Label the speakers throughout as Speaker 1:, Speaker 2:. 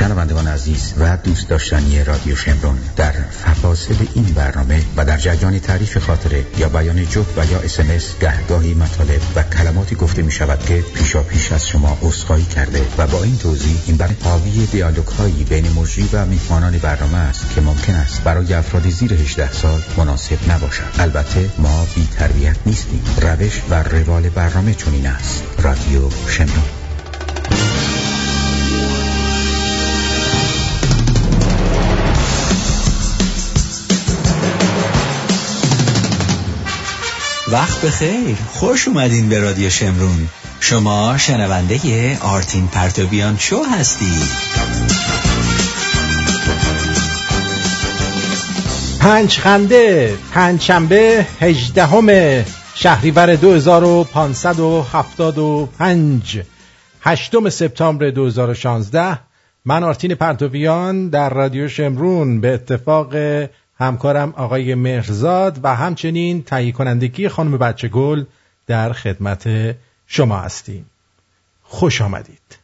Speaker 1: شنوندگان عزیز و دوست داشتنی رادیو شمرون در فواصل این برنامه و در جریان تعریف خاطره یا بیان جد و یا اسمس گهگاهی مطالب و کلماتی گفته می شود که پیشا پیش از شما اصخایی کرده و با این توضیح این برنامه حاوی دیالوگ هایی بین مجری و میهمانان برنامه است که ممکن است برای افراد زیر 18 سال مناسب نباشد. البته ما بی تربیت نیستیم. روش و روال برنامه چنین است. رادیو شمرون.
Speaker 2: وقت بخیر. خوش اومدین به رادیو شمرون. شما شنونده آرتین پرتویان شو هستی
Speaker 3: پنج خنده پنج شنبه هجدهم شهریور 2575 هشتم سپتامبر 2016 من آرتین پرتویان در رادیو شمرون. به اتفاق همکارم آقای مهرزاد و همچنین تهیه کنندگی خانم بچه گل در خدمت شما هستیم. خوش آمدید.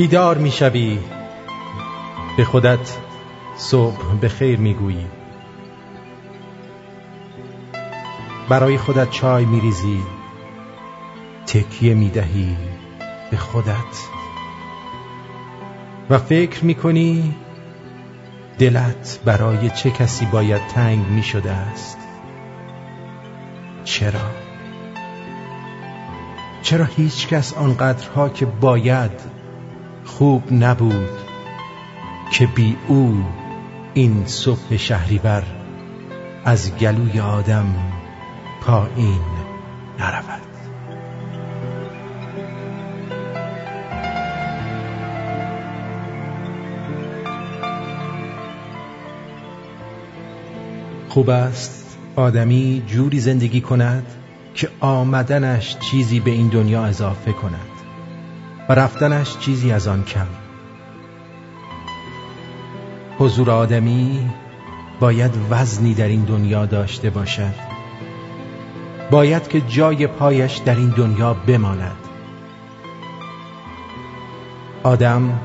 Speaker 3: بیدار می‌شوی. به خودت صبح به خیر می‌گویی. برای خودت چای میریزی. تکیه می‌دهی به خودت. و فکر می‌کنی دلت برای چه کسی باید تنگ می‌شده است؟ چرا؟ چرا هیچ کس آنقدرها که باید خوب نبود که بی او این صبح شهریور از گلوی آدم پایین نرود. خوب است آدمی جوری زندگی کند که آمدنش چیزی به این دنیا اضافه کند. و رفتنش چیزی از آن کم. حضور آدمی باید وزنی در این دنیا داشته باشد. باید که جای پایش در این دنیا بماند. آدم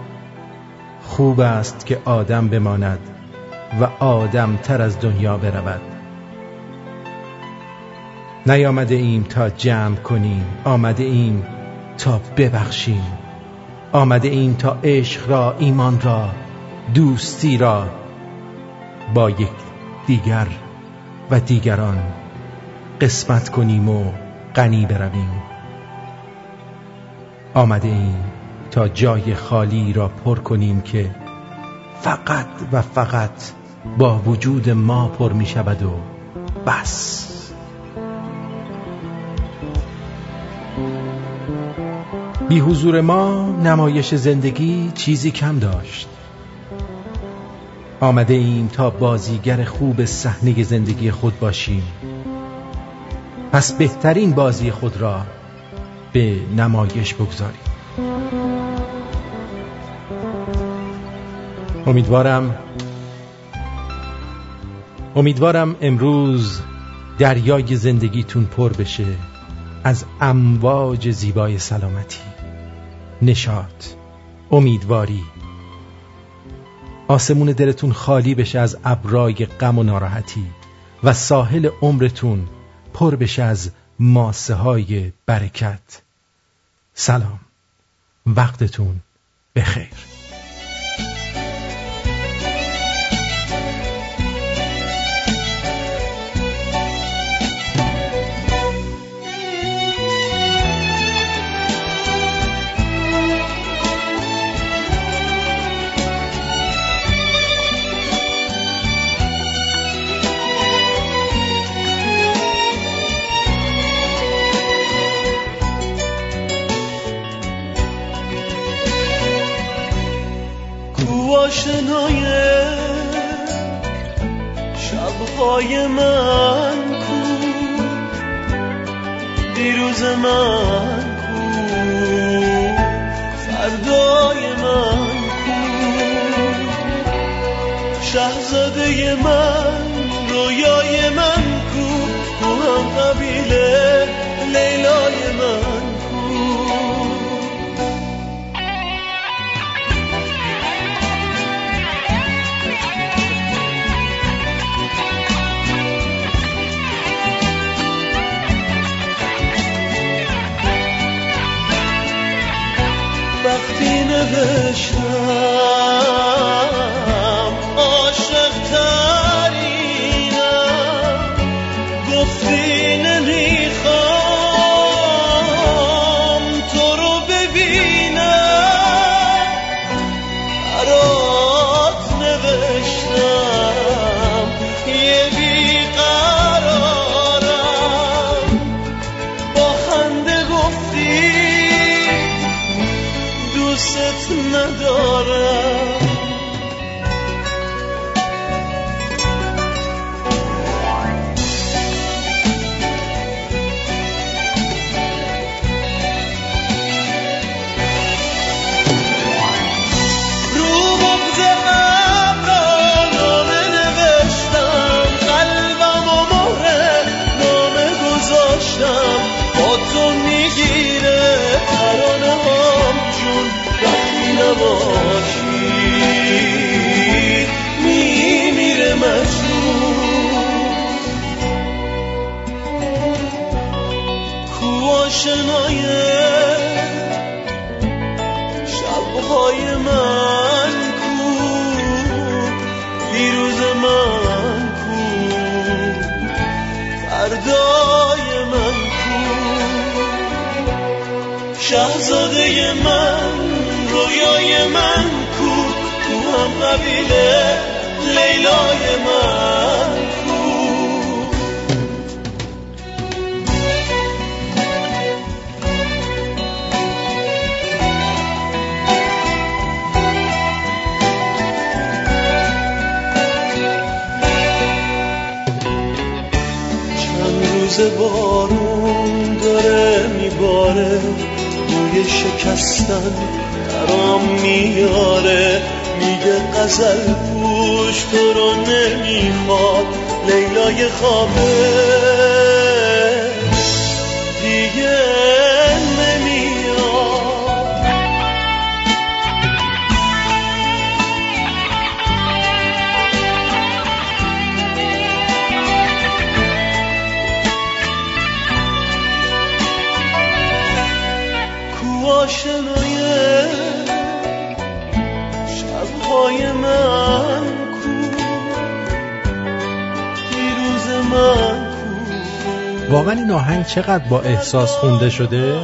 Speaker 3: خوب است که آدم بماند و آدم تر از دنیا برود. نیامده ایم تا جمع کنیم. آمده ایم تا ببخشیم. آمده ایم تا عشق را ایمان را دوستی را با یک دیگر و دیگران قسمت کنیم و غنی برویم. آمده ایم تا جای خالی را پر کنیم که فقط و فقط با وجود ما پر می شود و بس. بی حضور ما نمایش زندگی چیزی کم داشت. آمده ایم تا بازیگر خوب صحنه زندگی خود باشیم. پس بهترین بازی خود را به نمایش بگذاریم. امیدوارم امیدوارم امروز دریای زندگیتون پر بشه از امواج زیبای سلامتی. نشاط. امیدواری. آسمون دلتون خالی بشه از ابرای غم و ناراحتی و ساحل عمرتون پر بشه از ماسه های برکت. سلام. وقتتون بخیر.
Speaker 4: شبهای من کو. دیروز من کو. فردای من کو. شهزاده من رویای من کو. تو هم قبیله نوشتم
Speaker 3: چقدر با احساس خونده شده؟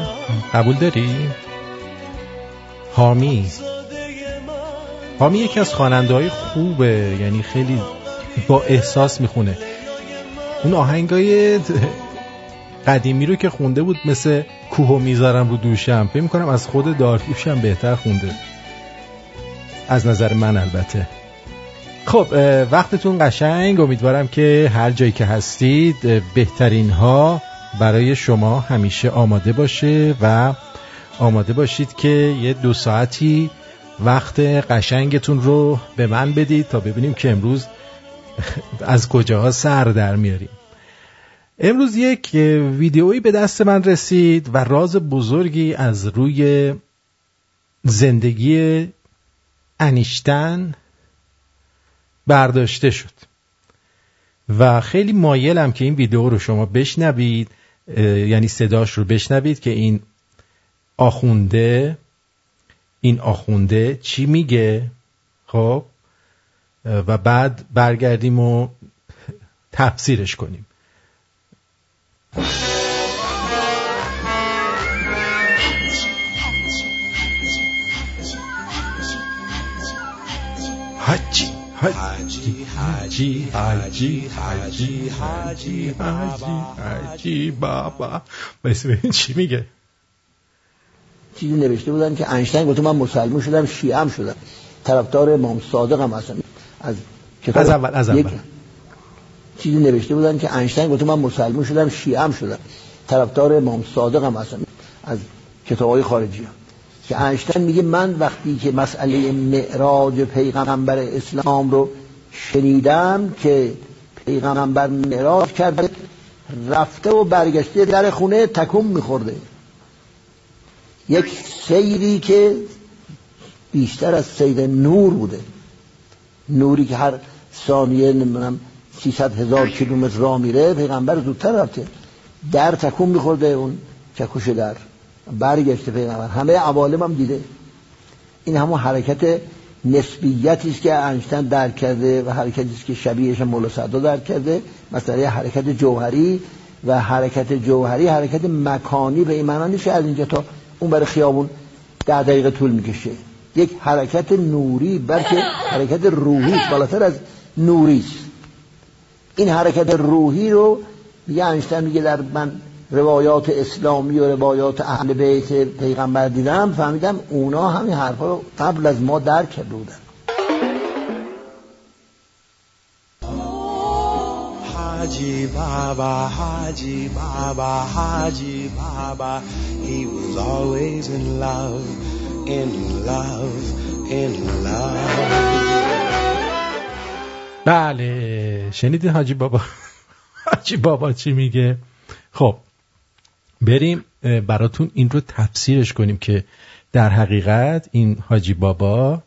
Speaker 3: قبول داری؟ حامی. حامی یکی از خواننده های خوبه یعنی خیلی با احساس می‌خونه. اون آهنگای قدیمی رو که خونده بود مثل کوهو می‌ذارم رو دوشم فکر می‌کنم از خود داریوشم بهتر خونده. از نظر من البته. خب وقتتون قشنگ. امیدوارم که هر جایی که هستید بهترین ها برای شما همیشه آماده باشه و آماده باشید که یه دو ساعتی وقت قشنگتون رو به من بدید تا ببینیم که امروز از کجاها سر در میاریم. امروز یک ویدیویی به دست من رسید و راز بزرگی از روی زندگی انیشتن برداشته شد. و خیلی مایلم که این ویدیو رو شما بشنوید یعنی صداش رو بشنوید که این آخونده این آخونده چی میگه؟ خب و بعد برگردیم و تفسیرش کنیم. حجی حجی حجی حجی حجی حجی حجی بابا چی میگه
Speaker 5: چیزی نوشته بودن که انشتین گفت من مسلمان شدم شیعه هم شدم. طرفدار امام صادق هم هستم. از
Speaker 3: کتاب از اول از اول.
Speaker 5: چیزی نوشته بودن که انشتین گفت من مسلمان شدم شیعه هم شدم. طرفدار امام صادق هم هستم. از کتابهای خارجی هم. که انشتین میگه من وقتی که مسئله معراج پیغمبر اسلام رو شنیدم که پیغمبر معراج کرده رفته و برگشته در خونه تکون میخورده. یک سیری که بیشتر از سیر نور بوده. نوری که هر ثانیه نمی‌دونم 300 هزار کیلومتر راه میره پیغمبر زودتر رفته. در تکون میخورده اون چکوش در. برگشته پیغمبر. همه عوالم هم دیده. این همون حرکت نسبیتی است که انشتن درک کرده و حرکتی است که شبیهش مولا صدا درک کرده. مثلا حرکت جوهری و حرکت جوهری حرکت مکانی به این معنی نیست از اینجا تا اون برای خیابون ده دقیقه طول می‌کشه. یک حرکت نوری بلکه حرکت روحی بالاتر از نوری است. این حرکت روحی رو میگه انشتن میگه در من روایات اسلامی و روایات اهل بیت پیغمبر دیدم فهمیدم اونا همین حرفا رو قبل از ما درک کرده بودن
Speaker 6: Haji Baba, Haji Baba, Haji Baba. He was always in love, in love, in love.
Speaker 3: بله شنیدین حاجی بابا حاجی بابا چی میگه خب بریم براتون این رو تفسیرش کنیم که در حقیقت این حاجی بابا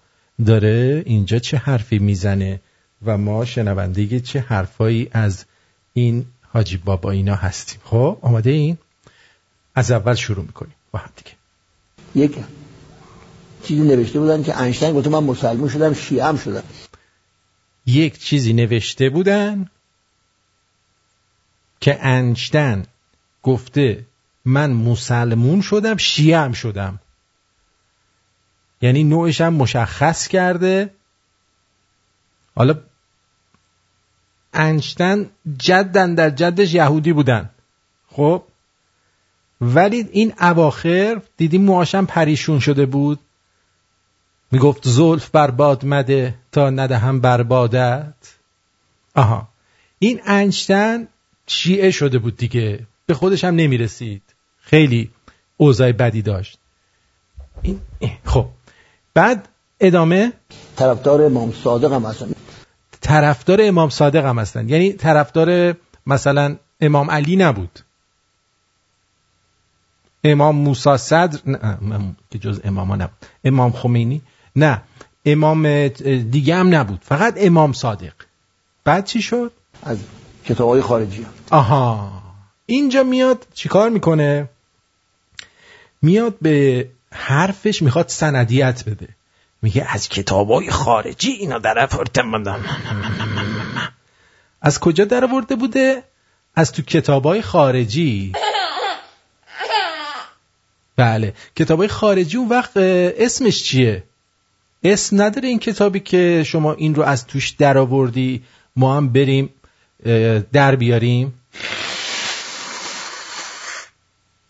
Speaker 3: داره اینجا چه حرفی می‌زنه و ما شنونده چه حرفایی از این حاجی بابا اینا هستیم. خب آماده این؟ از اول شروع می‌کنیم. با هم دیگه.
Speaker 5: یک چیزی نوشته بودن که انشتین گفت من مسلمان شدم شیعه شدم.
Speaker 3: یک چیزی نوشته بودن که انشتن گفته من مسلمون شدم شیعه هم شدم. یعنی نوعش هم مشخص کرده. حالا انشتن جدن در جدش یهودی بودن. خب؟ ولی این اواخر دیدیم موهاشم پریشون شده بود. می‌گفت زلف برباد مده تا ندهم بربادت آها. این انشتن شیعه شده بود دیگه. به خودش هم نمی‌رسید. خیلی اوضاع بدی داشت. این خب. بعد ادامه
Speaker 5: طرفدار امام صادق هم هستن.
Speaker 3: طرفدار امام صادق هم هستن. یعنی طرفدار مثلا امام علی نبود. امام موسی صدر نه که جز امام ها نبود. امام خمینی؟ نه. امام دیگه هم نبود. فقط امام صادق. بعد چی شد؟
Speaker 5: از کتاب های خارجی. هم.
Speaker 3: آها. اینجا میاد چیکار می‌کنه؟ میاد به حرفش می‌خواد سندیت بده. میگه از کتابای خارجی اینا در آوردن از کجا در آورده بوده؟ از تو کتابای خارجی. بله کتابای خارجی اون وقت اسمش چیه؟ اسم نداره این کتابی که شما این رو از توش در آوردی ما هم بریم در بیاریم؟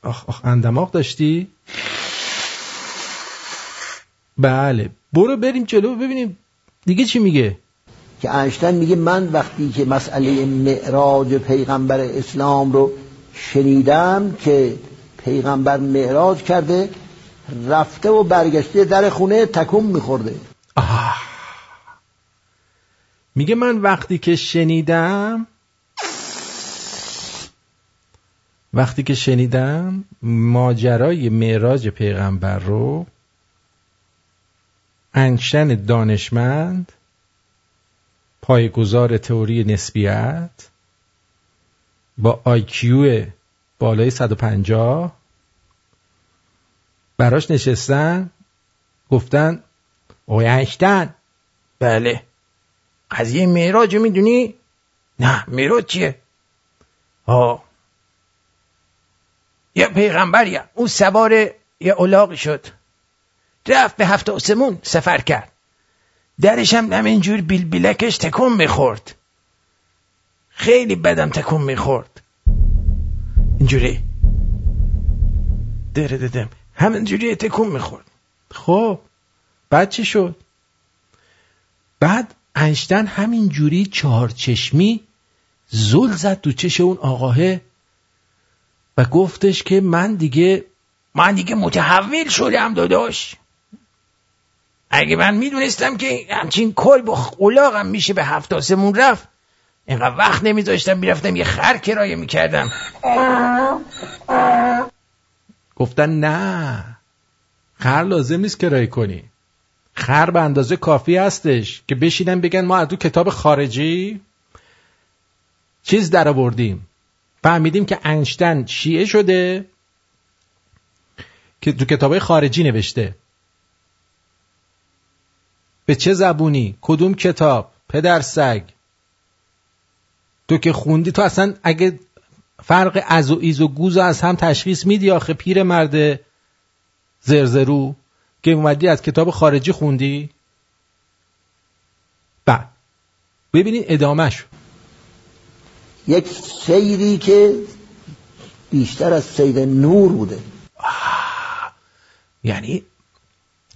Speaker 3: آخ آخ اندماغ داشتی؟ بله. برو بریم جلو ببینیم دیگه چی میگه.
Speaker 5: که انشتن میگه من وقتی که مسئله معراج پیغمبر اسلام رو شنیدم که پیغمبر معراج کرده رفته و برگشته در خونه تکون میخورده.
Speaker 3: آه. میگه من وقتی که شنیدم وقتی که شنیدم ماجرای معراج پیغمبر رو انشن دانشمند پایگزار تئوری نسبیت با آیکیو بالای 150 براش نشستن گفتن آقای انشتن بله قضیه معراج می‌دونی؟ نه معراج چیه؟ ها یه پیغمبری اون سوار یه اولاغی شد. رفت به هفت آسمون سفر کرد. درش هم همینجور بیل بیلکش تکون می‌خورد. خیلی بدم تکون می‌خورد. اینجوری. دره دادم همینجوری تکون می‌خورد. خب بعد چی شد؟ بعد انشتن همینجوری چهار چشمی زل زد تو چش اون آقاه و گفتش که من دیگه من دیگه متحول شدم داداش. اگه من می‌دونستم که همچین کل با قلاقم میشه به هفت آسمون رفت اینقدر وقت نمیذاشتم می‌رفتم یه خر کرایه می‌کردم. گفتن نه خر لازم نیست کرایه کنی. خر به اندازه کافی هستش که بشینن بگن ما از تو کتاب خارجی چیز در آوردیم فهمیدیم که انشتن شیعه شده که تو کتاب خارجی نوشته. به چه زبونی؟ کدوم کتاب؟ پدر سگ. تو که خوندی تو اصلا اگه فرق از و ایز و گوز از هم تشخیص میدی آخه پیر مرد زرزرو که اومدی از کتاب خارجی خوندی؟ بعد ببینید ادامهش
Speaker 5: یک سیری که بیشتر از سیر نور بوده.
Speaker 3: یعنی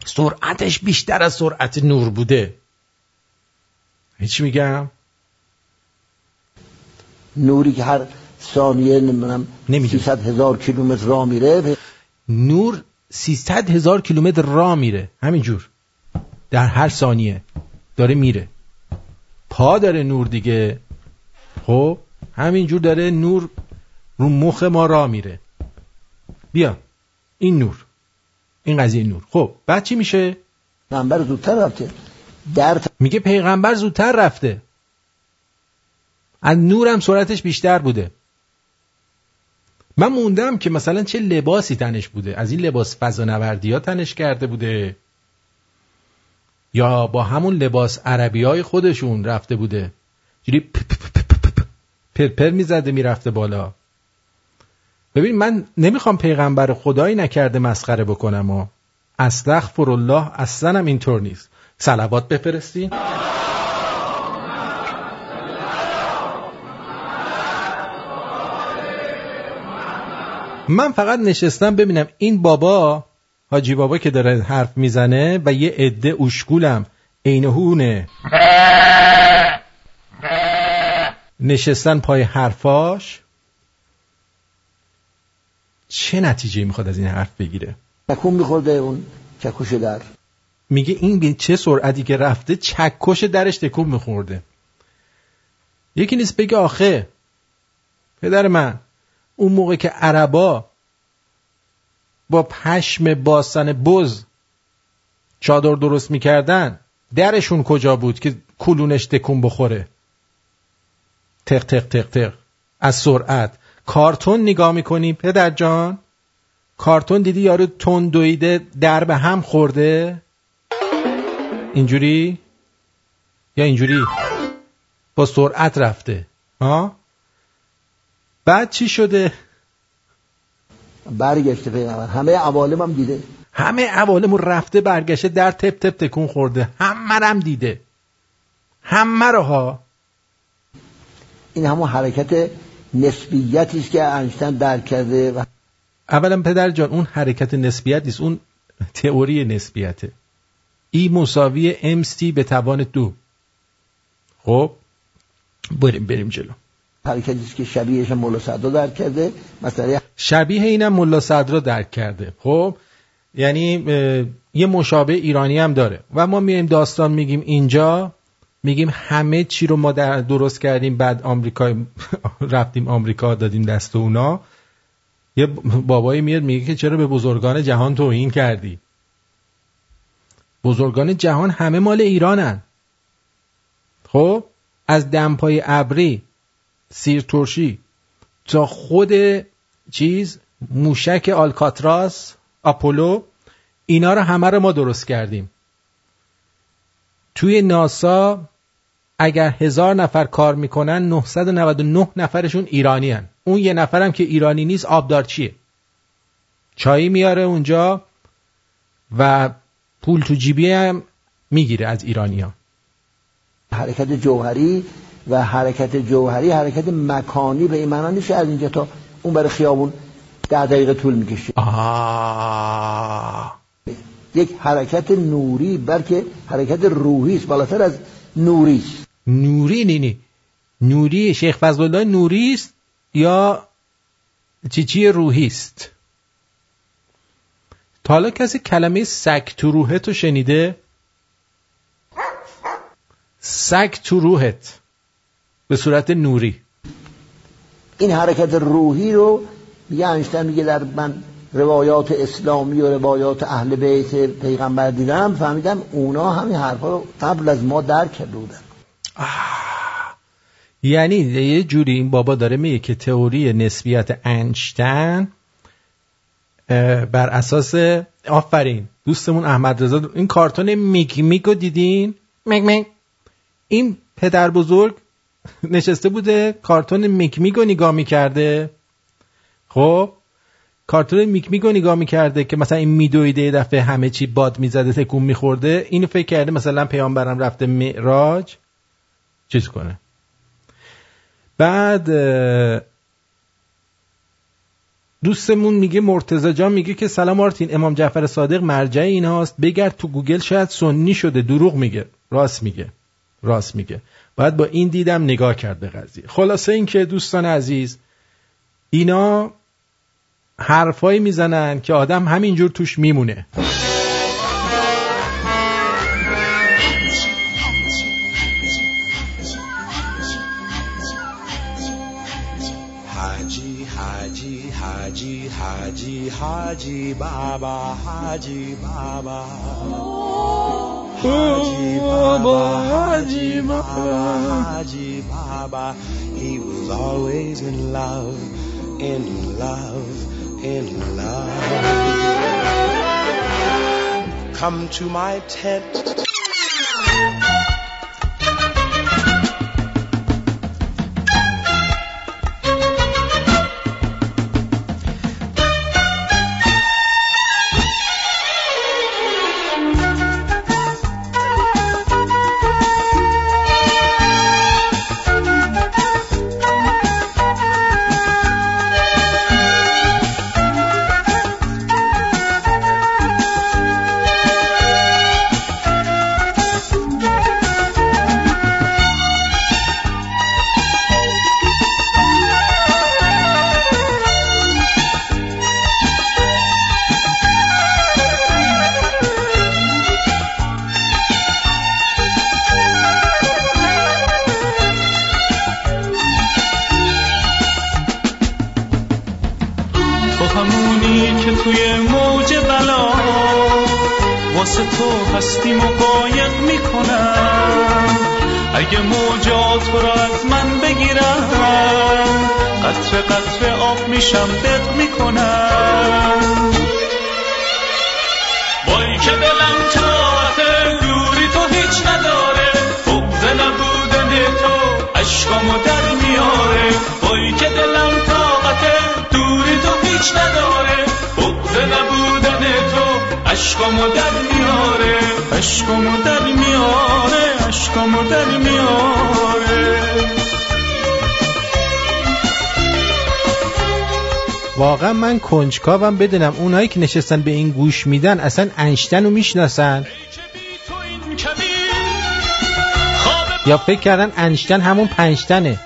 Speaker 3: سرعتش بیشتر از سرعت نور بوده. هیچ میگم؟
Speaker 5: نوری که هر ثانیه نمی‌دونم
Speaker 3: نمی‌دونم.
Speaker 5: 300 هزار کیلومتر راه میره
Speaker 3: نور 300 هزار کیلومتر راه میره. همینجور در هر ثانیه داره میره. پا داره نور دیگه. خب؟ همینجور داره نور رو مخ ما راه میره. بیا این نور. این قضیه نور. خب بعد چی میشه؟
Speaker 5: پیغمبر زودتر رفته. در
Speaker 3: میگه پیغمبر زودتر رفته. از نورم سرعتش بیشتر بوده. من موندم که مثلا چه لباسی تنش بوده. از این لباس فضانوردی ها تنش کرده بوده. یا با همون لباس عربی های خودشون رفته بوده. جوری پ- پ- پ- پرپر می‌زده می‌رفته بالا. ببین من نمی‌خوام پیغمبر خدایی نکرده مسخره بکنم و استغفر الله اصلا هم اینطور نیست. صلوات بفرستی. من فقط نشستم ببینم این بابا حاجی بابا که داره حرف می‌زنه و یه عده اشکولم عینهونه نشستن پای حرفاش. چه نتیجه می‌خواد از این حرف بگیره؟
Speaker 5: تکون میخورده اون چکوش در.
Speaker 3: میگه این به چه سرعتی که رفته چکش درش تکون میخورده. یکی نیست بگه آخه پدر من اون موقع که عربا با پشم باسن بز چادر درست می‌کردن درشون کجا بود که کلونش تکون بخوره؟ تق تق تق تق. از سرعت. کارتون نگاه می‌کنی پدر جان؟ کارتون دیدی یارو تون دویده در به هم خورده؟ اینجوری؟ یا اینجوری؟ با سرعت رفته. ها؟ بعد چی شده؟
Speaker 5: برگشته پیغمبر. همه عوالم هم دیده.
Speaker 3: همه عوالمون رفته برگشته در تپ تپ تکون خورده. همه رم دیده. همه رو ها.
Speaker 5: این همون حرکت نسبیتی است که انشتن درک کرده و
Speaker 3: اولا پدر جان اون حرکت نسبیت نیست اون تئوری نسبیته. ای مساوی MC به توان دو. خب بریم بریم جلو.
Speaker 5: حرکتی است که شبیهش مولا صدرا درک کرده مثلا
Speaker 3: شبیه اینم ملا صدرا درک کرده. خب یعنی یه مشابه ایرانی هم داره. و ما میایم داستان میگیم اینجا میگیم همه چی رو ما در درست کردیم بعد آمریکا رفتیم آمریکا دادیم دست اونا. یه بابایی میاد میگه که چرا به بزرگان جهان توهین کردی؟ بزرگان جهان همه مال ایرانن. خب؟ از دمپای ابری سیر ترشی تا خود چیز موشک آلکاتراس آپولو اینا رو همه رو ما درست کردیم. توی ناسا اگر هزار نفر کار می‌کنن 999 نفرشون ایرانی هن. اون یه نفرم که ایرانی نیست آبدارچیه چایی میاره اونجا و پول تو جیبی هم می‌گیره از ایرانی ها.
Speaker 5: حرکت جوهری و حرکت جوهری حرکت مکانی به این معنا نیست از اینجا تا اون برای خیابون ده دقیقه طول می‌کشه
Speaker 3: آه.
Speaker 5: یک حرکت نوری بلکه حرکت روحی است بالاتر از نوری است
Speaker 3: نوری نینی نوری شیخ فضل الله نوری است یا چی چی روحی است؟ تا حالا کسی کلمه سگ تو روحت رو شنیده؟ سگ تو روحت به صورت نوری.
Speaker 5: این حرکت روحی رو میگه انشتن میگه در من روایات اسلامی و روایات اهل بیت پیغمبر دیدم فهمیدم اونا همین حرفا رو قبل از ما درک کرده بودن.
Speaker 3: یعنی یه جوری این بابا داره میگه که تئوری نسبیت انشتن بر اساس آفرین. دوستمون احمد رضا این کارتون میگ میگو دیدین؟ میگ میگ. این پدر بزرگ نشسته بوده کارتون میک میگو نگاه می‌کرده. خب؟ کارتون میک میگو نگاه می‌کرده که مثلا این میدویده یه دفعه همه چی باد می‌زده تکون میخورده. اینو فکر کرده مثلا پیامبرم رفته معراج. چیز کنه. بعد دوستمون میگه مرتزا جان میگه که سلام آرتین امام جعفر صادق مرجع ایناست. بگرد تو گوگل شاید سنی شده دروغ میگه. راست میگه. راست میگه. باید با این دیدم نگاه کرد به قضیه. خلاصه اینکه دوستان عزیز اینا حرفایی می‌زنن که آدم همینجور توش میمونه.
Speaker 6: Haji, Haji, Haji, Haji, Haji Baba, Haji Baba. Haji Baba, Haji Baba, Haji Baba. He was always in love, in love, in love. Come to my tent.
Speaker 3: کنجکاوم بدونم اونایی که نشستن به این گوش میدن اصلا انشتن رو می‌شناسن. یا فکر کردن انشتن همون پنجتنه.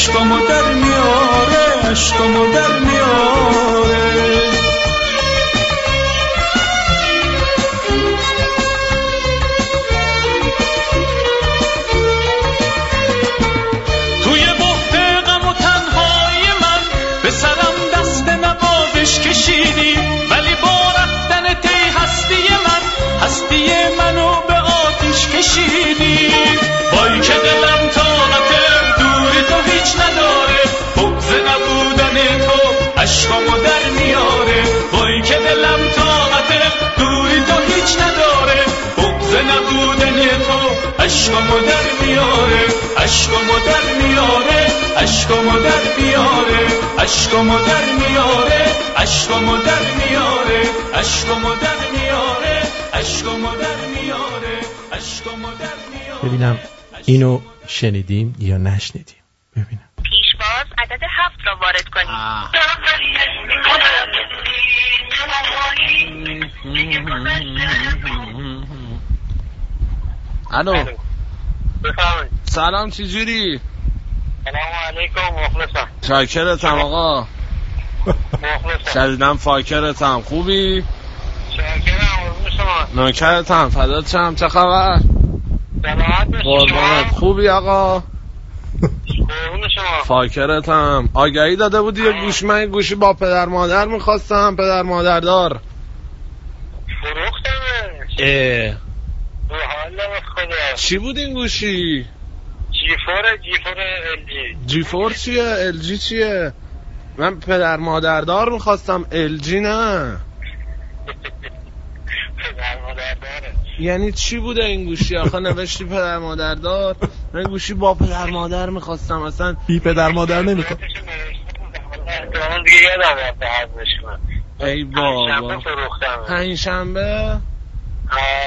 Speaker 6: عشقمو در میاره عشقمو در میاره. عشقامو در میاره عشقامو در میاره عشقامو در میاره عشقامو در میاره عشقامو در میاره عشقامو در میاره عشقامو در میاره عشقامو در میاره.
Speaker 3: ببینم اینو شنیدیم یا نشنیدیم؟ ببینم.
Speaker 7: پیشواز عدد هفت را وارد کنید
Speaker 8: الو.
Speaker 9: بفرمایید.
Speaker 8: سلام چجوری
Speaker 9: سلام علیکم مخلصم.
Speaker 8: شاکرتم آقا.
Speaker 9: مخلصم.
Speaker 8: شدیدم فاکرتم. خوبی؟
Speaker 9: شاکرم
Speaker 8: نوکرتم. فدات شم. چه خبر؟
Speaker 9: سلامت
Speaker 8: خوبی آقا؟ فاکرتم. آگهی داده بودی؟ یه گوش من گوشی با پدر مادر می‌خواستم. پدر مادر دار.
Speaker 9: فروختمش
Speaker 8: اه
Speaker 9: رو حال به خدا.
Speaker 8: چی بود این گوشی؟
Speaker 9: جیفور جیفور الجی
Speaker 8: جی. فور چیه؟ ال جی چیه؟ من پدر مادر دار می‌خواستم. ال جی نه.
Speaker 9: پدر مادر داره
Speaker 8: یعنی چی بوده این گوشی؟ آخه نوشتی پدر مادر دار من گوشی با پدر مادر می‌خواستم. اصلا
Speaker 3: بی پدر مادر نمی‌خواد
Speaker 9: اون دیگه یادم رفته
Speaker 8: ای
Speaker 9: شنبه
Speaker 8: بابا.
Speaker 9: فروختم
Speaker 8: پنج شنبه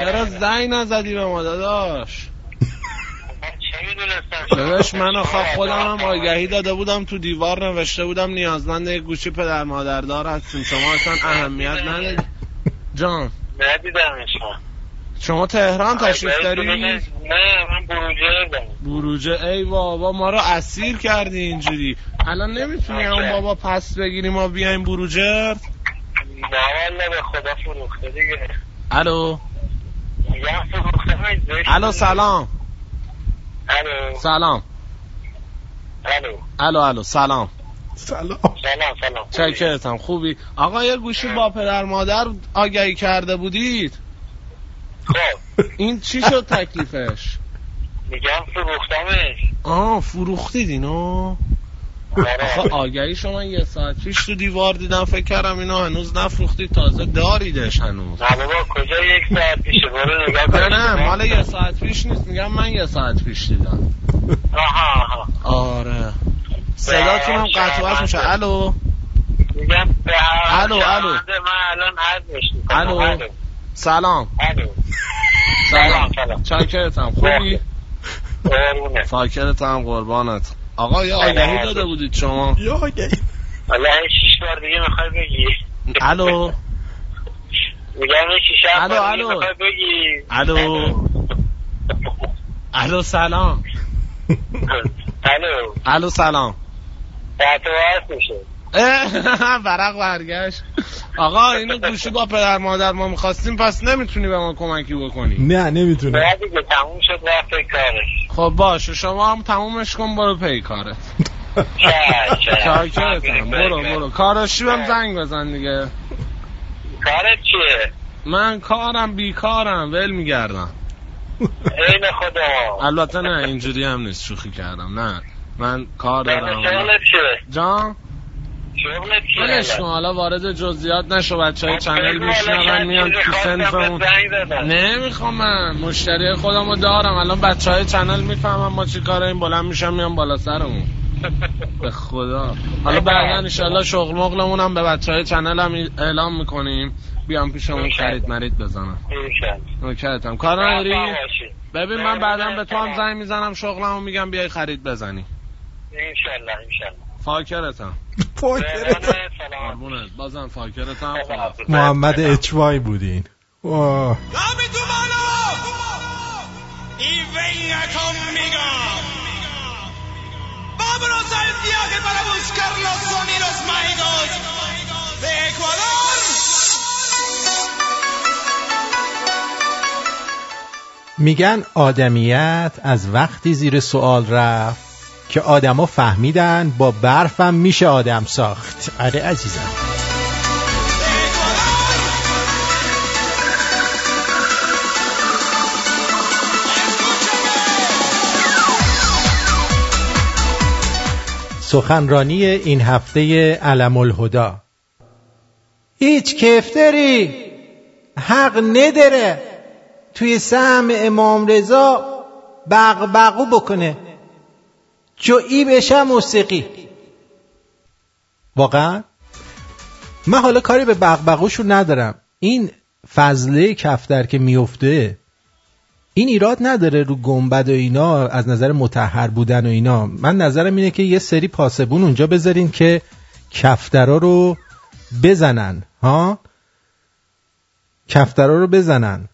Speaker 8: چرا زنگ نزدی به ما داداش؟ داداش من آخه خودم هم آگهی داده بودم تو دیوار نوشته بودم نیازمند یک گوشی پدر مادر دار هستیم. شما اصلا اهمیت ندید جان.
Speaker 9: ندیدمش. من
Speaker 8: شما تهران تشریف داری؟
Speaker 9: نه من بروجه دارم.
Speaker 8: بروجه. ای بابا ما رو اسیر کردی اینجوری. الان نمی‌تونی اون بابا پس بگیری ما بیایم بروجر
Speaker 9: نه والا به خدا فروخته دیگه.
Speaker 8: الو؟
Speaker 9: من
Speaker 8: الو سلام.
Speaker 9: الو.
Speaker 8: سلام.
Speaker 9: الو.
Speaker 8: الو الو سلام.
Speaker 3: سلام.
Speaker 9: سلام سلام.
Speaker 8: چکرتم خوبی؟ آقا یه گوشی با پدر مادر آگهی کرده بودید؟
Speaker 9: خب.
Speaker 8: این چی شد تکلیفش؟
Speaker 9: میگم فروختمش.
Speaker 8: آه فروختید اینو
Speaker 9: آره.
Speaker 8: آگهی شما یه ساعت پیش تو دیوار دیدم فکر کردم اینو هنوز نفروختید تازه داریدش هنوز.
Speaker 9: نه بابا کجا یک ساعت پیشه؟ برو نگاه
Speaker 8: نه نه مال یه ساعت پیش نیست میگم من یه ساعت پیش دیدم.
Speaker 9: آها آها.
Speaker 8: آره. صداتون هم قطعات میشه. الو؟
Speaker 9: میگم
Speaker 8: الو، الو.
Speaker 9: من الان
Speaker 8: الو. سلام.
Speaker 9: الو.
Speaker 8: سلام.
Speaker 9: سلام.
Speaker 8: چاکرتم. خوبی؟ فاکرتم قربانت. آقا یه آگهی داده بودید شما.
Speaker 3: یا آگهی
Speaker 9: حالا این شیش بار دیگه می‌خوای بگی.
Speaker 8: الو.
Speaker 9: میگم این شیش
Speaker 8: الو،
Speaker 9: بار دیگه
Speaker 8: الو.
Speaker 9: می‌خوای بگی.
Speaker 8: الو. الو سلام.
Speaker 9: الو.
Speaker 8: الو سلام.
Speaker 9: هست میشه.
Speaker 8: ورق برگشت. آقا اینو گوشی با پدر مادر ما می‌خواستیم پس نمی‌تونی به ما کمکی بکنی.
Speaker 3: نه نمی‌تونه
Speaker 9: باید دیگه تموم شد رفت کارش.
Speaker 8: خب باشه شما هم تمومش کن برو پی کارت.
Speaker 9: چه
Speaker 8: چاکرتم برو برو. کاراشی بهم زنگ بزن دیگه.
Speaker 9: کارت چیه؟
Speaker 8: من کارم بیکارم. ول میگردم.
Speaker 9: عین خدا.
Speaker 8: البته نه اینجوری هم نیست. شوخی کردم. نه. من کار دارم. جان؟ ولش کن حالا وارد جزئیات نشو بچه های channel میشنون میان تو صنفمون نمی‌خوام من. مشتری خودم رو دارم. الان بچه های channel می‌فهمن ما چی کاره این بلند میشن میان بالا سرمون. به خدا. حالا بعدا انشالله شغل مغلمون هم به بچه های channel هم اعلام می‌کنیم. بیان پیشمون خرید مرید بزنن. نوکرتم کار نداری؟ ببین من بعدا به تو هم زنگ می‌زنم شغلمو میگم بیای خرید بزنی.
Speaker 9: انشالله انشالله
Speaker 8: فاکرتم.
Speaker 3: فاکرتم.
Speaker 8: قربونت. بازم فاکرتم. خدا
Speaker 3: محمد اچوای بودین. واه.
Speaker 4: Vámonos al viaje para buscar los sonidos mágicos de Ecuador.
Speaker 3: میگن آدمیت از وقتی زیر سوال رفت. که آدما فهمیدن با برفم میشه آدم ساخت. آره عزیزم. سخنرانی این هفته علم الهدا هیچ کفتری حق نداره توی سهم امام رضا بغبغو بکنه. جویی بشه موسیقی. واقعا؟ من حالا کاری به بغبغوشو ندارم. این فضله کفتر که میفته این ایراد نداره رو گنبد و اینا از نظر متحر بودن و اینا. من نظرم اینه که یه سری پاسبون اونجا بذارین که کفترا رو بزنن ها؟ کفترا رو بزنن.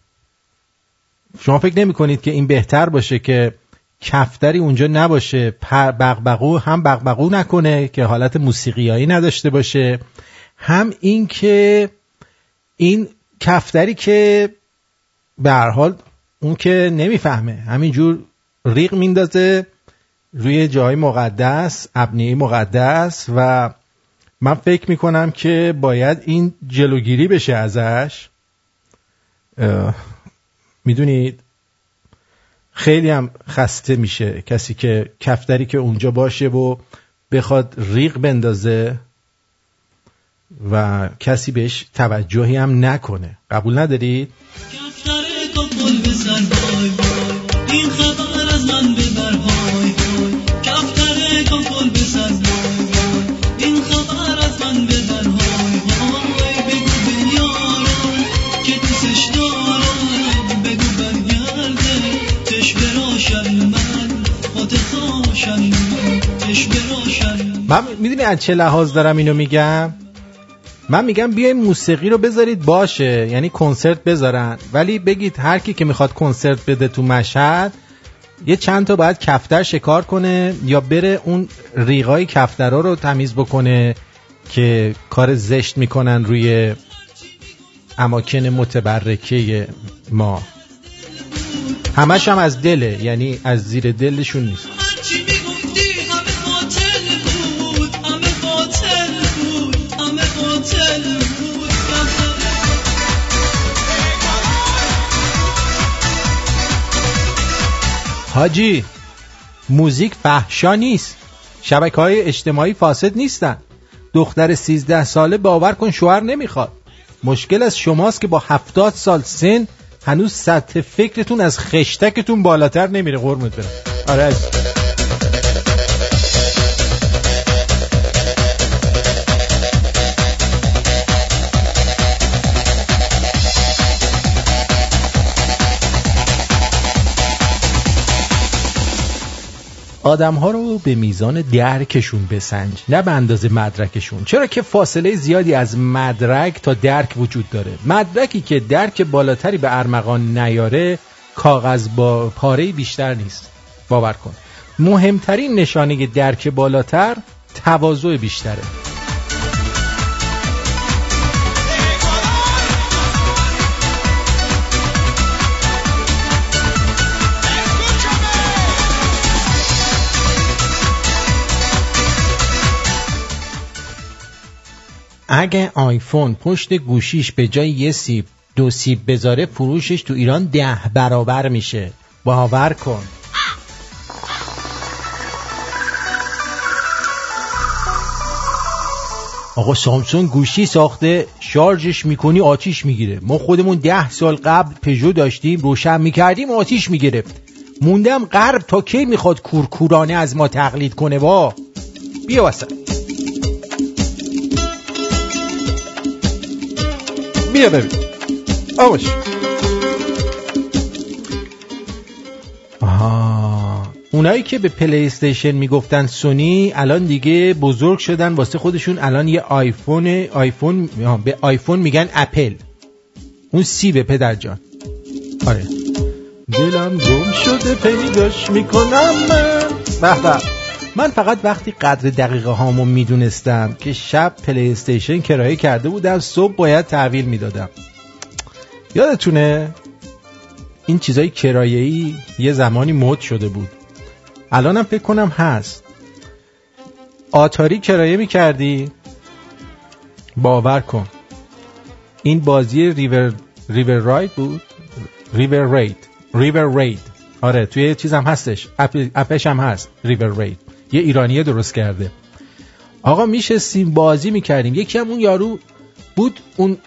Speaker 3: شما فکر نمی کنید که این بهتر باشه که کفتری اونجا نباشه. بغبغو هم بغبغو نکنه که حالت موسیقیایی نداشته باشه. هم این که این کفتری که به حال اون که نمی‌فهمه. همینجور ریق میندازه روی جای مقدس ابنیه مقدس و من فکر می‌کنم که باید این جلوگیری بشه ازش. می‌دونید؟ خیلی هم خسته میشه کسی که کفتری که اونجا باشه و بخواد ریق بندازه و کسی بهش توجهی هم نکنه. قبول ندارید؟
Speaker 10: کفتر وای. این خبر از من ببر. من
Speaker 3: می‌دونی از چه لحاظ دارم اینو میگم؟ من میگم بیاین موسیقی رو بذارید باشه یعنی کنسرت بذارن. ولی بگید هر کی که می‌خواد کنسرت بده تو مشهد یه چند تا باید کفتر شکار کنه یا بره اون ریغای کفترها رو تمیز بکنه که کار زشت می‌کنن روی اماکن متبرکه ما. همش هم از دله یعنی از زیر دلشون نیست. حاجی موزیک فحشا نیست. شبکه های اجتماعی فاسد نیستن. دختر سیزده ساله باور کن شوهر نمی‌خواد. مشکل از شماست که با هفتاد سال سن هنوز سطح فکرتون از خشتکتون بالاتر نمیره قرمت برم. آره آدم ها رو به میزان درکشون بسنج نه به اندازه مدرکشون. چرا که فاصله زیادی از مدرک تا درک وجود داره؟ مدرکی که درک بالاتری به ارمغان نیاره کاغذ با پاره بیشتر نیست. باور کن. مهمترین نشانه درک بالاتر تواضع بیشتره. اگه آیفون پشت گوشیش به جای یه سیب دو سیب بذاره فروشش تو ایران ده برابر میشه. باور کن. آقا سامسونگ گوشی ساخته شارژش می‌کنی آتیش می‌گیره. ما خودمون ده سال قبل پژو داشتیم روشن می‌کردیم آتیش می‌گرفت. موندم غرب تا کی می‌خواد کورکورانه از ما تقلید کنه وا بیا وسط. بیا ببین آوش آها. اونایی که به پلی استیشن می‌گفتن سونی الان دیگه بزرگ شدن. واسه خودشون الان یه آیفون آیفون به آیفون میگن اپل. اون سیبه پدر جان. آره. دلم گم شده پیداش می‌کنم من. به به. من فقط وقتی قدر دقیقه هامو می‌دونستم که شب پلی استیشن کرایه کرده بودم صبح باید تحویل می‌دادم. یادتونه؟ این چیزای کرایه‌ای یه زمانی مد شده بود. الانم فکر کنم هست. آتاری کرایه می‌کردی؟ باور کن. این بازی ریور ریور راید بود؟ ریور رید. ریور رید. آره توی چیزم هستش. اپ... اپش هم هست. ریور رید. یه ایرانیه درست کرده. آقا میشستیم بازی می‌کردیم. یکی هم اون یارو بود اون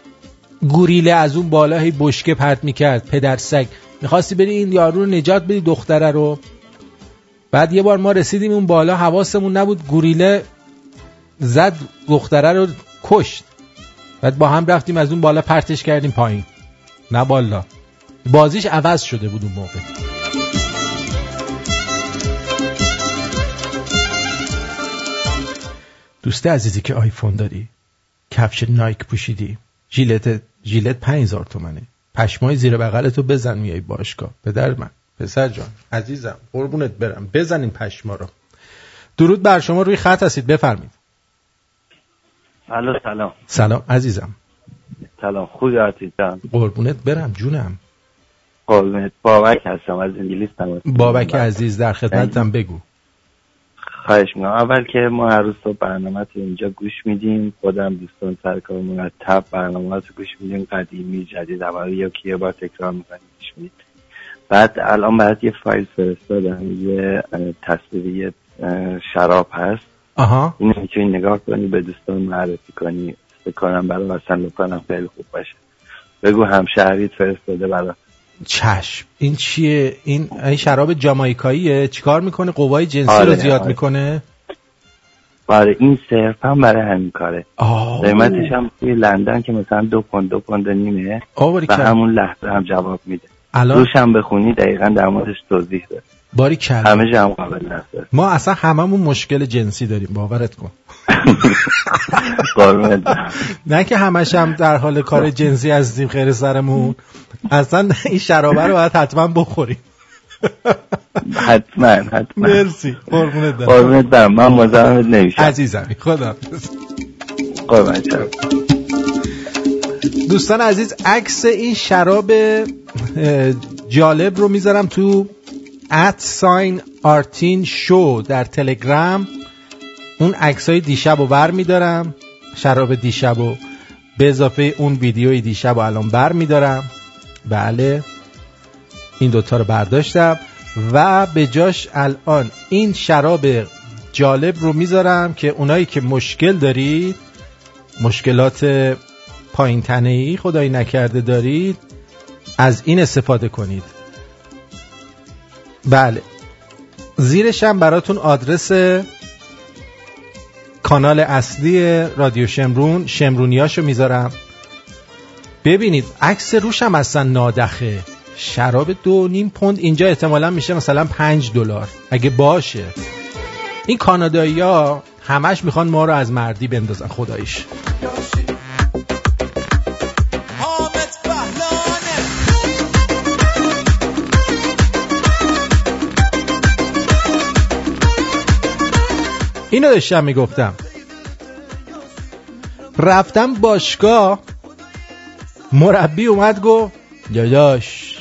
Speaker 3: گوریله از اون بالا بشکه پرت می‌کرد. پدر سگ. می‌خواستی بری این یارو رو نجات بدی دختره رو. بعد یه بار ما رسیدیم اون بالا حواسمون نبود. گوریله زد دختره رو کشت. بعد با هم رفتیم از اون بالا پرتش کردیم پایین. نه بالا. بازیش عوض شده بود اون موقع. دوست عزیزی که آیفون داری. کفش نایک پوشیدی. ژیلت ژیلت 5000 تومنه. پشمای زیر بغلتو بزن میای باشگاه. پدر من پسر جان عزیزم قربونت برم. بزن این پشما رو. درود بر شما روی خط هستید. بفرمید.
Speaker 11: الو سلام.
Speaker 3: سلام عزیزم.
Speaker 11: سلام خوبی جان؟
Speaker 3: قربونت برم جونم.
Speaker 11: قربونت. بابک هستم از انگلیس تماس
Speaker 3: بابک عزیز در خدمتم بگو.
Speaker 11: خواهش می‌کنم. اول که ما هر روز صبح برنامه تو اینجا گوش میدیم خودم دوستان سرکار مرتب برنامه رو گوش میدیم. قدیمی جدید اول یکی یه بار تکرار می‌کنیم گوش میدیم. بعد الان برات یه فایل فرستادم یه تصویری شراب هست.
Speaker 3: آها.
Speaker 11: اینو می‌تونی نگاه کنی به دوستان معرفی کنی. فکر کنم برای مثلا کنم خیلی خوب باشه. بگو همشهریت فرستاده برای
Speaker 3: چشم. این چیه؟ این این شراب جامایکاییه. چیکار می‌کنه؟ قوای جنسی
Speaker 11: آره،
Speaker 3: رو زیاد
Speaker 11: آره.
Speaker 3: می‌کنه؟
Speaker 11: آره این صرف هم برای همین کاره. قیمتش هم توی لندن که مثلا دو پوند دو پوند نیمه و. همون لحظه هم جواب میده.
Speaker 3: الان
Speaker 11: روش هم بخونی دقیقا در موردش توضیح ده
Speaker 3: باری کلا.
Speaker 11: همه هم قابل
Speaker 3: ما اصلا هممون مشکل جنسی داریم. باورت کن. نه که همش هم در حال کار جنسی هستیم خیر سرمون. اصلا این شرابه رو باید حتما بخوریم.
Speaker 11: حتما حتما.
Speaker 3: مرسی. قربونت برم.
Speaker 11: قربونت برم. من مزاحمت نمیشم.
Speaker 3: عزیزم خدا
Speaker 11: قربونت.
Speaker 3: دوستان عزیز عکس این شراب جالب رو می‌ذارم تو ات ساین آرتین شو در تلگرام اون عکس های دیشب رو بر میدارم. شراب دیشب رو به اضافه اون ویدیوی دیشب رو الان بر میدارم. بله. این دوتا رو برداشتم. و به جاش الان این شراب جالب رو می‌ذارم که اونایی که مشکل دارید مشکلات پایین ای خدایی نکرده دارید از این استفاده کنید. بله. زیرش هم براتون آدرس کانال اصلی رادیو شمرون. شمرونیاشو می‌ذارم. ببینید عکس روش هم اصلا نادخه. شراب دو نیم پوند اینجا احتمالا میشه مثلا پنج دلار. اگه باشه. این کانادایی ها همش می‌خوان ما رو از مردی بندازن. خداییش. اینو داشتم می‌گفتم. رفتم باشگاه مربی اومد گفت داداش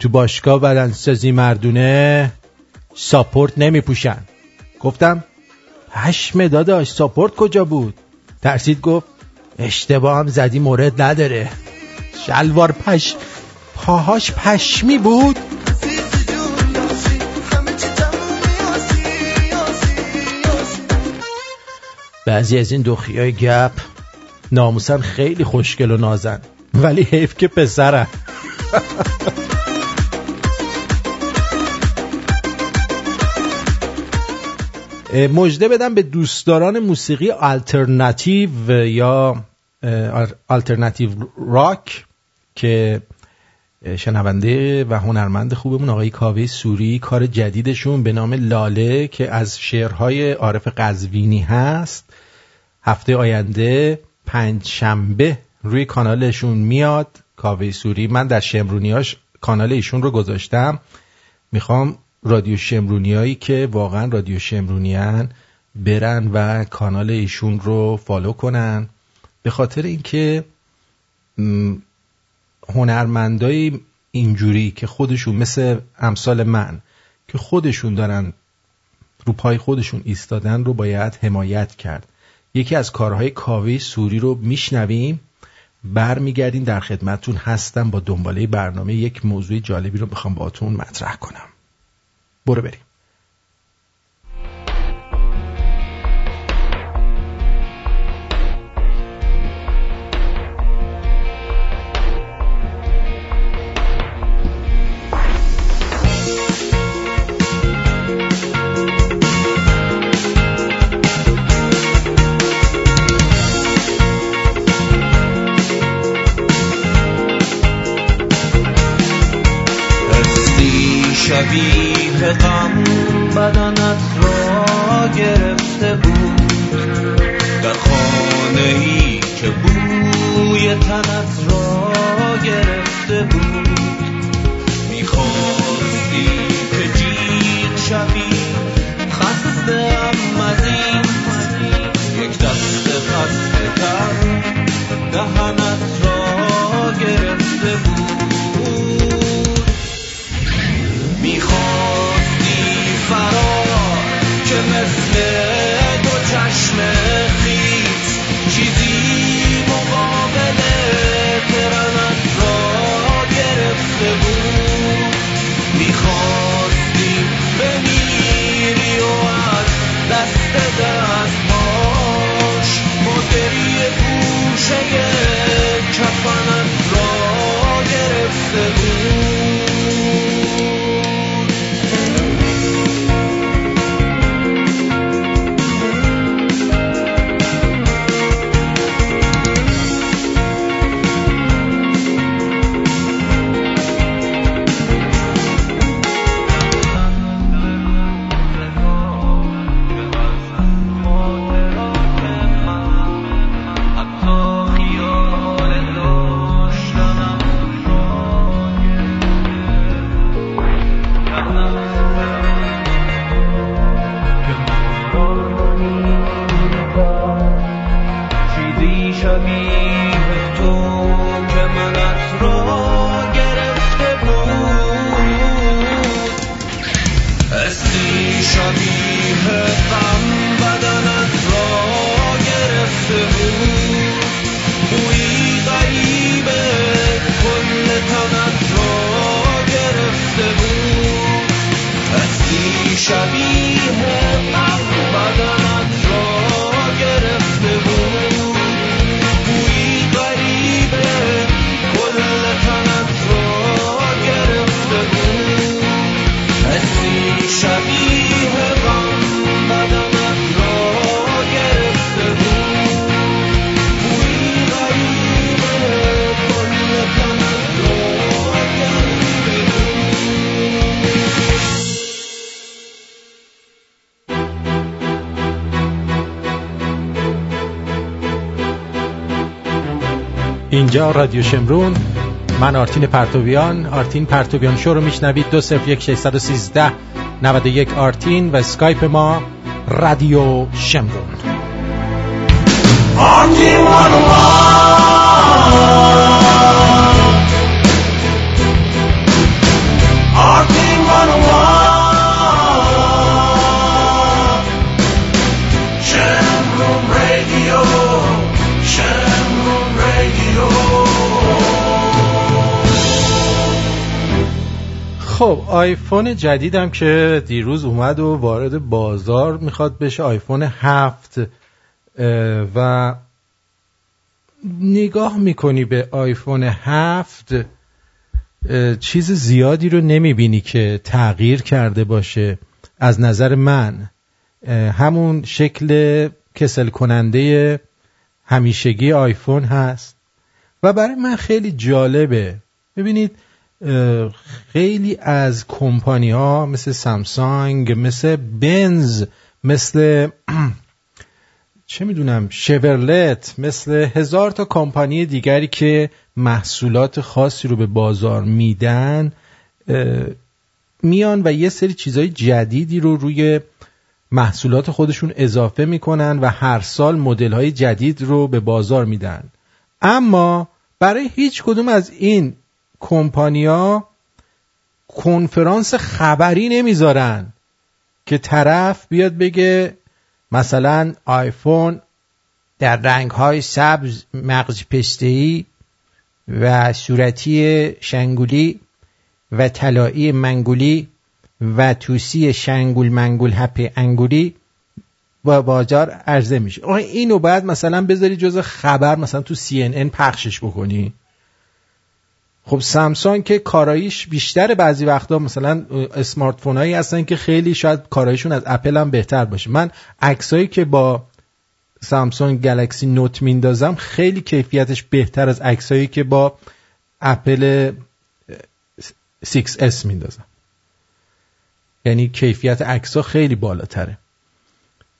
Speaker 3: تو باشگاه بدنسازی مردونه ساپورت نمیپوشن. گفتم پشم داداش ساپورت کجا بود؟ ترسید گفت اشتباه هم زدی مورد نداره. شلوار پش پاهاش پشمی بود. بعضی از این دخی های گپ ناموسن خیلی خوشگل و نازن. ولی حیف که پسرن. مجده بدم به دوستداران موسیقی آلترناتیو یا آلترناتیو راک که شنونده و هنرمند خوبمون آقای کاوه سوری کار جدیدشون به نام لاله که از شعرهای عارف قزوینی هست. هفته آینده پنج شنبه روی کانالشون میاد. کاوه سوری من در شمرونیاش کانال ایشون رو گذاشتم. می‌خوام رادیو شمرونیایی که واقعا رادیو شمرونیان برن و کانال ایشون رو فالو کنن. به خاطر اینکه هنرمندای اینجوری که خودشون مثل امثال من که خودشون دارن رو پای خودشون ایستادن رو باید حمایت کرد. یکی از کارهای کاوه سوری رو میشنویم. برمیگردیم در خدمتتون هستم با دنباله برنامه یک موضوع جالبی رو بخوام باتون مطرح کنم. برو بریم.
Speaker 12: گرفته بود. در خانه ای که بوی تنت را گرفته بود. می‌خواستی که جیغ شوی. خسته از این
Speaker 3: اینجا رادیو شمرون. من آرتین پرتویان. آرتین پرتویان شو رو میشنوید. دو صفر یک ششصد و سیزده نود یک آرتین و اسکایپ ما رادیو شمرون.
Speaker 12: Shamroom
Speaker 3: خب آیفون جدیدم که دیروز اومد و وارد بازار می‌خواد بشه آیفون هفت و نگاه می‌کنی به آیفون هفت چیز زیادی رو نمی‌بینی که تغییر کرده باشه از نظر من. همون شکل کسل کننده همیشگی آیفون هست. و برای من خیلی جالبه. ببینید خیلی از کمپانی ها مثل سامسونگ مثل بنز مثل چه می‌دونم شورلت مثل هزار تا کمپانی دیگری که محصولات خاصی رو به بازار میدن میان و یه سری چیزهای جدیدی رو روی محصولات خودشون اضافه می‌کنن و هر سال مدل های جدید رو به بازار میدن. اما برای هیچ کدوم از این کمپانیا کنفرانس خبری نمی‌ذارن که طرف بیاد بگه مثلا آیفون در رنگ های سبز مغز پسته‌ای و صورتی شنگولی و طلایی منگولی و توسی شنگول منگول هپ انگولی با بازار عرضه میشه. اینو بعد مثلا بذاری جز خبر مثلا تو CNN پخشش بکنی. خب سامسونگ که کاراییش بیشتر بعضی وقتا مثلا اسمارت فون هایی هستن که خیلی شاید کاراییشون از اپل هم بهتر باشه. من عکسایی که با سامسونگ گلکسی نوت میندازم خیلی کیفیتش بهتر از عکسایی که با اپل 6S میندازم. یعنی kیفیت عکس‌ها خیلی بالاتره.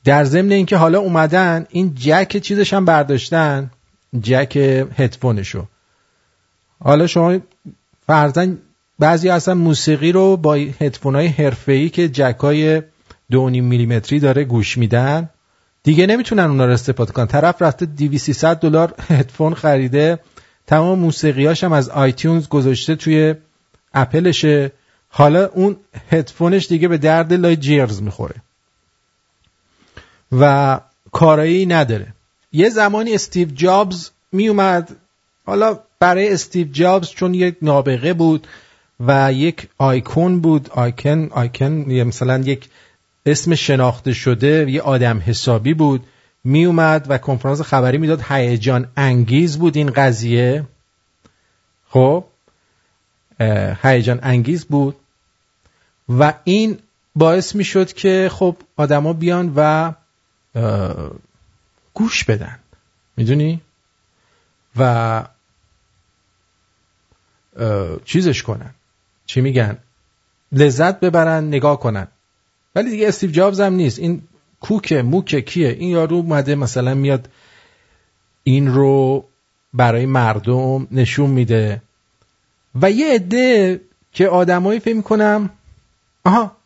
Speaker 3: در ضمن اینکه حالا اومدن این جک چیزش هم برداشتن جک هدفونشو. حالا شما فرزن بعضی اصلا موسیقی رو با هدفون های حرفه‌ای که جک های دو میلیمتری داره گوش میدن دیگه نمی‌تونن اونا رو استفاده کنن. طرف رفته 200 دلار هدفون خریده تمام موسیقیاش هم از آیتیونز گذاشته توی اپلشه حالا اون هدفونش دیگه به درد لای جیرز می‌خوره. و کارایی نداره. یه زمانی استیو جابز میومد حالا برای استیو جابز چون یک نابغه بود و یک آیکون بود. آیکن آیکن مثلا یک اسم شناخته شده یه آدم حسابی بود. میومد و کنفرانس خبری می‌داد. هیجان انگیز بود این قضیه. خب هیجان انگیز بود. و این باعث می شد که خب آدما بیان و گوش بدن. می‌دونی؟ و چیزش کنن. چی میگن؟ لذت ببرن نگاه کنن. ولی دیگه استیو جابز هم نیست. این کوکه موکه کیه؟ این یارو اومده مثلا میاد این رو برای مردم نشون میده. و یه عده که آدمایی فکر می‌کنم آها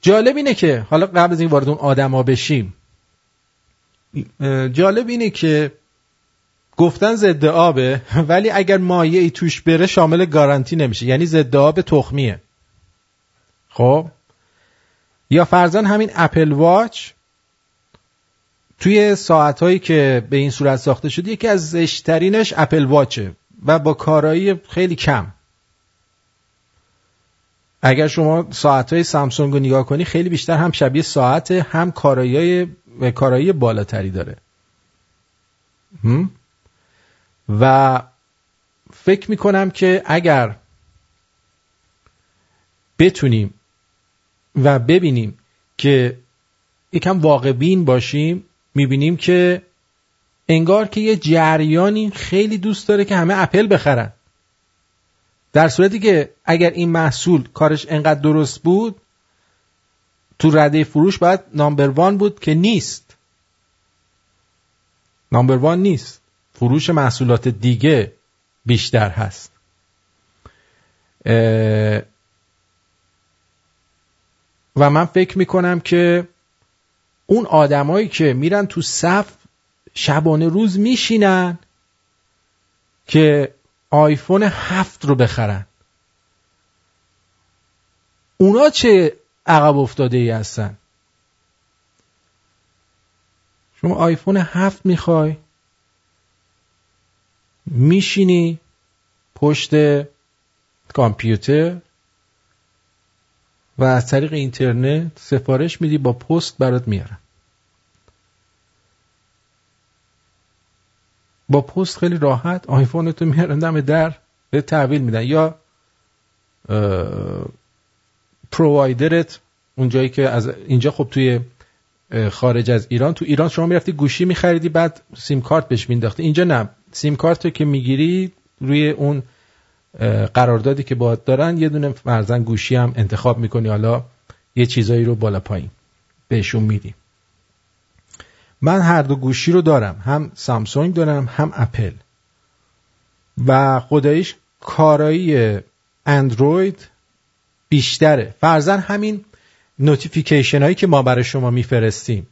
Speaker 3: جالب اینه که حالا قبل از این وارد اون آدما بشیم جالب اینه که گفتن ضد آبه ولی اگر مایه ای توش بره شامل گارانتی نمیشه. یعنی ضد آب تخمیه. خب؟ یا فرزان همین اپل واچ توی ساعت هایی که به این صورت ساخته شده یکی از زشترینش اپل واچه و با کارایی خیلی کم. اگر شما ساعت های سامسونگ رو نگاه کنی خیلی بیشتر هم شبیه ساعت هم کارایی کارایی بالاتری داره. هم؟ و فکر می‌کنم که اگر بتونیم و ببینیم که یکم واقع بین باشیم می‌بینیم که انگار که یه جریانی خیلی دوست داره که همه اپل بخرن. در صورتی که اگر این محصول کارش انقدر درست بود تو رده فروش باید نامبر وان بود که نیست. نامبر وان نیست. فروش محصولات دیگه بیشتر هست. و من فکر می‌کنم که اون آدمایی که میرن تو صف شبانه روز میشینن که آیفون هفت رو بخرن. اونا چه عقب افتاده ای هستن؟ شما آیفون هفت می‌خوای؟ میشینی پشت کامپیوتر و از طریق اینترنت سفارش میدی با پست برات میارن. با پست خیلی راحت آیفون تو میارن دم در به تحویل میدن. یا پرووایدرت اونجایی که از اینجا خب توی خارج از ایران تو ایران شما می‌رفتی گوشی میخریدی بعد سیم کارت بهش مینداختی اینجا نه. سیم کارت که می‌گیری روی اون قراردادی که باید دارن یه دونه فرضاً گوشی هم انتخاب می‌کنی. حالا یه چیزایی رو بالا پایین بهشون میدی. من هر دو گوشی رو دارم. هم سامسونگ دارم هم اپل. و خداییش کارایی اندروید بیشتره. فرضاً همین notification هایی که ما برای شما میفرستیم.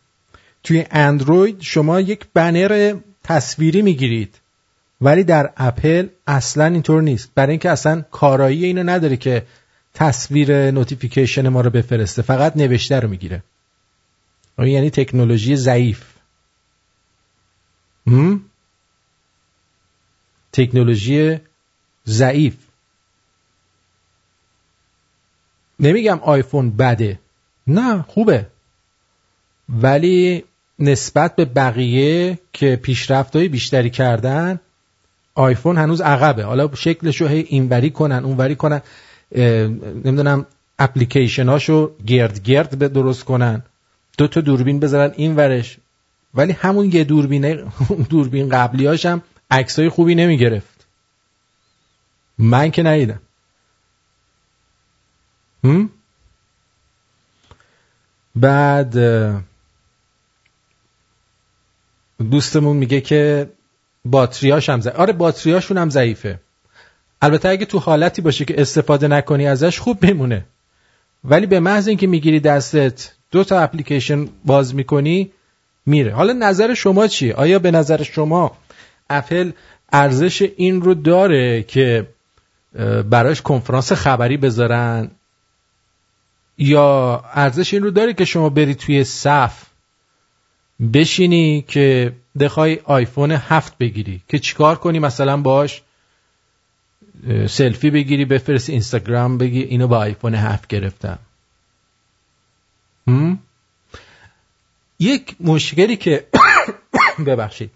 Speaker 3: توی اندروید شما یک بنر تصویری می‌گیرید. ولی در اپل اصلا اینطور نیست. برای اینکه اصلا کارایی اینو نداره که تصویر notification ما رو بفرسته. فقط نوشته رو می‌گیره. یعنی تکنولوژی ضعیف. تکنولوژی ضعیف. نمیگم آیفون بده. نه خوبه. ولی نسبت به بقیه که پیشرفت های بیشتری کردن آیفون هنوز عقبه. حالا شکلشو هی اینوری کنن اونوری کنن. نمی‌دونم اپلیکیشن هاشو گرد گرد به درست کنن. دو تا دوربین بذارن این ورش ولی همون یه دوربین دوربین قبلی هاشم عکسای خوبی نمی گرفت من که ندیدم. بعد دوستمون میگه که باتریاش هم ضعیفه. آره باتریاشون هم ضعیفه. البته اگه تو حالتی باشه که استفاده نکنی ازش خوب بمونه ولی به محض اینکه می‌گیری دستت دو تا اپلیکیشن باز می‌کنی میره. حالا نظر شما چیه آیا به نظر شما اپل ارزش این رو داره که براش کنفرانس خبری بذارن؟ یا ارزش این رو داره که شما بری توی صف بشینی که بخوای آیفون هفت بگیری. که چیکار کنی؟ مثلا باش سلفی بگیری بفرستی اینستاگرام بگی اینو با آیفون هفت گرفتم. یک مشکلی که ببخشید.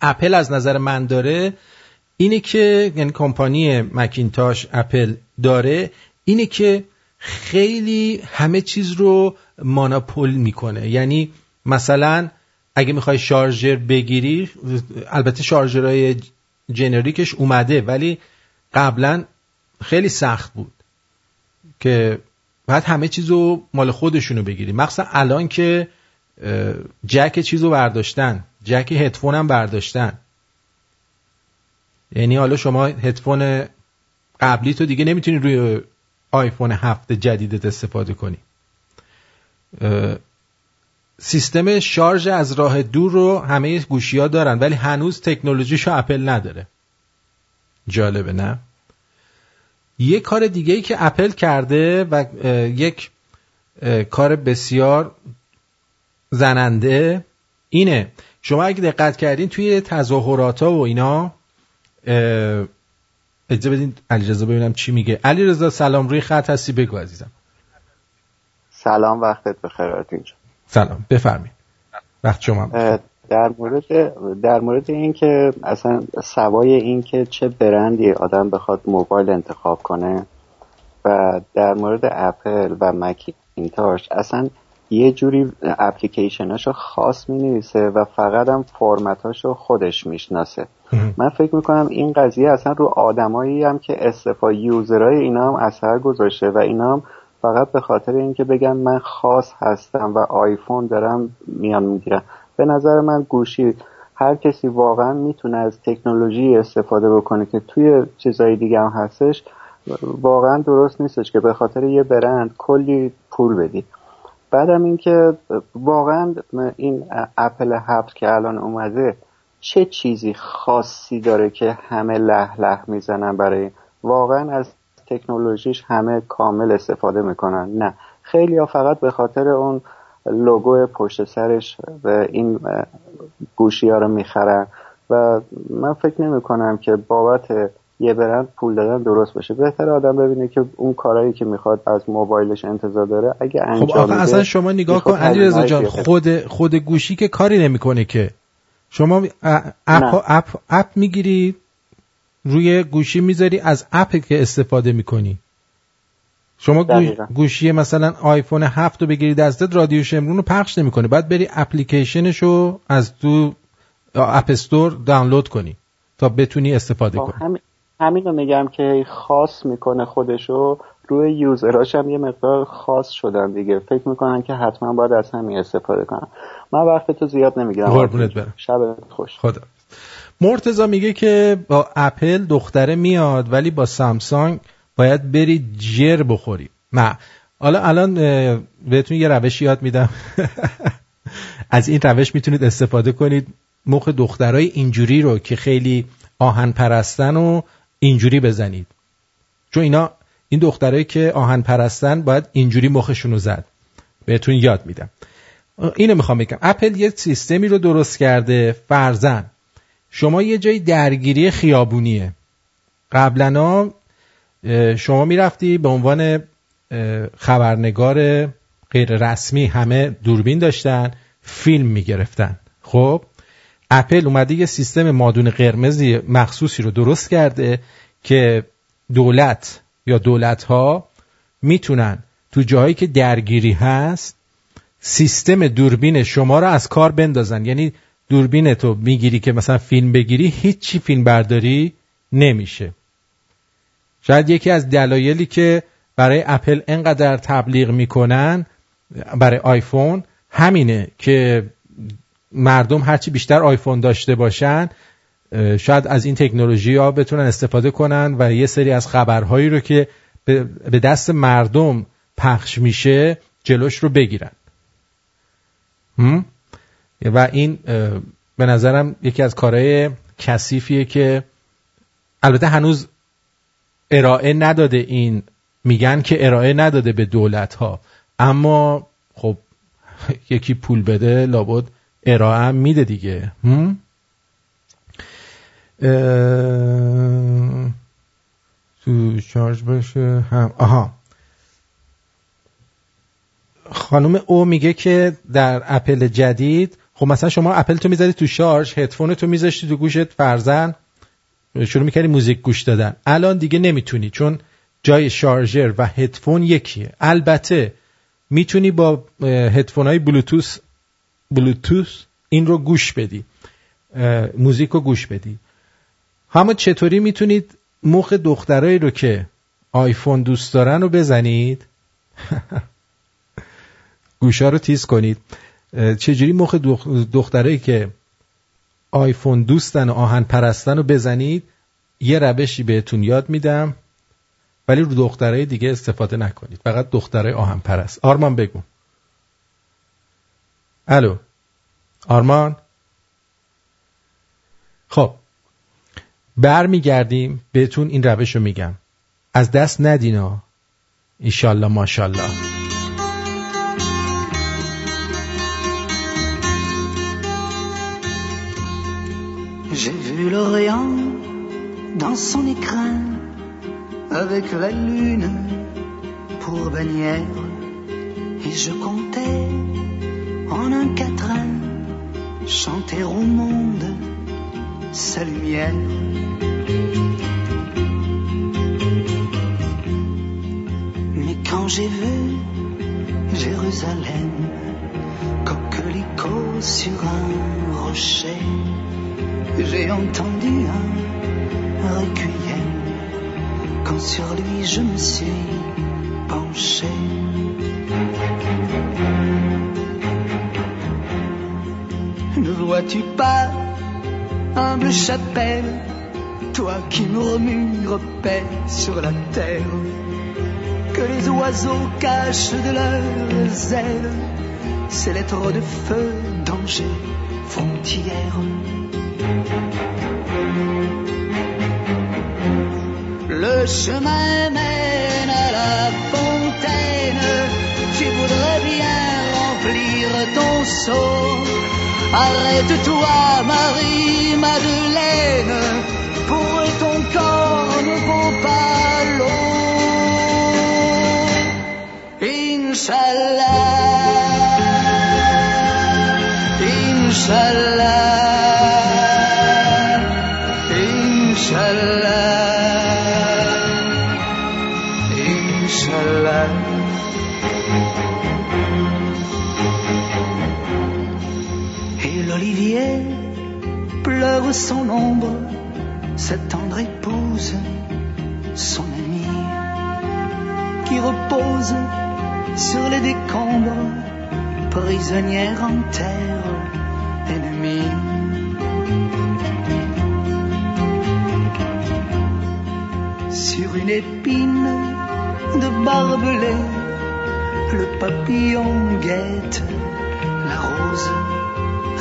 Speaker 3: اپل از نظر من داره اینه که یعنی کمپانی مکینتاش اپل داره اینه که خیلی همه چیز رو ماناپول می‌کنه. یعنی مثلا اگه می‌خوای شارژر بگیری البته شارژرهای جنریکش اومده ولی قبلا خیلی سخت بود که بعد همه چیز رو مال خودشونو بگیری. مخصوصا الان که جک چیز رو برداشتن جک هدفون هم برداشتن. یعنی حالا شما هدفون قبلی تو دیگه نمی‌تونی روی آیفون هفت جدیدت استفاده کنی. سیستم شارژ از راه دور رو همه گوشی ها دارن ولی هنوز تکنولوژیشو اپل نداره. جالبه نه؟ یک کار دیگه ای که اپل کرده و یک کار بسیار زننده اینه. شما اگه دقت کردین توی تظاهرات ها و اینا اجازه بدین علی رضا ببینم چی میگه. علی رضا سلام روی خط هستی بگو عزیزم.
Speaker 13: سلام وقتت بخیر اینجا
Speaker 3: سلام بفرمایید. وقت شما
Speaker 13: در مورد در مورد این که اصلا سوای این که چه برندی آدم بخواد موبایل انتخاب کنه و در مورد اپل و مکینتاش اصلا یه جوری اپلیکیشناشو خاص می نویسه و فقط هم فرمتاشو خودش می‌شناسه. من فکر می‌کنم این قضیه اصلا رو آدمایی هم که استفا یوزرهای اینا هم اثر گذاشته و اینا هم فقط به خاطر اینکه بگن من خاص هستم و آیفون دارم میان می‌گیرم. به نظر من گوشی هر کسی واقعا می‌تونه از تکنولوژی استفاده بکنه که توی چیزای دیگه هم هستش واقعا درست نیستش که به خاطر یه برند کلی پول بدی. بعدم اینکه واقعا این اپل هفت که الان اومده چه چیزی خاصی داره که همه له له می‌زنن برای واقعا از تکنولوژیش همه کامل استفاده می‌کنن. نه. خیلی ها فقط به خاطر اون لوگو پشت سرش و این گوشی ها رو می‌خرن و من فکر نمی کنم که بابت یه برند پول دادن درست باشه. بهتر آدم ببینه که اون کارهایی که می‌خواد از موبایلش انتظار داره. اگه انجام
Speaker 3: خب آخه
Speaker 13: میده
Speaker 3: اصلا شما نگاه کن
Speaker 13: می‌خواد
Speaker 3: علی رضا
Speaker 13: هزینه‌ای
Speaker 3: جان. خود خود گوشی که کاری نمی‌کنه که. شما اپ
Speaker 13: نه.
Speaker 3: اپ اپ می‌گیری؟ روی گوشی می‌ذاری از اپ که استفاده می‌کنی. شما
Speaker 13: دقیقاً.
Speaker 3: گوشی مثلا آیفون هفت رو بگیری دستت رادیو شمرون رو پخش نمی‌کنه. باید بری اپلیکیشنش رو از تو اپ استور دانلود کنی تا بتونی استفاده
Speaker 13: خب،
Speaker 3: کنی.
Speaker 13: همین همین رو میگم که خاص می‌کنه خودشو روی یوزراش هم یه مقدار خاص شدن دیگه. فکر می‌کنن که حتما باید از همین استفاده کنم من وقت تو زیاد نمی‌گیرم.
Speaker 3: قربونت برم.
Speaker 13: شب خوش.
Speaker 3: خدا. مرتزا میگه که با اپل دختره میاد ولی با سامسونگ باید بری جر بخوری. نه حالا الان بهتون یه روش یاد میدم. از این روش می‌تونید استفاده کنید. مخ دخترای اینجوری رو که خیلی آهن پرستن و اینجوری بزنید. چون اینا این دخترایی که آهن پرستن باید اینجوری مخشون رو زد. بهتون یاد میدم. اینو می‌خوام بگم. اپل یه سیستمی رو درست کرده فرزن شما یه جای درگیری خیابونیه. قبلا شما می‌رفتی به عنوان خبرنگار غیر رسمی همه دوربین داشتن فیلم می‌گرفتن. خب اپل اومده یه سیستم مادون قرمزی مخصوصی رو درست کرده که دولت یا دولت ها می‌تونن تو جاهایی که درگیری هست سیستم دوربین شما رو از کار بندازن. یعنی دوربین تو می‌گیری که مثلا فیلم بگیری هیچی فیلم برداری نمیشه شاید یکی از دلایلی که برای اپل انقدر تبلیغ می‌کنن برای آیفون همینه که مردم هرچی بیشتر آیفون داشته باشن شاید از این تکنولوژی ها بتونن استفاده کنن و یه سری از خبرهایی رو که به دست مردم پخش میشه جلوش رو بگیرن؟ و این به نظرم یکی از کارهای کثیفیه که البته هنوز ارائه نداده این میگن که ارائه نداده به دولت ها اما خب یکی پول بده لابد ارائه میده دیگه؟ اه، تو شارژ باشه هم آها. خانم او میگه که در اپل جدید خب مثلا شما اپل تو می‌ذاری تو شارژ هدفون تو میذاشتی تو گوشت فرزن شروع می‌کردی موزیک گوش دادن. الان دیگه نمی‌تونی چون جای شارژر و هدفون یکیه. البته می‌تونی با هدفون های بلوتوس بلوتوس این رو گوش بدی موزیک رو گوش بدی. اما چطوری می‌تونید مخ دخترایی رو که آیفون دوست دارن رو بزنید؟ گوشا رو تیز کنید. چجوری مخ دخ- دخترایی که آیفون دوستن و آهن پرستن رو بزنید یه روشی بهتون یاد میدم ولی رو دخترای دیگه استفاده نکنید. فقط دخترای آهن پرست. آرمان بگو. الو. آرمان. خب. برمیگردیم بهتون این روش رو میگم. از دست ندینا ایشالله ماشالله
Speaker 14: l'Orient dans son écrin avec la lune pour bannière et je comptais en un quatrain chanter au monde sa lumière. Mais quand j'ai vu Jérusalem, coquelicot sur un rocher, j'ai entendu un requiem quand sur lui je me suis penché. Ne vois-tu pas, humble chapelle, toi qui murmures paix sur la terre, que les oiseaux cachent de leurs ailes ces lettres de feu, danger, frontière. Le chemin mène à la fontaine. Tu voudrais bien remplir ton seau. Arrête-toi, Marie-Madeleine. Pourrait ton corps vaut pas l'eau. Inch'Allah, Inch'Allah, son ombre, sa tendre épouse, son amie, qui repose sur les décombres, prisonnière en terre ennemie. Sur une épine de barbelé, le papillon guette la rose.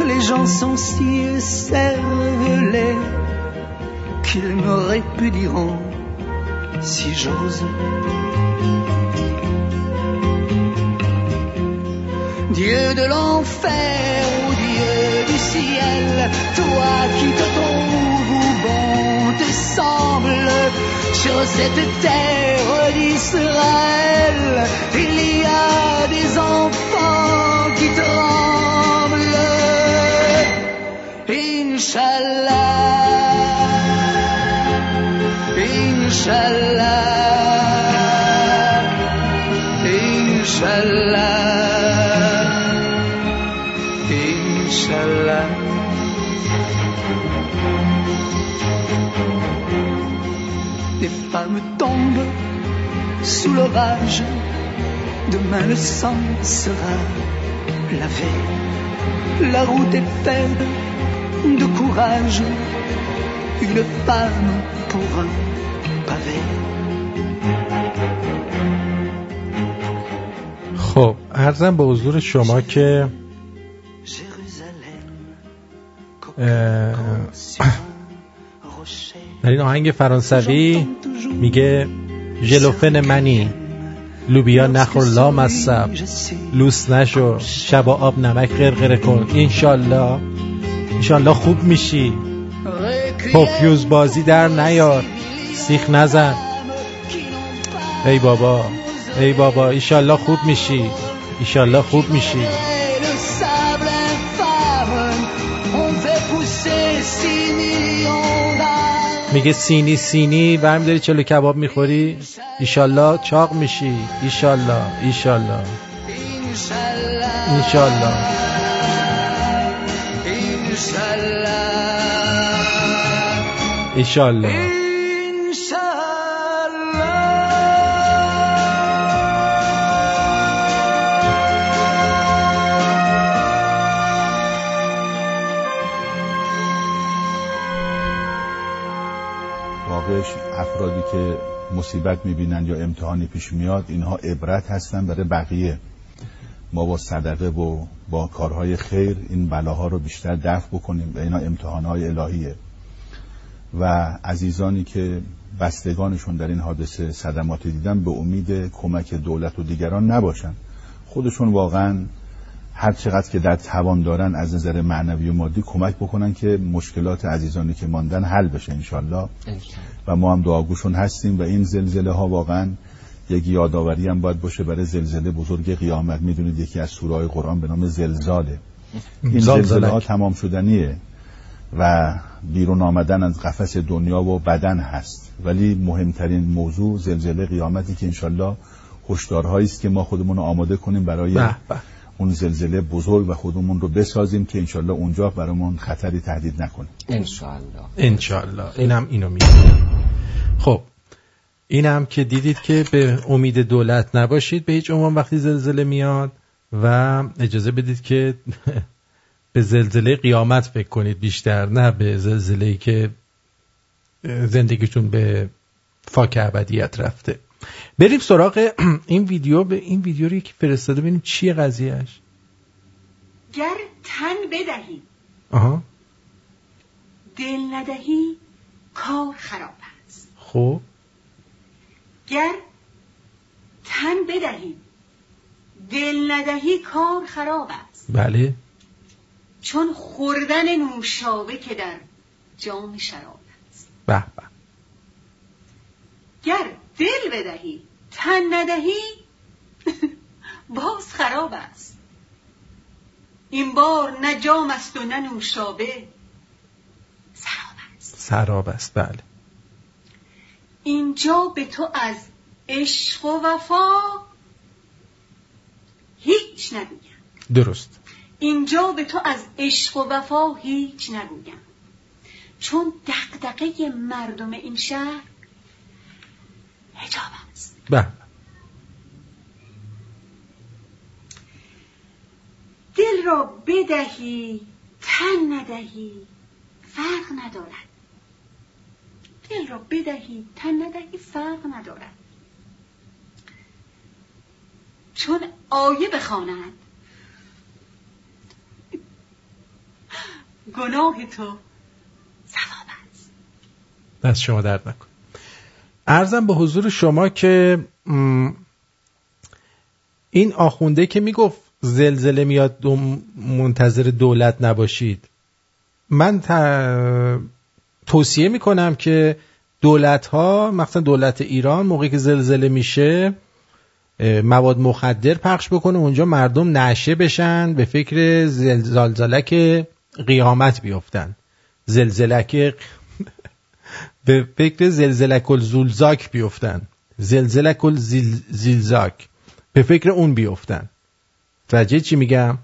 Speaker 14: Les gens sont si cervelés qu'ils me répudieront si j'ose. Dieu de l'enfer ou Dieu du ciel, toi qui te trouves bon te semble, sur cette terre d'Israël, il y a Inch'Allah, Inch'Allah, Inch'Allah. Des femmes tombent sous l'orage, demain le sang sera lavé. La route est faite de courage, une femme pour un pavé.
Speaker 3: خب ارزم به حضور شما که اه، در این آهنگ فرانسوی میگه ژلوفن منی لوبیا نخور لا مصب لوس نشو شبا آب نمک غرغره کن انشالله انشالله خوب میشی. پوفیوز بازی در نیار. سیخ نزن. ای بابا ای بابا ایشالله خوب میشی. ایشالله خوب میشی. میگه سینی سینی برمی داری چلو کباب می‌خوری؟ ایشالله چاق میشی. ایشالله ایشالله. ایشالله.
Speaker 14: Inch'Allah,
Speaker 3: ایشالله.
Speaker 15: افرادی که مصیبت می‌بینن یا امتحانی پیش میاد اینها عبرت هستن برای بقیه. ما با صدقه و با کارهای خیر این بلاها رو بیشتر دفع بکنیم و اینا امتحانهای الهیه. و عزیزانی که بستگانشون در این حادثه صدماتی دیدن به امید کمک دولت و دیگران نباشن. خودشون واقعا هر چقدر که در توان دارن از نظر معنوی و مادی کمک بکنن که مشکلات عزیزانی که ماندن حل بشه انشالله و ما هم دعاگوشون هستیم و این زلزله ها واقعا یک یادآوری هم باید باشه برای زلزله بزرگ قیامت. می‌دونید یکی از سورهای قرآن به نام زلزاله. این. زلزله ها تمام شدنیه و بیرون آمدن از قفس دنیا و بدن هست. ولی مهمترین موضوع زلزله قیامتی که انشالله هشدارهایی است که ما خودمون رو آماده کنیم برای
Speaker 3: به به.
Speaker 15: اون زلزله بزرگ و خودمون رو بسازیم که انشالله اونجا برامون خطری تهدید نکنه.
Speaker 16: انشاءالله.
Speaker 3: انشالله اینم اینو میگه خب اینم که دیدید که به امید دولت نباشید به هیچ عنوان وقتی زلزله میاد و اجازه بدید که به زلزله قیامت فکر کنید بیشتر نه به زلزله که زندگیتون به فاک ابدیت رفته. بریم سراغ این ویدیو. به این ویدیو رو که فرستاده. ببینیم چیه قضیهش
Speaker 17: گر تن بدهی.
Speaker 3: آها.
Speaker 17: دل ندهی کار خراب است.
Speaker 3: خب.
Speaker 17: گر تن بدهی دل ندهی کار خراب است.
Speaker 3: بله.
Speaker 17: چون خوردن نوشابه که در جام شراب است.
Speaker 3: به به.
Speaker 18: گر دل بدهی. تن ندهی. باز خراب است. این بار نه جام است و نه نوشابه. سراب است.
Speaker 3: سراب است بله.
Speaker 18: اینجا به تو از عشق و وفا هیچ نگویم.
Speaker 3: درست.
Speaker 18: اینجا به تو از عشق و وفا هیچ نگویم. چون دقدقه مردم این شهر هجاب است.
Speaker 3: بله.
Speaker 18: دل را بدهی تن ندهی فرق ندارد. دل را بدهی تن ندهی فرق ندارد. چون آیه بخواند گناه تو ثواب است.
Speaker 3: دست شما درد نکن. ارزم به حضور شما که این آخونده که می‌گفت زلزله میاد منتظر دولت نباشید. من ت- توصیه می‌کنم که دولت ها مثلا دولت ایران موقعی که زلزله میشه مواد مخدر پخش بکنه اونجا مردم نشه بشن به فکر زلزالک قیامت بیفتن. زلزلک به فکر زلزلک الزولزاک بیفتن. زلزلک الزیلزاک به فکر اون بیفتن. توجه چی میگم؟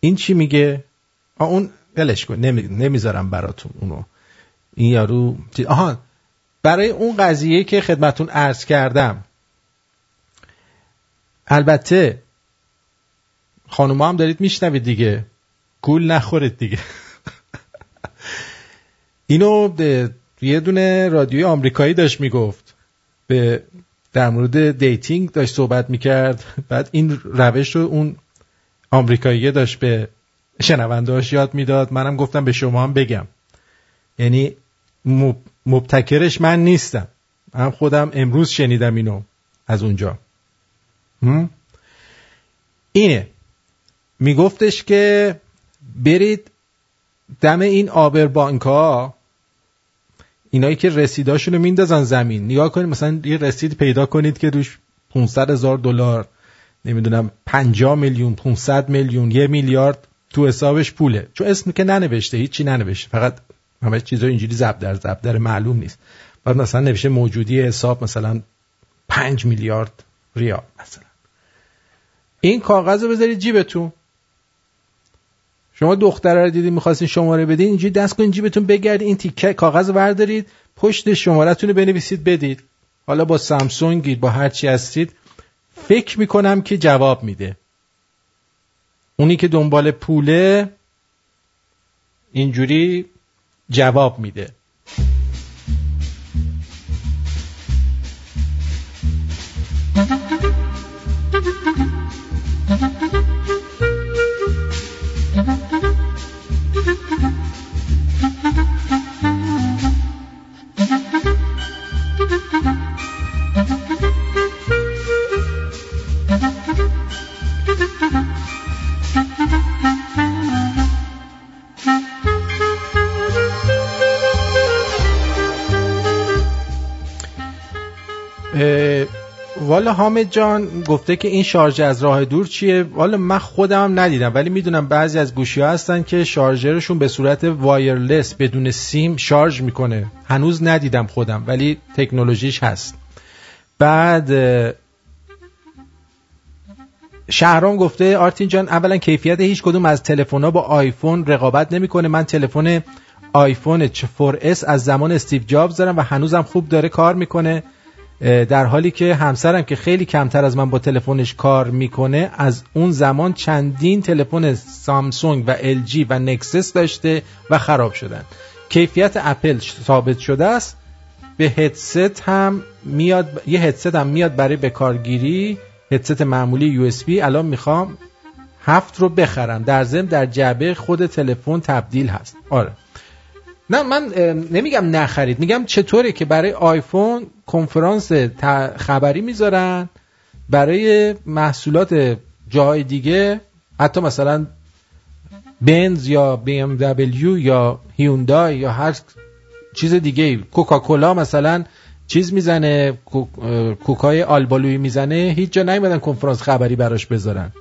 Speaker 3: این چی میگه؟ آ اون ولش کن. نمی... نمی‌ذارم براتون اونو. این یارو آها برای اون قضیه که خدمتون عرض کردم. البته خانوما هم دارید میشنوید دیگه. گول نخورید دیگه. اینو یه دونه رادیوی آمریکایی داشت می‌گفت. به در مورد dating داشت صحبت می‌کرد. بعد این روش رو اون آمریکایی داشت به شنونده‌هاش یاد می‌داد. منم گفتم به شما هم بگم. یعنی مب- مبتکرش من نیستم. من خودم امروز شنیدم اینو از اونجا؟ اینه. میگفتش که برید دم این آبربانک ها اینایی که رسیداشون رو میندازن زمین. نگاه کنید مثلا یه رسید پیدا کنید که روش 500 هزار دلار نمی‌دونم 50 میلیون 500 میلیون یه میلیارد تو حسابش پوله. چون اسم که ننوشته هیچی ننوشته. فقط همه چیزا اینجوری زب در زب در معلوم نیست. بعد مثلا نوشته موجودی حساب مثلا 5 میلیارد ریال مثلا. این کاغذ رو بذارید جیبتون. شما دختره رو دیدین می‌خواستین شماره بدین اینجوری دست کنین جیبتون بگردین این تیکه کاغذ بردارید پشت شمارتون رو بنویسید بدید. حالا با سامسونگید با هر چی هستید فکر می‌کنم که جواب میده. اونی که دنبال پوله اینجوری جواب میده. والا حامد جان گفته که این شارژ از راه دور چیه؟ والا من خودم ندیدم ولی می‌دونم بعضی از گوشی ها هستن که شارژرشون به صورت wireless بدون سیم شارژ می‌کنه. هنوز ندیدم خودم ولی تکنولوژیش هست. بعد شهرام گفته آرتین جان اولا کیفیت هیچ کدوم از تلفن ها با آیفون رقابت نمی‌کنه. من تلفن آیفون 4S از زمان استیو جابز دارم و هنوزم خوب داره کار می‌کنه. در حالی که همسرم که خیلی کمتر از من با تلفنش کار می‌کنه از اون زمان چندین تلفن سامسونگ و LG و نکسس داشته و خراب شدن. کیفیت اپل ثابت شده است. به هدست هم میاد یه هدست هم میاد برای بکارگیری هدست معمولی US الان می‌خوام هفت رو بخرم. در ضمن در جعبه خود تلفن تبدیل هست. آره. نه من نمیگم نخرید. میگم چطوره که برای آیفون کنفرانس خبری می‌ذارن برای محصولات جای دیگه حتی مثلا بنز یا بی ام دبلیو یا هیوندای یا هر چیز دیگه. کوکاکولا مثلا چیز می‌زنه کوکای آلبالویی می‌زنه هیچ جا نیومدن کنفرانس خبری براش بذارن.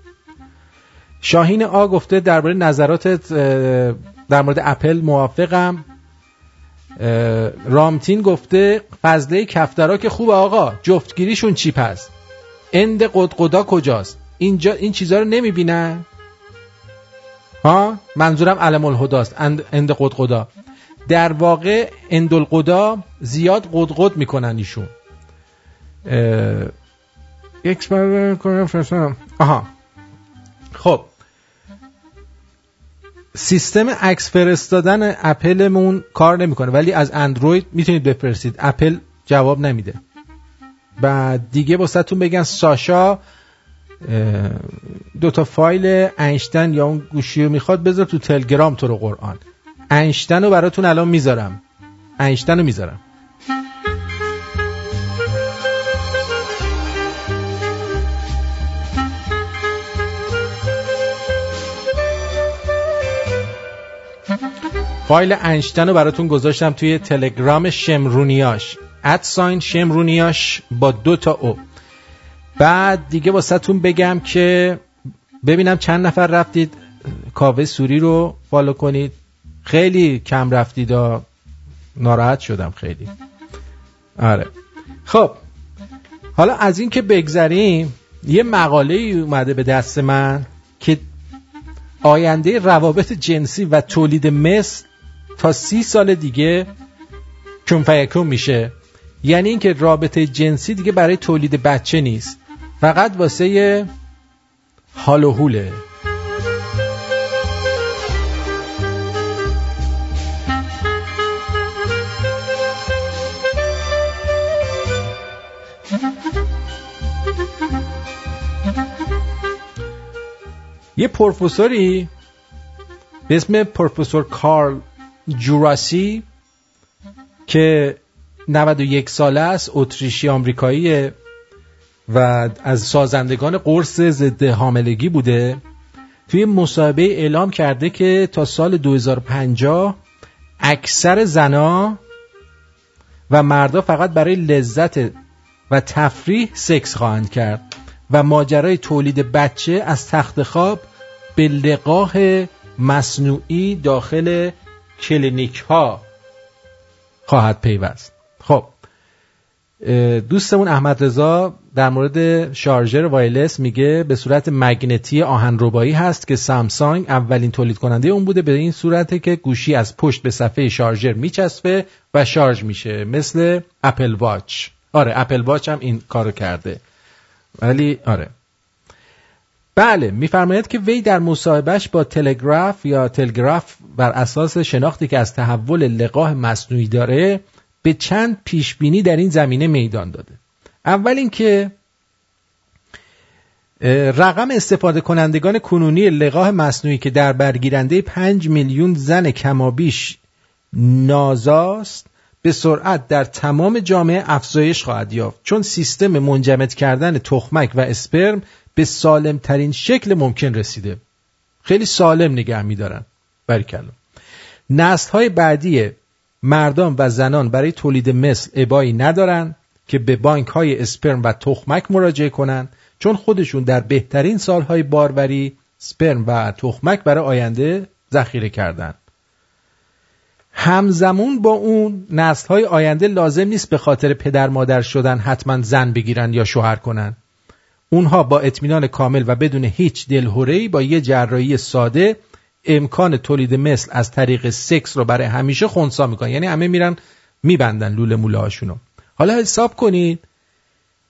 Speaker 3: شاهین آ گفته درباره نظراتت در مورد اپل موافقم. رامتین گفته فضله کفترا که خوبه آقا. جفتگیریشون چی پس؟ اند قدقدا کجاست؟ اینجا این چیزها رو نمی‌بینن؟ ها؟ منظورم علم الهداست. اند قدقدا. در واقع اندالقدا زیاد قدقد می‌کنن ایشون. یک آها. خب. سیستم عکس فرستادن اپلمون کار نمی‌کنه ولی از اندروید می‌تونید بفرستید اپل جواب نمیده. بعد دیگه باستون بگن ساشا دو تا فایل انشتن یا اون گوشی رو می‌خواد بذار تو تلگرام تو رو قرآن. انشتن رو براتون الان می‌ذارم. انشتن رو می‌ذارم. فایل انشتن رو براتون گذاشتم توی تلگرام شمرونیاش. ادساین شمرونیاش با دو تا او. بعد دیگه واسهتون بگم که ببینم چند نفر رفتید کاوه سوری رو فالو کنید. خیلی کم رفتید ناراحت شدم خیلی. آره. خب حالا از این که بگذریم یه مقاله اومده به دست من که آینده روابط جنسی و تولید مثل تا سی سال دیگه کن میشه. یعنی اینکه رابطه جنسی دیگه برای تولید بچه نیست. فقط واسه حال و حوله. یه پروفسوری به اسم پروفسور کارل جوراسی که 91 ساله است اتریشی آمریکایی و از سازندگان قرص ضد حاملگی بوده. توی مصاحبه اعلام کرده که تا سال 2050 اکثر زنا و مردا فقط برای لذت و تفریح سکس خواهند کرد و ماجرای تولید بچه از تخت خواب به لقاح مصنوعی داخل کلینیک ها خواهد پیوست. خب دوستمون احمد رضا در مورد شارژر wireless میگه به صورت مگنتی آهنربایی هست که سامسونگ اولین تولید کننده اون بوده. به این صورته که گوشی از پشت به صفحه شارژر میچسبه و شارژ میشه مثل Apple Watch. آره اپل واچ هم این کارو کرده. ولی آره. بله میفرماید که وی در مصاحبهش با تلگراف یا تلگراف بر اساس شناختی که از تحول لقاه مصنوعی داره به چند پیشبینی در این زمینه میدان داده. اول اینکه رقم استفاده کنندگان کنونی لقاه مصنوعی که در برگیرنده 5 میلیون زن کمابیش نازاست به سرعت در تمام جامعه افزایش خواهد یافت. چون سیستم منجمد کردن تخمک و اسپرم به سالم ترین شکل ممکن رسیده. خیلی سالم نگه میدارن. برکلا نسل های بعدی مردان و زنان برای تولید مثل ابایی ندارن که به بانک های اسپرم و تخمک مراجعه کنند چون خودشون در بهترین سالهای باروری سپرم و تخمک برای آینده ذخیره کردن. همزمون با اون نسل های آینده لازم نیست به خاطر پدر مادر شدن حتما زن بگیرن یا شوهر کنن. اونها با اطمینان کامل و بدون هیچ دلهوره‌ای با یه جراحی ساده امکان تولید مثل از طریق سکس رو برای همیشه خونسا می‌کنن. یعنی همه میرن میبندن لوله موله هاشونو حالا حساب کنید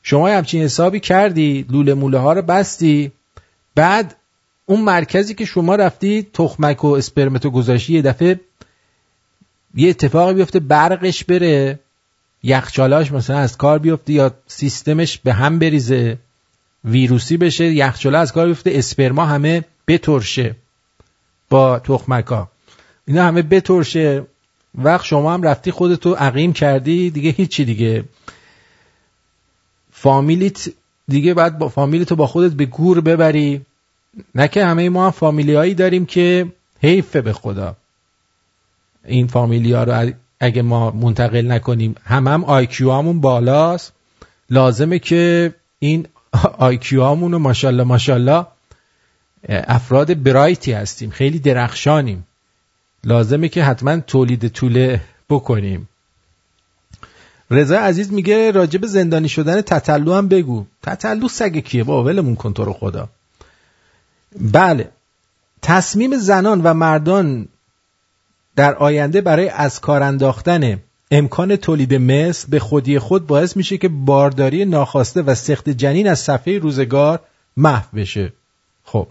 Speaker 3: شما همچین حسابی کردی لوله موله ها رو بستی. بعد اون مرکزی که شما رفتی تخمک و اسپرمتو گذاشتی یه دفعه یه اتفاقی بیفته برقش بره. یخچالاش مثلا از کار بیفته یا سیستمش به هم بریزه. ویروسی بشه یخچاله از کار بیفته اسپرما همه بترشه با تخمکا. اینا همه بترشه. وقت شما هم رفتی خودتو عقیم کردی دیگه هیچی دیگه. فامیلیت دیگه بعد با فامیلیتو با خودت به گور ببری. نه همه ما هم فامیلیایی داریم که حیفه به خدا. این فامیلیا رو اگه ما منتقل نکنیم هم هم IQ مون بالاست. لازمه که این IQ مون رو ماشالله ماشالله افراد bright ی هستیم خیلی درخشانیم. لازمه که حتما تولید توله بکنیم. رضا عزیز میگه راجب زندانی شدن تطلو هم بگو. تطلو سگ کیه؟ با ولمون کن تو رو خدا. بله. تصمیم زنان و مردان در آینده برای از کار انداختن امکان تولید مثل به خودی خود باعث میشه که بارداری ناخواسته و سخت جنین از صفحه روزگار محو بشه. خب.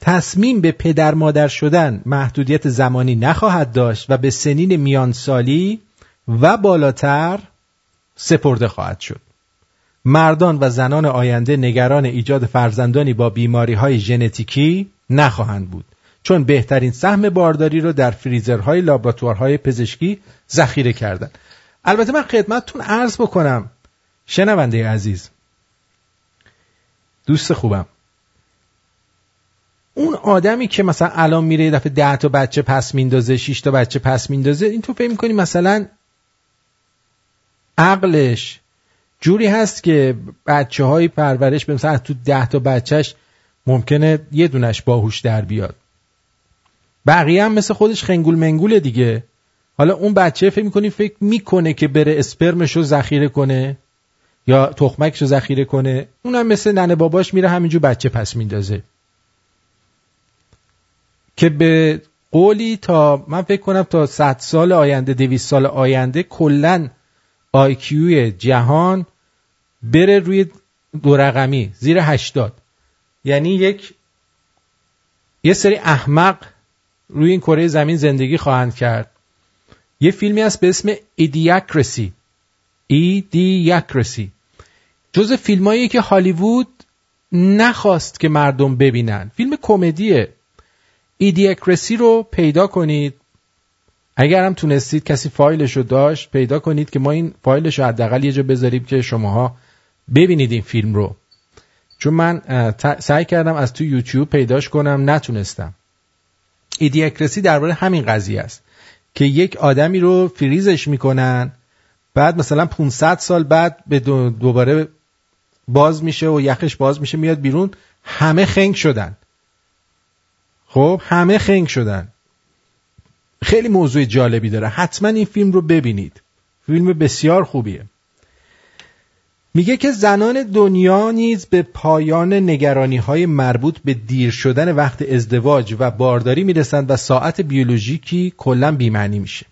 Speaker 3: تصمیم به پدر مادر شدن محدودیت زمانی نخواهد داشت و به سنین میانسالی و بالاتر سپرده خواهد شد. مردان و زنان آینده نگران ایجاد فرزندانی با بیماری های ژنتیکی نخواهند بود. چون بهترین سهم بارداری رو در فریزرهای لابراتوارهای پزشکی ذخیره کردن. البته من خدمتتون عرض بکنم شنونده عزیز دوست خوبم. اون آدمی که مثلا الان میره یه دفعه ده تا بچه پس میندازه 6 تا بچه پس میندازه این تو فکر می‌کنی مثلا عقلش جوری هست که بچه های پرورش مثلا تو ده تا بچهش ممکنه یه دونش باهوش در بیاد. بقیه هم مثل خودش خنگول منگوله دیگه. حالا اون بچه فکر می‌کنی فکر می‌کنه که بره اسپرمش رو ذخیره کنه یا تخمکش رو ذخیره کنه. اونم مثل ننه باباش میره همینجور بچه پس میندازه. که به قولی تا من فکر کنم تا 100 سال آینده 200 سال آینده کلا آیکیوی جهان بره روی دو رقمی زیر 80 یعنی یک یه سری احمق روی این کره زمین زندگی خواهند کرد. یه فیلمی هست به اسم ایدیاکرسی ایدیاکرسی جز فیلمایی که هالیوود نخواست که مردم ببینن. فیلم کمدیه. ایدیاکرسی رو پیدا کنید. اگر هم تونستید کسی فایلش رو داشت پیدا کنید که ما این فایلش رو حداقل یه جا بذاریم که شماها ببینید این فیلم رو. چون من سعی کردم از تو یوتیوب پیداش کنم نتونستم. ایدیاکرسی درباره همین قضیه است که یک آدمی رو فریزش می‌کنن بعد مثلا 500 سال بعد به دوباره باز میشه و یخش باز میشه میاد بیرون همه خنگ شدن. خب همه خنگ شدن. خیلی موضوع جالبی داره. حتما این فیلم رو ببینید. فیلم بسیار خوبیه. میگه که زنان دنیا نیز به پایان نگرانی های مربوط به دیر شدن وقت ازدواج و بارداری می‌رسند و ساعت بیولوژیکی کلا بیمعنی میشه.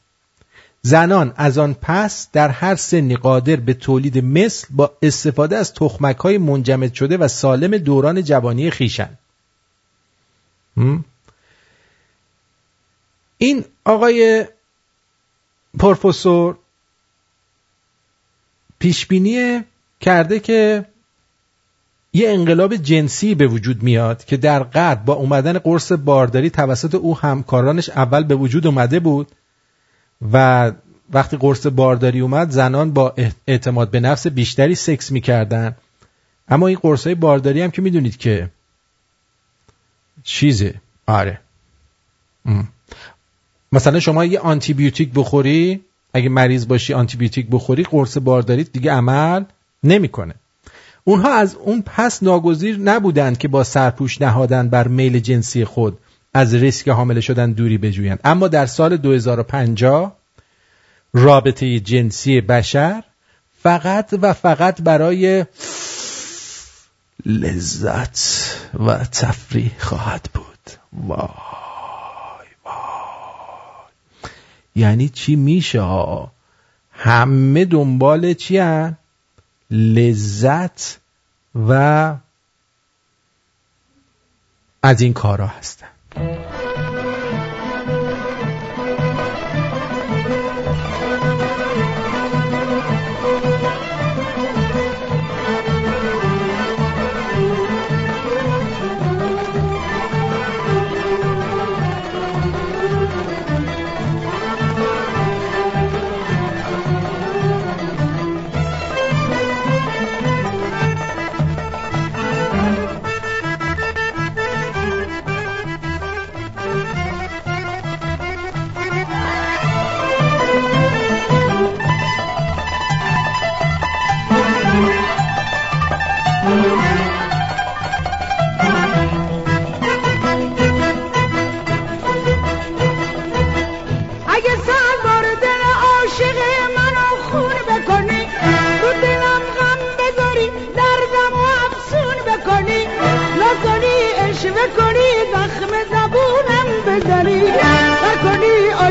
Speaker 3: زنان از آن پس در هر سنی قادر به تولید مثل با استفاده از تخمک های منجمد شده و سالم دوران جوانی خیشن این آقای پروفسور پیشبینی کرده که یه انقلاب جنسی به وجود میاد که در غرب با اومدن قرص بارداری توسط او همکارانش اول به وجود اومده بود و وقتی قرص بارداری اومد زنان با اعتماد به نفس بیشتری سکس می‌کردن. اما این قرص های بارداری هم که می‌دونید که چیزه. آره. مثلا شما یه آنتی بیوتیک بخوری اگه مریض باشی آنتی بیوتیک بخوری قرص بارداری دیگه عمل نمی‌کنه. اونها از اون پس ناگزیر نبودند که با سرپوش نهادن بر میل جنسی خود از ریسک حامله شدن دوری بجویند. اما در سال 2050 رابطه جنسی بشر فقط و فقط برای لذت و تفریح خواهد بود. وای وای. یعنی چی میشه همه دنبال چی هن؟ لذت و از این کارا هستن.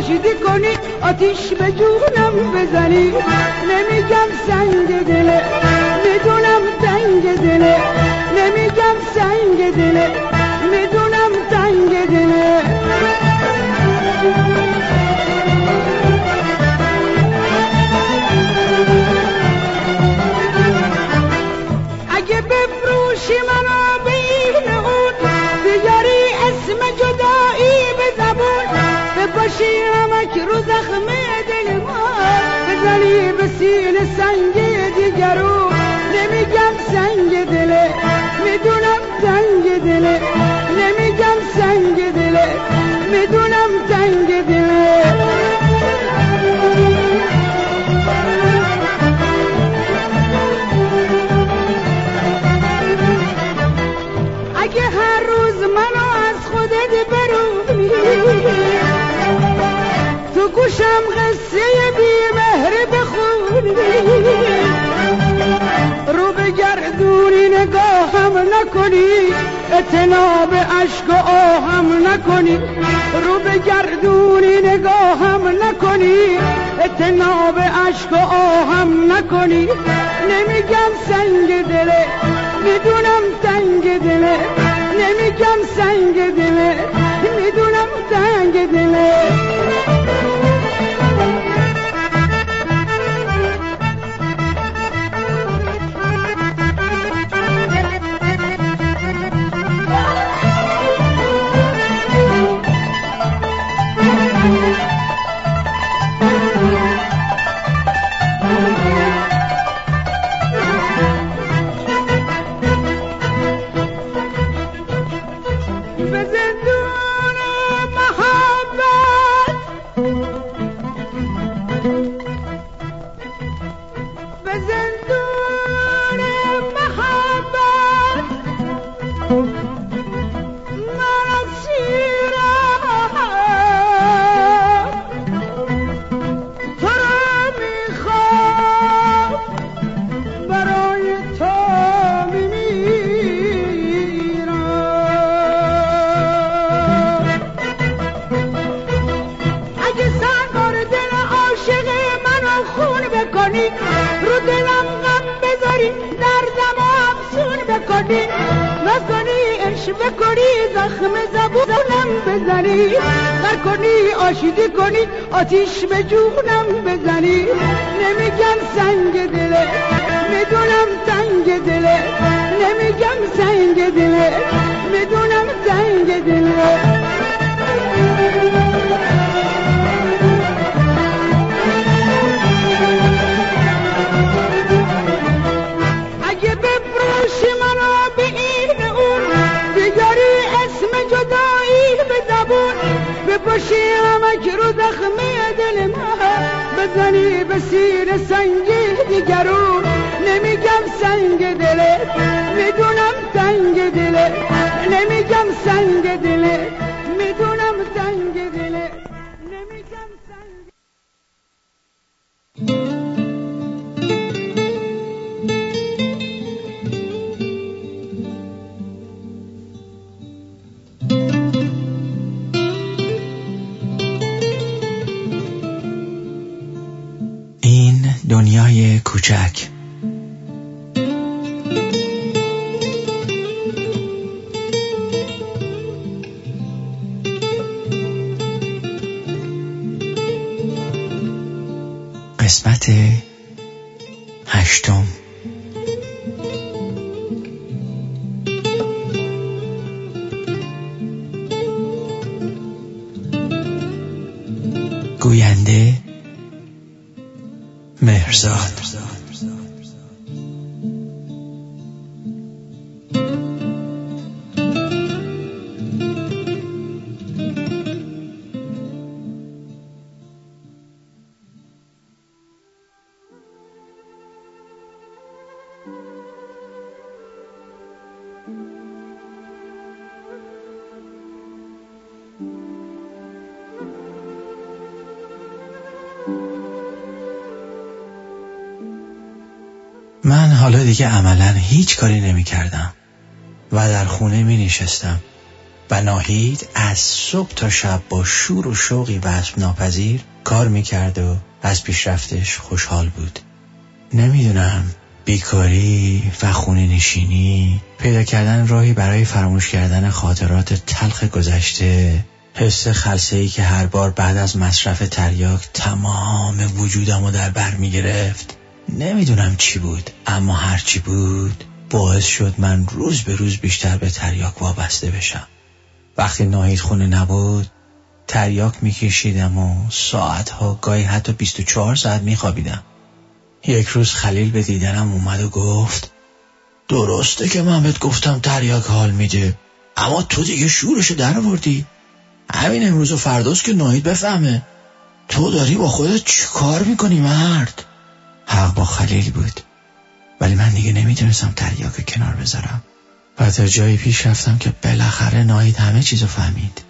Speaker 17: کنی آشیدی کنی آتیش به جونم بزنی. نمیگم سنگ دله می‌دونم تنگ دله نمیگم سنگ دله می‌دونم تنگ دله بپاشی همک رو زخم دل ما. بزنی به سین سنگ دیگرون نمیگم سنگ دله می‌دونم تنگ دله نمیگم سنگ دله می‌دونم تنگ دله اگه هر روز منو از خودت برونی گوشم قصه بی مهر بخونی. رو بگردونی نگاهم نکنی. اتناب عشق و آهم نکنی. رو بگردونی نگاهم نکنی. اتناب عشق و آهم نکنی. نمیگم سنگ دله می‌دونم تنگ دله نمیگم سنگ دله می‌دونم تنگ دله آتیش
Speaker 2: قسمت هشتم. دیگه عملا هیچ کاری نمی کردم و در خونه می نشستم و ناهید از صبح تا شب با شور و شوقی وصف ناپذیر کار می‌کرد و از پیشرفتش خوشحال بود. نمی‌دونم بیکاری و خونه نشینی پیدا کردن راهی برای فراموش کردن خاطرات تلخ گذشته حس خلصه ای که هر بار بعد از مصرف تریاک تمام وجودم رو در بر می گرفت نمی‌دونم چی بود اما هر چی بود باعث شد من روز به روز بیشتر به تریاک وابسته بشم. وقتی ناهید خونه نبود تریاک میکشیدم و ساعتها گاهی حتی 24 ساعت میخوابیدم. یک روز خلیل به دیدنم اومد و گفت درسته که من بهت گفتم تریاک حال میده اما تو دیگه شورشو در آوردی همین امروز و فرداست که ناهید بفهمه. تو داری با خودت چی کار می‌کنی مرد؟ حق با خلیل بود. ولی من دیگه نمی‌تونستم تریاک کنار بذارم. و تا جایی پیش رفتم که بالاخره ناهید همه چیزو فهمید.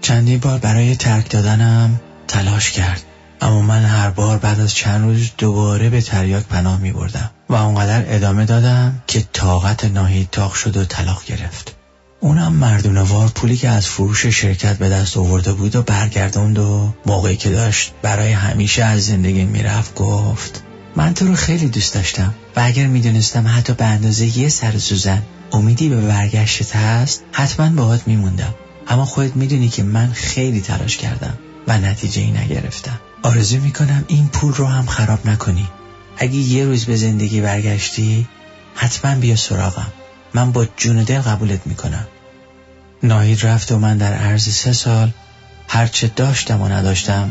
Speaker 2: چندین بار برای ترک دادنم تلاش کرد. اما من هر بار بعد از چند روز دوباره به تریاک پناه می بردم و اونقدر ادامه دادم که طاقت ناهید تاق شد و طلاق گرفت. اونم مردونوار پولی که از فروش شرکت به دست آورده بود و برگردوند و موقعی که داشت برای همیشه از زندگی می‌رفت گفت من تو رو خیلی دوست داشتم و اگر می‌دونستم حتی به اندازه یه سر سوزن امیدی به برگشتت هست حتما باهات میموندم. اما خودت می‌دونی که من خیلی تلاش کردم و نتیجه ای نگرفتم. آرزو می‌کنم این پول رو هم خراب نکنی. اگه یه روز به زندگی برگشتی حتما بیا سراغم. من با جون دل قبولت می‌کنم. ناهید رفت و من در عرض سه سال هرچه داشتم و نداشتم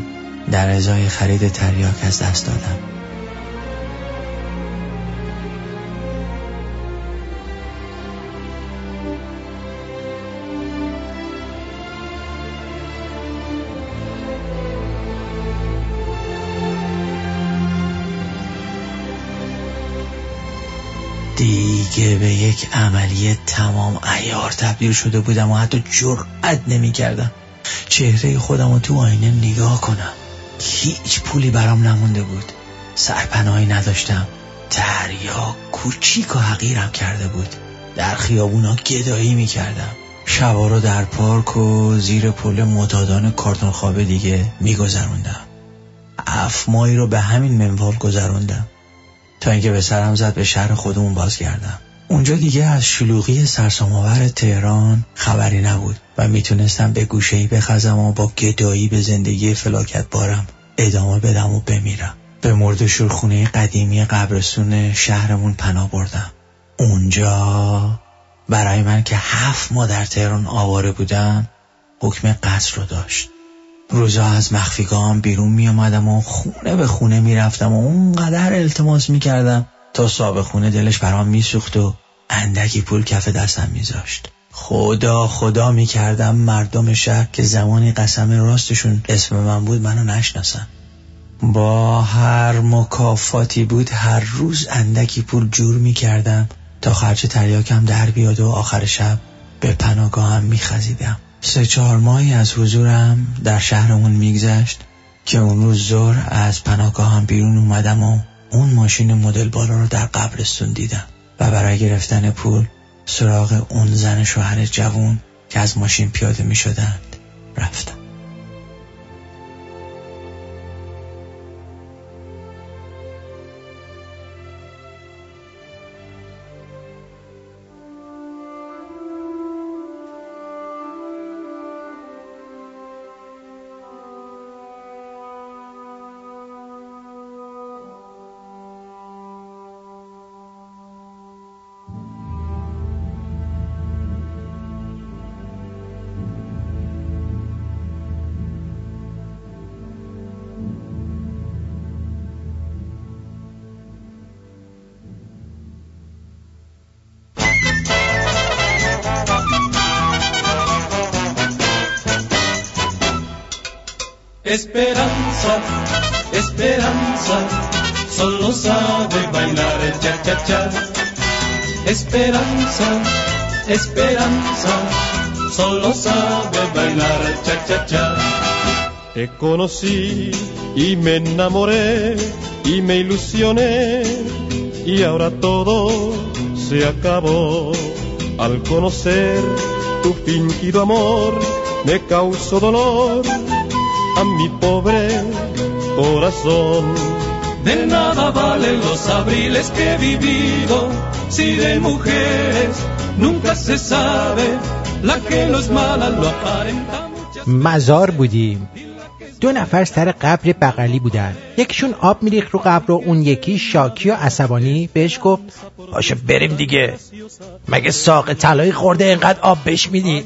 Speaker 2: در ازای خرید تریاک از دست دادم. دیگه به یک عملی تمام ایار تبدیل شده بودم و حتی جرأت نمی کردم چهره خودم رو تو آینه نگاه کنم. هیچ پولی برام نمونده بود. سرپناهی نداشتم. دریا کوچیک و حقیرم کرده بود. در خیابونا گدایی می کردم شبا رو در پارک و زیر پل متادان کارتون خواب دیگه می گذروندم اف ماهی رو به همین منوال گذروندم. تا اینکه به سرم زد به شهر خودمون بازگردم. اونجا دیگه از شلوغی سرسام‌آور تهران خبری نبود و می‌تونستم به گوشه‌ای بخزم و با گدایی به زندگی فلاکت بارم. ادامه بدم و بمیرم. به مرد شورخونه قدیمی قبرستون شهرمون پناه بردم. اونجا برای من که هفت ماه در تهران آواره بودم حکم قصر رو داشت. روزا از مخفیگاهم بیرون می آمدم و خونه به خونه می رفتم و اونقدر التماس می کردم تا صاحب خونه دلش برام می سوخت و اندکی پول کف دستم می زاشت. خدا خدا می کردم مردم شهر که زمانی قسم راستشون اسم من بود منو نشناسن با هر مکافاتی بود هر روز اندکی پول جور می کردم تا خرچ تریاکم در بیاد و آخر شب به پناهگاهم می خزیدم. سه چهار ماهی از حضورم در شهرمون میگذشت که اون روز زور از پناهگاهم بیرون اومدم و اون ماشین مدل بالا رو در قبرستون دیدم و برای گرفتن پول سراغ اون زن شوهر جوون که از ماشین پیاده می شدند رفتم.
Speaker 12: Esperanza, esperanza, solo sabe bailar cha-cha-cha. Te conocí y me enamoré y me ilusioné y ahora todo se acabó al conocer tu fingido amor me causó dolor a mi pobre corazón.
Speaker 10: De nada valen los abriles que he vivido. Si de mujeres nunca se sabe la que no es mala lo aparenta.
Speaker 3: مزار بودیم دو نفر سر قبر بغلی بودن. یکیشون آب میریخ رو قبر و اون یکی شاکی و عصبانی بهش گفت باشه بریم دیگه. مگه ساق طلایی خورده اینقدر آب بهش میدی؟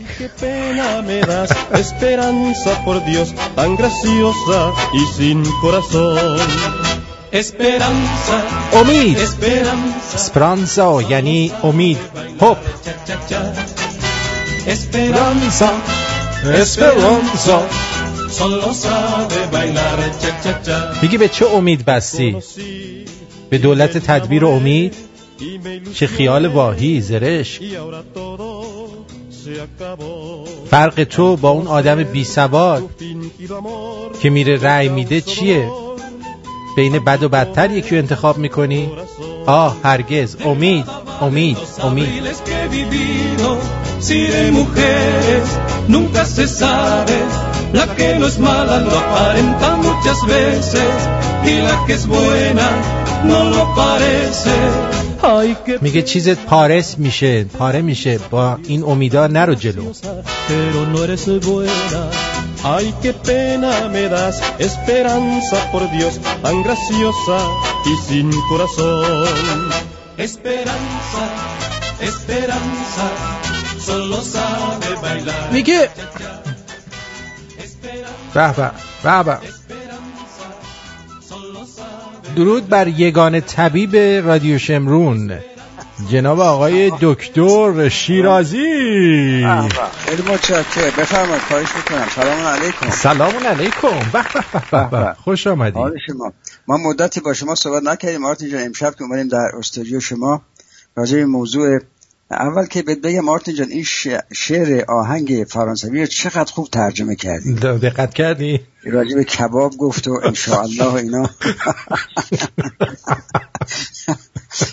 Speaker 12: Esperanza.
Speaker 10: Esperanza,
Speaker 3: امید
Speaker 10: esperanza,
Speaker 3: اسپرانزا یعنی امید هوپ
Speaker 10: esperanza, cha.
Speaker 3: میگی به چه امید بستی به دولت تدبیر و امید چه خیال واهی زرش. فرق تو با اون آدم بی سواد که میره رأی میده چیه بین بد و بدتر یکی انتخاب می‌کنی؟ آه هرگز. امید امید امید. میگه چیزت پارس میشه پاره میشه. با این امیدا نرو جلو.
Speaker 12: Ay, qué pena me das, esperanza por Dios, tan graciosa y sin corazón.
Speaker 10: esperanza, esperanza, solo sabe bailar.
Speaker 3: میگه به به. درود بر یگان طبیب رادیو شمرون جناب آقای دکتر شیرازی.
Speaker 19: خیلی متشکرم. بفرمایید خواهش می‌کنم. سلام علیکم.
Speaker 3: سلام علیکم. خوش آمدی
Speaker 19: حال شما. ما مدتی با شما صحبت نکردیم. مارتین جان امشب که اومدیم در استودیو شما راجع به موضوع اول که بهت بگم مارتین جان این شعر آهنگ فرانسوی رو چقدر خوب ترجمه کردی.
Speaker 3: دقت کردی؟
Speaker 19: راجع به کباب گفت و انشاءالله اینا.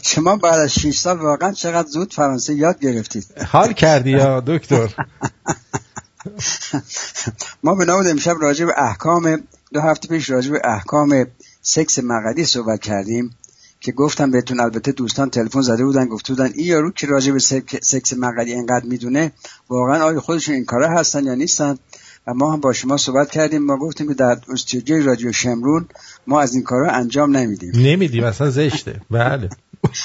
Speaker 19: شما بعد از 6 سال واقعا چقدر زود فرانسه یاد گرفتید
Speaker 3: حال کردی یا دکتر؟
Speaker 19: ما به نام امشب راجع به احکام دو هفته پیش راجع به احکام سکس مقدی صحبت کردیم. که گفتم بهتون البته دوستان تلفن زده بودن گفته بودن این یارو که راجع به سک- سکس مقدی اینقدر می‌دونه؟ واقعا آیا خودشون این کاره هستن یا نیستن؟ و ما هم با شما صحبت کردیم. ما گفتیم که در استودیوی رادیو شمرون ما از این کارا انجام نمیدیم.
Speaker 3: نمیدی اصلا زشته. بله.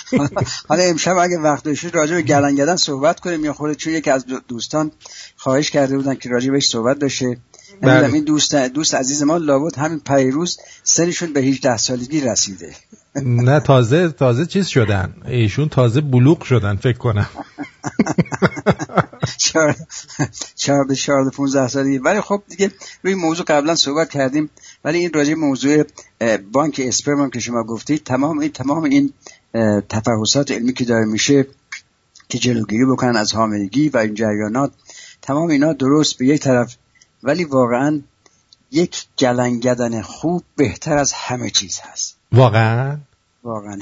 Speaker 19: حالا امشب اگه وقت داشتید راجع به گلنگدن صحبت کنیم یا خود چون یکی از دو- دوستان خواهش کرده بودن که راجع بهش صحبت بشه.
Speaker 3: بله.
Speaker 19: این دوست دوست عزیز ما لابد همین پیروز سنشون به 18 سالگی رسیده.
Speaker 3: نه تازه تازه چیز شدن. ایشون تازه بلوغ شدن فکر کنم.
Speaker 19: چهار چهار چهار 15 سالگی ولی خب دیگه روی موضوع قبلا صحبت کردیم. ولی این راجع موضوع بانک اسپرم که شما گفتید تمام این تمام این تفحصات علمی که داره میشه که جلوگیری بکنن از حاملگی و این جریانات تمام اینا درست به یک طرف. ولی واقعا یک گلنگدن خوب بهتر از همه چیز هست.
Speaker 3: واقعا؟
Speaker 19: واقعا.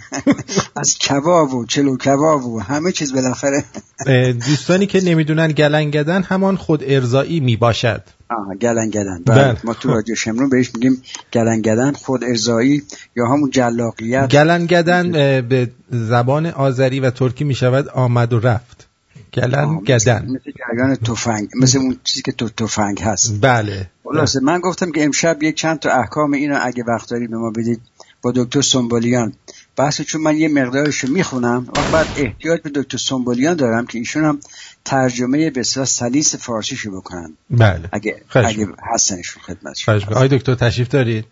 Speaker 19: از کباب و چلو کباب و همه چیز بالاخره.
Speaker 3: دوستانی که نمی‌دونن گلنگدن همان خود ارزایی می باشد.
Speaker 19: آها گلنگدن.
Speaker 3: بله.
Speaker 19: بله. ما تو رادیو شمرون بهش میگیم گلنگدن خود ارزایی یا همون جلاقیت.
Speaker 3: گلنگدن به زبان آذری و ترکی می شود آمد و رفت. گلنگدن
Speaker 19: مثل جریان تفنگ مثل اون چیزی که تو تفنگ هست.
Speaker 3: بله.
Speaker 19: خلاصه من گفتم که امشب یک چند تا احکام اینو اگه وقت دارید به ما بدید با دکتر سنبولیان. بحث چون من یه مقدارشو می‌خونم و بعد احتیاج به دکتر سنبولیان دارم که ایشون هم ترجمه به اصطلاح سلیس فارسیشو بکنن.
Speaker 3: بله.
Speaker 19: اگه اگه. هستنشون خدمت
Speaker 3: می‌کنم. آقای دکتر تشریف دارید؟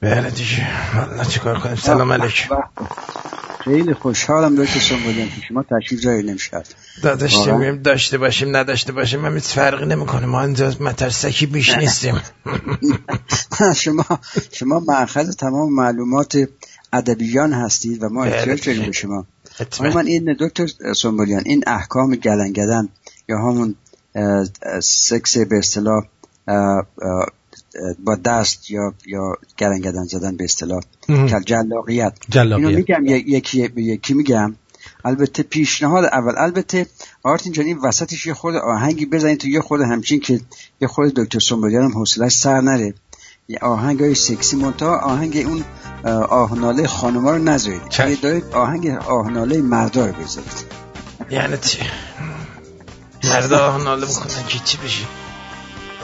Speaker 3: بله دیگه. حالا چیکار کنیم؟ سلام علیکم.
Speaker 19: خیلی خوشحالم دکتر سنبولیان که شما تشریف دارید امشب
Speaker 3: داشته
Speaker 19: واقعا.
Speaker 3: میم داشته باشیم نداشته باشیم هم هیچ فرقی نمی‌کنه ما اینجا مترسکی بیش نیستیم
Speaker 19: شما شما مأخذ تمام معلومات ادبیان هستید و ما
Speaker 3: بله
Speaker 19: احتیاج
Speaker 3: دیگه.
Speaker 19: داریم به شما من این دکتر سنبولیان این احکام گلنگدن یا همون سکس به اصطلاح با دست یا یا گلنگدن زدن به اصطلاح. که جلاقیت
Speaker 3: جلاقیت.
Speaker 19: اینو میگم یکی یکی میگم البته پیشنهاد اول. البته آرتین جان این وسطش یه خود آهنگی بزنید تو یه خود همچین که یه خود دکتر سنبولیان هم حوصلش سر نره. یه آهنگ های سکسی منتها آهنگ اون آهناله خانوما رو نذارید. یه دارید آهنگ آهناله مردا رو بذارید.
Speaker 3: یعنی چی؟ مردا آهناله بکنن که چی بشه؟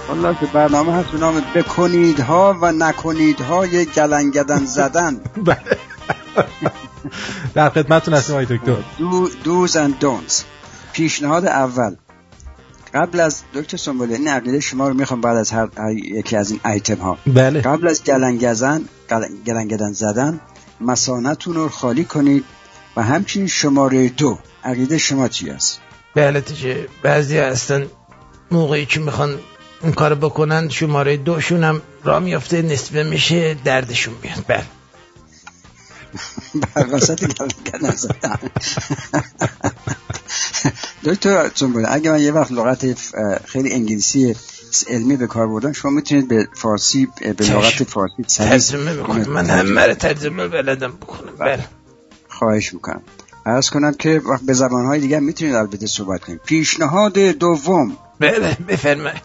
Speaker 19: والله که برنامه هست به نام بکنید ها و نکنید های گلنگدن زدن
Speaker 3: در خدمتتون هستیم آقای دکتر.
Speaker 19: دو دوز اند دونز. پیشنهاد اول. قبل از دکتر سنبوله این عقیده شما رو می‌خوام بعد از هر, هر یکی از این ایتم ها.
Speaker 3: بله.
Speaker 19: قبل از گلنگزن گلنگدن زدن مسانتون رو خالی کنید و همچنین شماره دو. عقیده شما چی است؟
Speaker 3: بله تیجه بعضی هستن موقعی که می‌خوان این کار بکنن شماره دوشون هم را میافته نصفه میشه دردشون میاد. بله.
Speaker 19: برقصت گلنگدن زدن دکتر جنبوله اگه من یه وقت لغت خیلی انگلیسی علمی به کار بردم شما می‌تونید به فارسی به لغت فارسی
Speaker 3: ترجمه بکنم. من همه رو ترجمه بلدم بکنم. بله.
Speaker 19: خواهش می‌کنم. عرض کنم که وقت به زبانهای دیگه می‌تونید البته صحبت کنید. پیشنهاد دوم.
Speaker 3: بله بفرمایید.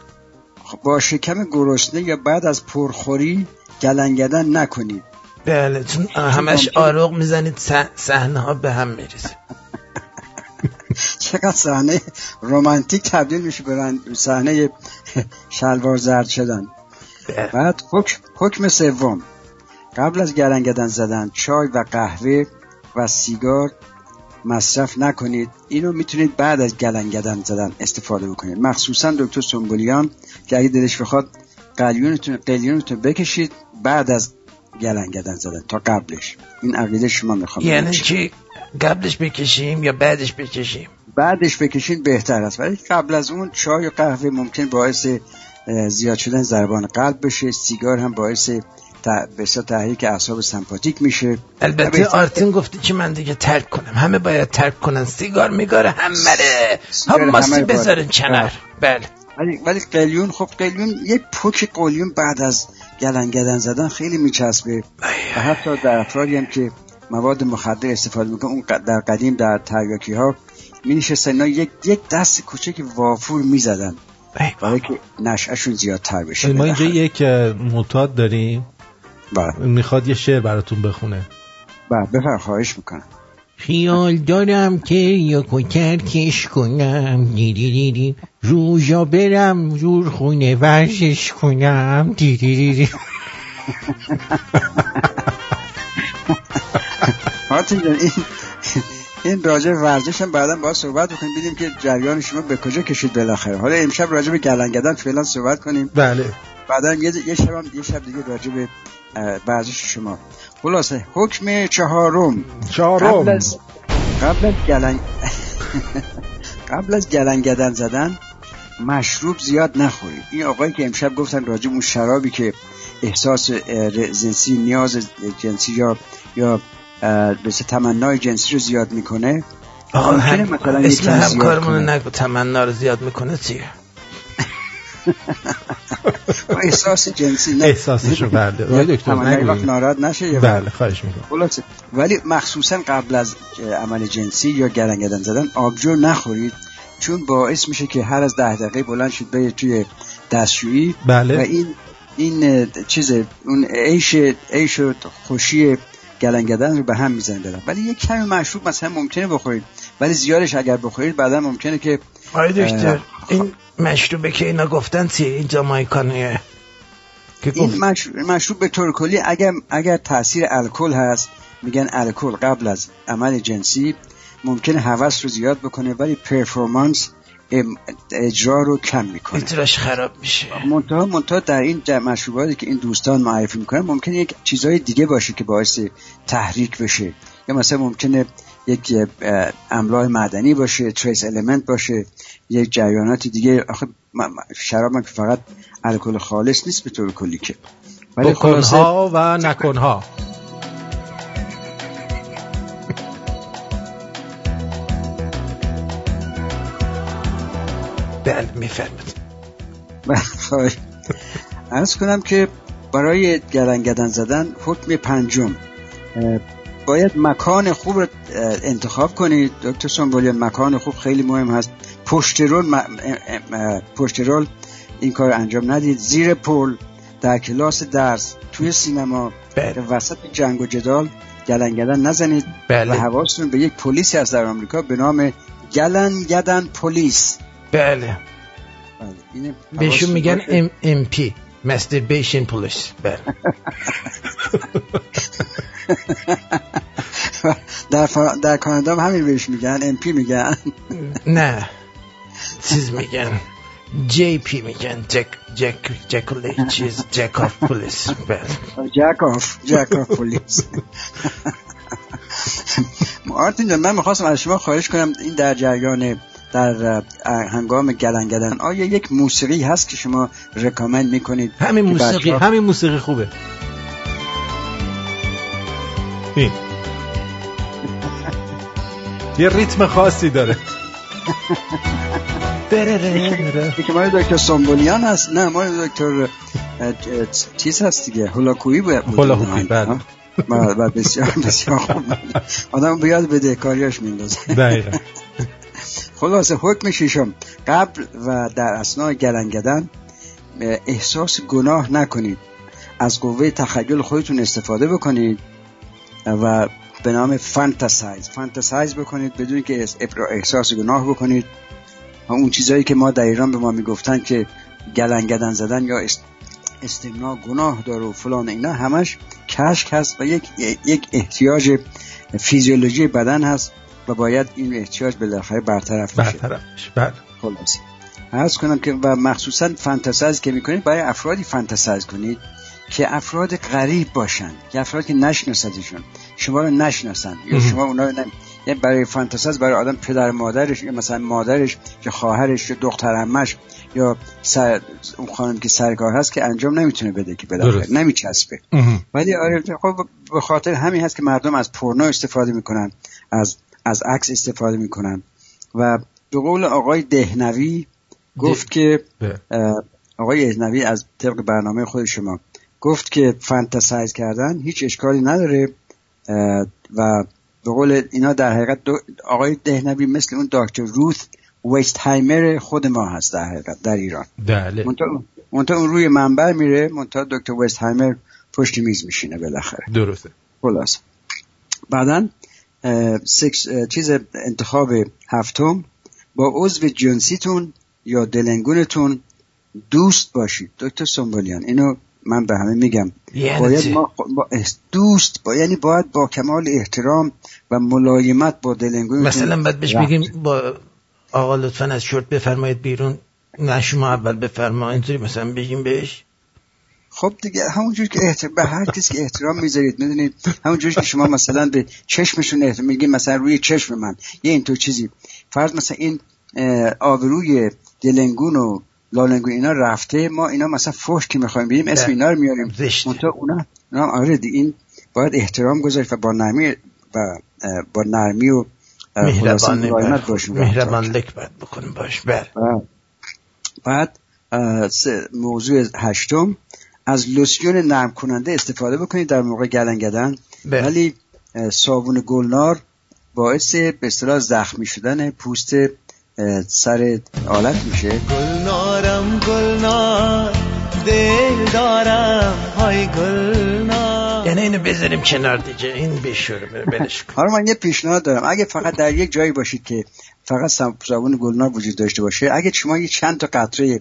Speaker 19: با شکم گرسنه یا بعد از پرخوری گلنگدن نکنید.
Speaker 3: بله چون همش آروغ می‌زنید صحنه ها به هم میریزه.
Speaker 19: چقدر صحنه رومانتیک تبدیل میشه به صحنه شلوار زرد شدن. بعد حکم, حکم سوم. قبل از گرنگدن زدن چای و قهوه و سیگار مصرف نکنید. اینو می‌تونید بعد از گلنگدن زدن استفاده بکنید. مخصوصا دکتر سنبولیان که اگه دلش بخواد قلیونتون قلیونتون بکشید بعد از گلنگدن زدن تا قبلش. این عقیده شما می‌خوام
Speaker 3: یعنی چی قبلش بکشیم یا بعدش بکشیم؟
Speaker 19: بعدش بکشین بهتر است. ولی قبل از اون چای و قهوه ممکن باعث زیاد شدن ضربان قلب بشه. سیگار هم باعث بسیار تحریک اعصاب سمپاتیک میشه.
Speaker 3: البته آرتین گفتی که من دیگه ترک کنم. همه باید ترک کنن. سیگار میگاره هم مره هم ماستی بذارن کنار. بله.
Speaker 19: ولی ولی قلیون خب قلیون یک پوک قلیون بعد از گلنگدن زدن خیلی میچسبه. و حتی در افرادی هم که مواد مخدر استفاده می‌کنه اون در قدیم در تریاکی ها می یک یک دست کوچک وافور می‌زدن. برای که نشعشون زیادتر بشه.
Speaker 3: ما اینجا یک معتاد داریم.
Speaker 19: بله.
Speaker 3: می‌خواد یه شعر براتون بخونه.
Speaker 19: بله بفر خواهش می‌کنم.
Speaker 3: خیال دارم که یکو ترکش کنم. دیدی دیدی روژا برم جور خونه ورزش کنم. دیدی دیدی
Speaker 19: آرتین جان این این راجع ورزش هم بعدا باید صحبت بکنیم. ببینیم که جریان شما به کجا کشید بالاخره. حالا امشب راجع به گلنگدن فعلا صحبت کنیم.
Speaker 3: بله.
Speaker 19: بعدا یه یه شب هم یه شب دیگه راجع به ورزش شما. خلاصه حکم چهارم.
Speaker 3: چهارم.
Speaker 19: قبل از قبل از گلنگ قبل از گلنگدن زدن مشروب زیاد نخورید. این آقایی که امشب گفتن راجع اون شرابی که احساس جنسی نیاز جنسی یا یا مثل تمنای جنسی رو زیاد می‌کنه
Speaker 3: آقا هم... مثلا اسم همکارمون نگو. تمنا رو زیاد می‌کنه چیه؟
Speaker 19: احساس جنسی نه.
Speaker 3: احساسش رو بله دکتر
Speaker 19: وقت ناراحت نشه
Speaker 3: بله خواهش می‌کنم.
Speaker 19: ولی مخصوصا قبل از عمل جنسی یا گرنگدن زدن آبجو نخورید. چون باعث میشه که هر از ده دقیقه بلند شد به توی دستشویی.
Speaker 3: بله.
Speaker 19: و این این چیز اون عیش عیش و خوشی گلنگدن رو به هم می‌زنه. دارم ولی یک کمی مشروب مثلا ممکنه بخورید. ولی زیادش اگر بخورید بعدا ممکنه که
Speaker 3: آی دکتر این مشروبه که اینا گفتن چیه؟ این جامایکانیه
Speaker 19: این مشروب به طور کلی اگر اگر تاثیر الکل هست میگن الکل قبل از عمل جنسی ممکنه هوس رو زیاد بکنه ولی پرفورمانس اجرا رو کم می‌کنه.
Speaker 3: اجراش خراب میشه.
Speaker 19: منتها منتها در این مشروباتی که این دوستان معرفی می‌کنن ممکنه یک چیزای دیگه باشه که باعث تحریک بشه. یا مثلا ممکنه یک املاح معدنی باشه تریس المنت باشه یک جریانات دیگه. آخه شراب که فقط الکل خالص نیست به طور کلی که.
Speaker 3: ولی بکنها و نکنها بله میفرمید
Speaker 19: ارز کنم که برای گلنگدن زدن حکم پنجم باید مکان خوب رو انتخاب کنید دکتر سنبولیان مکان خوب خیلی مهم هست پشت رول. پشت رول این کار انجام ندید زیر پل در کلاس درس توی سینما
Speaker 3: بله.
Speaker 19: در وسط جنگ و جدال گلنگدن نزنید
Speaker 3: بله.
Speaker 19: و حواستون به یک پلیسی هست در آمریکا به نام گلنگدن پلیس
Speaker 3: بله
Speaker 19: بله.
Speaker 3: بهشون میگن. M MP masturbation police بله
Speaker 19: در, فا... در کانادا هم همین بهش میگن MP میگن.
Speaker 3: نه. چیز میگن. JP میگن. جک جک جکولی چیز jack off بله
Speaker 19: jack off jack off police آرتین جان من می‌خواستم از شما خواهش کنم این در جریان در هنگام گلن گلن آیا یک موسیقی هست که شما رکامند می‌کنید؟
Speaker 3: همین موسیقی همین موسیقی خوبه. این یه ریتم خاصی داره.
Speaker 19: که مال دکتر سومبولیان هست. نه مال دکتر چیز هست دیگه. هولاکویی بود.
Speaker 3: هولاکویی، بله.
Speaker 19: بله بله، بسیار بسیار خوب آدم بیاد به کاریاش میندازه.
Speaker 3: دقیقا.
Speaker 19: خلاصه حکم ششم. قبل و در اسنای گلنگدن احساس گناه نکنید. از قوه تخیل خودتون استفاده بکنید. و به نام فانتاسایز فانتاسایز بکنید بدون که احس- احساس گناه بکنید. و اون چیزایی که ما در ایران به ما می‌گفتن که گلنگدن زدن یا است- استمنا گناه داره و فلان اینا همش کشک هست و یک یک احتیاج فیزیولوژی بدن هست و باید این احتیاج بالاخره برطرف بشه
Speaker 3: برطرف بشه بله.
Speaker 19: خلاص عرض کنم که و مخصوصا fantasize که می‌کنید برای افرادی fantasize کنید. که افراد غریب باشن که افراد که نشناسدشون شما رو نشناسن یا. شما اونا رو نه یعنی برای fantasize برای آدم پدر مادرش یا مثلا مادرش یا خواهرش یا دختر عمش یا سر اون خانم که سرکار هست که انجام نمی‌تونه بده که. بالاخره نمیچسبه ولی آره خب به خاطر همین هست که مردم از پورنو استفاده می‌کنن از از عکس استفاده می‌کنن و به قول آقای دهنوی گفت که
Speaker 3: بله.
Speaker 19: اه، آقای دهنوی از طبق برنامه خود شما گفت که فانتزایز کردن هیچ اشکالی نداره و به قول اینا در حقیقت دو- آقای دهنوی مثل اون دکتر روث ویستهایمر خود ما هست در حقیقت در ایران.
Speaker 3: بله.
Speaker 19: منتها اون روی منبر میره منتها دکتر ویستهایمر پشت میز میشینه بالاخره.
Speaker 3: درسته.
Speaker 19: خلاص بعدا سکس چیز انتخاب هفتم با عضو جنسیتون یا دلنگونتون دوست باشید. دکتر سنبولیان اینو من به همه میگم. باید؟ ما با دوست با یعنی باید با کمال احترام و ملایمت با دلنگونتون
Speaker 3: مثلا بعد بهش. بگیم با آقا لطفا از شورت بفرمایید بیرون. نه شما اول بفرما. اینطوری مثلا بگیم بهش.
Speaker 19: خب دیگه همونجور که احترام به هر کسی که احترام می‌ذارید می‌دونید همونجور که شما مثلا به چشمشون احترام میگید مثلا روی چشم من. یه اینطور چیزی. فرض مثلا این آبروی دلنگون و لالنگون اینا رفته ما اینا مثلا فحش که می‌خوایم بریم اسم. اینا رو میاریم. منتها اونا اونا آره دی این باید احترام گذارید و با نرمی و با نرمی و
Speaker 3: مهربان مهربان لک باید بکنیم باش بله
Speaker 19: بله. بعد موضوع هشتم از لوسیون نرم کننده استفاده بکنید در موقع گلنگدن
Speaker 3: بله.
Speaker 19: ولی صابون گلنار باعث به اصطلاح زخمی شدن پوست سر آلت میشه؟
Speaker 10: گلنارم گلنار دل دارم. های گلنار.
Speaker 3: یعنی اینو بذاریم کنار دیگه. این بشوره بلش کن.
Speaker 19: من یه پیشنهاد دارم. اگه فقط در یک جایی باشید که فقط صابون گلنار وجود داشته باشه اگه شما یه چند تا قطره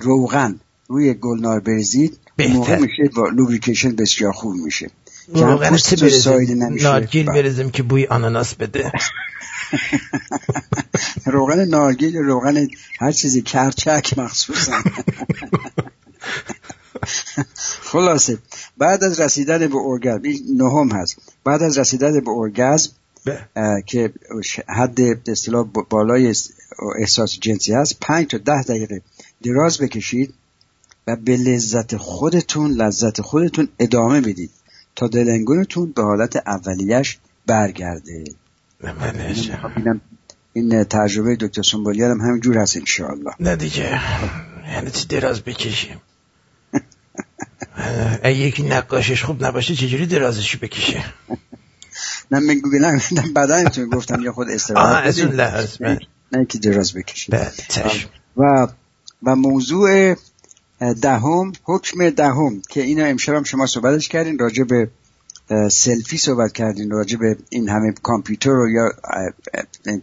Speaker 19: روغن روی گلنار بریزید
Speaker 3: بهتر.
Speaker 19: میشه با لوبریکیشن بسیار خوب میشه. که هم
Speaker 3: روغن
Speaker 19: نمیشه.
Speaker 3: نارگیل
Speaker 19: بله.
Speaker 3: برزیم که بوی آناناس بده.
Speaker 19: روغن نارگیل روغن هر چیزی کرچک مخصوصا. خلاصه. بعد از رسیدن به ارگزم این نهم هست. بعد از رسیدن به ارگزم اه، که حد به اصطلاح بالای اس- احساس جنسی هست پنج تا ده دقیقه دراز بکشید و به لذت خودتون لذت خودتون ادامه بدید. تا دلنگونتون به حالت اولیش برگرده. اینم- این تجربه دکتر سنبولیان هم همینجور هست انشاءالله.
Speaker 3: نه دیگه. یعنی چی دراز بکشیم؟ اگه یکی نقاشش خوب نباشه چجوری درازشو بکشه؟
Speaker 19: نه میگو نه نه بعدا گفتم یا خود
Speaker 3: آه
Speaker 19: استراحت
Speaker 3: از اون بله.
Speaker 19: نه که دراز بکشید
Speaker 3: بله
Speaker 19: و و موضوع دهم حکم دهم که اینا امشب هم شما صحبتش کردین راجع به سلفی صحبت کردین راجع به این همه کامپیوتر و یا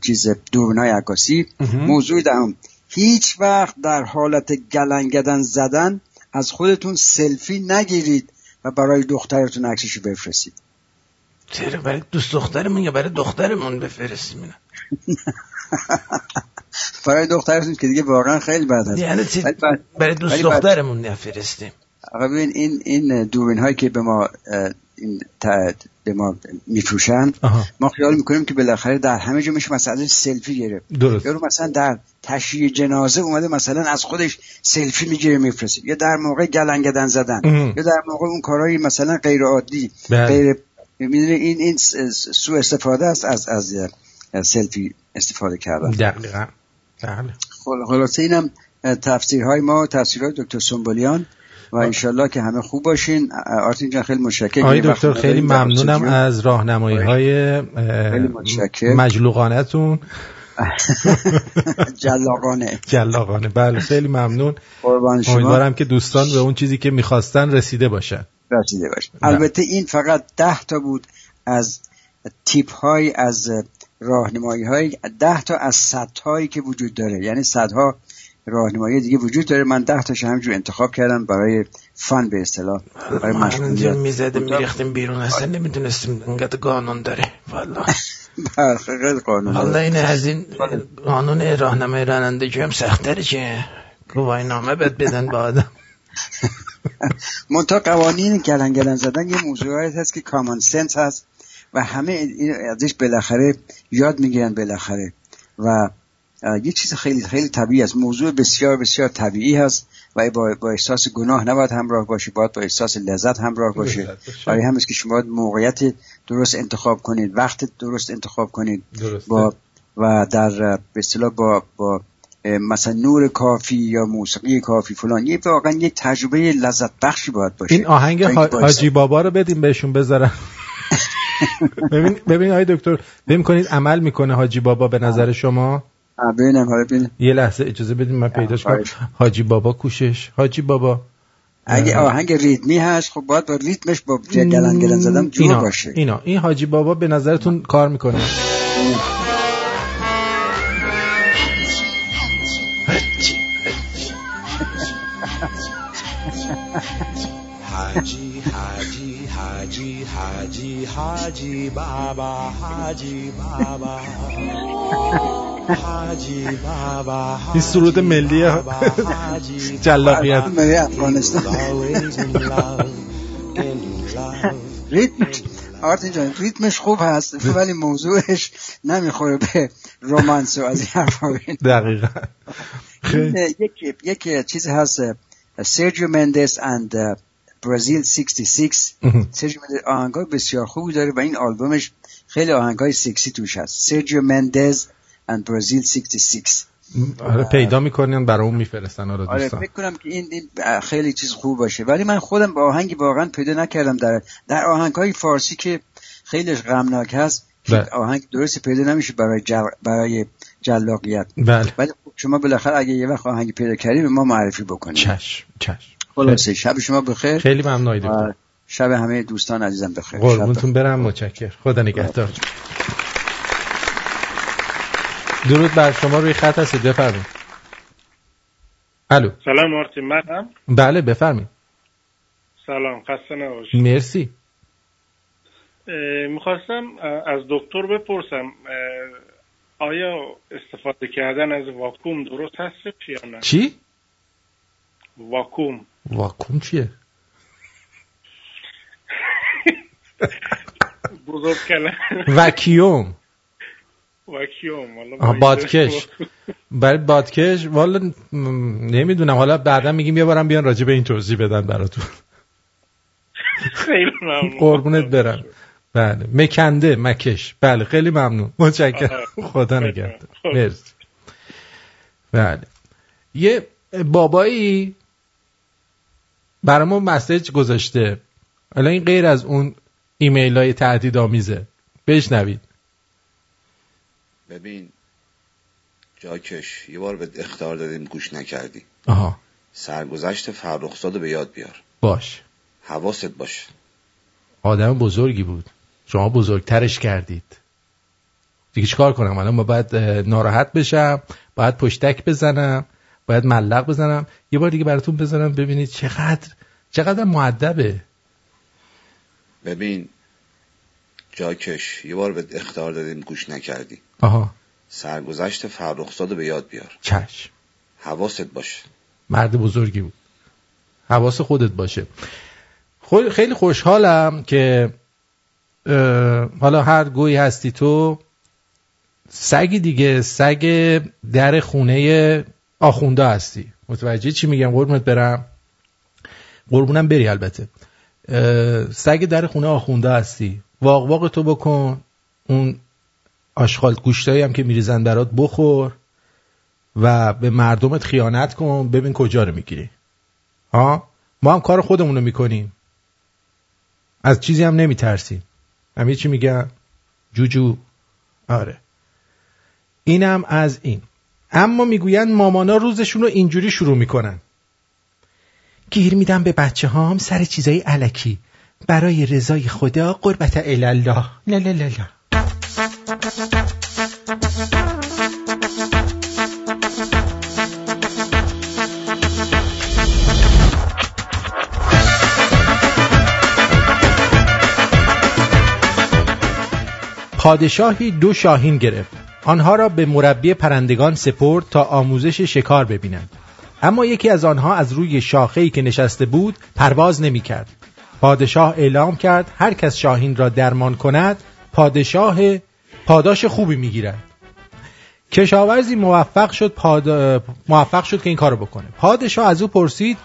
Speaker 19: چیز دوربینای عکاسی. موضوع دهم هیچ وقت در حالت گلنگدن زدن از خودتون سلفی نگیرید و برای دخترتون عکسشو بفرستید.
Speaker 3: چرا برای دوست دخترمون یا برای دخترمون بفرستیم
Speaker 19: برای دخترتون که دیگه واقعا خیلی بد هست
Speaker 3: یعنی چی برای دوست دخترمون نفرستیم
Speaker 19: آقا ببین این این دوربین هایی که به ما این به ما میفروشن. ما خیال می‌کنیم که بالاخره در همه جا میشه مثلا سلفی گرفت
Speaker 3: درست.
Speaker 19: یا مثلا در تشییع جنازه اومده مثلا از خودش سلفی می‌گیره میفرسته یا در موقع گلنگدن زدن
Speaker 3: ام.
Speaker 19: یا در موقع اون کارهای مثلا غیر عادی
Speaker 3: بله.
Speaker 19: غیر می‌دونی این این س- س- سوء استفاده است از از سلفی استفاده کردن
Speaker 3: دقیقا بله.
Speaker 19: خل- خلاصه اینم تفسیرهای ما تفسیرهای دکتر سنبولیان و انشالله که همه خوب باشین. آرتین جان خیلی متشکرم.
Speaker 3: آقای دکتر خیلی ممنونم. از راهنمایی های. مجلوقانتون
Speaker 19: جلاقانه.
Speaker 3: جلاقانه. بله خیلی ممنون.
Speaker 19: قربان شما.
Speaker 3: امیدوارم که دوستان به اون چیزی که می‌خواستن رسیده باشن.
Speaker 19: رسیده باشه
Speaker 3: بله.
Speaker 19: البته این فقط ده تا بود از تیپ های از راهنمایی های ده تا از صد هایی که وجود داره. یعنی صدها راهنمایی دیگه وجود داره. من ده تاش همینجور انتخاب کردم برای فن به اصطلاح برای مشغولیت.
Speaker 3: می‌زدیم میریختیم بیرون. اصلا نمی‌دونستیم اینقدر قانون داره. والا
Speaker 19: بله، خیلی قانون.
Speaker 3: والا
Speaker 19: داره.
Speaker 3: این از این قانون راهنمای رانندگی هم سختره که گواهی نامه بد بدن به آدم.
Speaker 19: منتها قوانین گلن گلن زدن یه موضوعی هست که کامن سنس هست. و همه این ازش بالاخره یاد می‌گیرن بالاخره. و یه چیز خیلی خیلی طبیعی است. موضوع بسیار بسیار طبیعی هست و با, با احساس گناه نباید همراه باشه باید با احساس لذت همراه باشه. برای است که شما باید موقعیت درست انتخاب کنید وقت درست انتخاب کنید.
Speaker 3: درسته.
Speaker 19: با و در به اصطلاح با با مثلا نور کافی یا موسیقی کافی فلان یه واقعا یک تجربه لذت بخشی باید باشه.
Speaker 3: این آهنگ حاجی بابا رو بدیم بهشون بذارن. ببین ببین آقای دکتر ببین کنید عمل می‌کنه حاجی بابا به نظر شما؟
Speaker 19: آه، ببینم حالا ببینم
Speaker 3: یه لحظه اجازه بدیم من پیداش کنم. حاجی بابا کوشش. حاجی بابا.
Speaker 19: اگه آهنگ ریتمی هست خب باید با ریتمش با گلن گلن زدن جور
Speaker 3: اینا
Speaker 19: باشه.
Speaker 3: اینا. این حاجی بابا به نظرتون کار می‌کنه؟
Speaker 6: Haji, Haji, Haji, Haji Baba, Haji Baba. Haji Baba,
Speaker 3: این سرود ملی جلاقیت
Speaker 19: ملی افغانستان. ریتم. آرتین جان ریتمش خوب هست ولی موضوعش نمی‌خوره به رومانس و از این حرفا
Speaker 3: دقیقا.
Speaker 19: یک یک چیز هست سرجیو مندس اند برازیل 66
Speaker 3: مهم.
Speaker 19: سرجیو مندس آهنگای بسیار خوبی داره و این آلبومش خیلی آهنگای سکسی توش هست. سرجیو مندز اند برازیل 66
Speaker 3: آره پیدا می‌کنن برای اون میفرستن آره
Speaker 19: آره
Speaker 3: دوستان.
Speaker 19: فکر کنم که این, این خیلی چیز خوب باشه. ولی من خودم با آهنگی واقعا پیدا نکردم در در آهنگ های فارسی که خیلی غمناک هست که
Speaker 3: بله.
Speaker 19: آهنگ درست پیدا نمیشه برای جل... برای جلاقیت.
Speaker 3: بله.
Speaker 19: ولی خب شما بالاخره اگه یه وقت آهنگ پیدا کردیم ما معرفی بکنید
Speaker 3: چشم چشم.
Speaker 19: خلاصه. شب شما بخیر.
Speaker 3: خیلی ممنون دکتر.
Speaker 19: شب همه دوستان عزیزم بخیر.
Speaker 3: قربونتون برم متشکر خدا نگهدار. درود بر شما روی خط هستید. بفرمایید. الو.
Speaker 20: سلام مارتین من هم
Speaker 3: بله بفرمایید.
Speaker 20: سلام خسته نباشید.
Speaker 3: مرسی.
Speaker 20: می‌خواستم از دکتر بپرسم آیا استفاده کردن از واکوم درست هست یا نه؟
Speaker 3: چی؟
Speaker 20: واکوم.
Speaker 3: واکوم چیه
Speaker 20: بزرگ کلم
Speaker 3: وکیوم
Speaker 20: واکیوم
Speaker 3: بادکش برای بادکش والا نمی‌دونم حالا بعدا میگیم یه بارم بیان راجع به این توضیح بدن براتون
Speaker 20: خیلی ممنون
Speaker 3: قربونت برم بله مکنده مکش بله خیلی ممنون متشکرم. خدا نگهدار مرسی بله یه بابایی برای ما مسیج گذاشته. حالا این غیر از اون ایمیل های تهدید آمیزه بشنوید.
Speaker 21: ببین جاکش یه بار به اختار دادیم گوش نکردی
Speaker 3: آها.
Speaker 21: سرگذشت فرخزاد به یاد بیار.
Speaker 3: باش.
Speaker 21: حواست باشه
Speaker 3: آدم بزرگی بود. شما بزرگترش کردید. دیگه چیکار کنم؟ الان ما باید ناراحت بشم باید پشتک بزنم. باید ملق بزنم. یه بار دیگه براتون بزنم ببینید چقدر چقدر معدبه
Speaker 21: ببین جاکش یه بار به اختار دادیم گوش نکردی.
Speaker 3: آها.
Speaker 21: سرگذشت فرخزاد به یاد بیار.
Speaker 3: چشم.
Speaker 21: حواست باشه.
Speaker 3: مرد بزرگی بود. حواس خودت باشه. خو- خیلی خوشحالم که اه، حالا هر گویی هستی تو سگی دیگه سگ در خونه آخونده هستی. متوجه چی میگم؟ قربونت برم. قربونم بری البته. سگ در خونه آخونده هستی. واق واق تو بکن. اون آشغال گوشتایی هم که میریزن برات بخور و به مردمت خیانت کن. ببین کجا رو می‌گیری. ها؟ ما هم کار خودمون رو می‌کنیم. از چیزی هم نمیترسیم. هم چی میگم جوجو. آره. اینم از این. اما می‌گویند مامانا روزشون رو اینجوری شروع می‌کنن. گیر میدم به بچه هام سر چیزای علکی. برای رضای خدا قربت الله لا لا لا لا. پادشاهی دو شاهین گرفت. آنها را به مربی پرندگان سپرد تا آموزش شکار ببینند. اما یکی از آنها از روی شاخه‌ای که نشسته بود پرواز نمی کرد. پادشاه اعلام کرد هر کس شاهین را درمان کند پادشاه پاداش خوبی می‌گیرد. کشاورزی موفق شد پاد... موفق شد که این کارو بکنه. پادشاه از او پرسید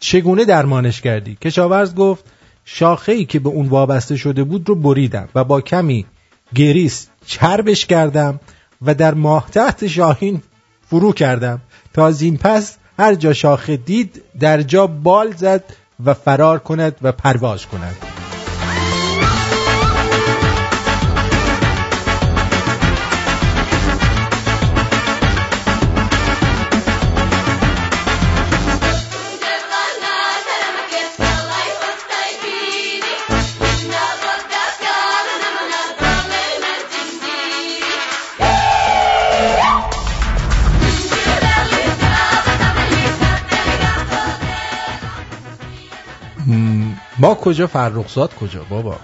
Speaker 3: چگونه درمانش کردی؟ کشاورز گفت شاخه‌ای که به اون وابسته شده بود رو بریدم و با کمی گریس چربش کردم. و در ماتحت شاهین فرو کردم. تا از پس هر جا شاخه دید در جا بال زد و فرار کند و پرواز کند. ما کجا فرخزاد کجا؟ بابا.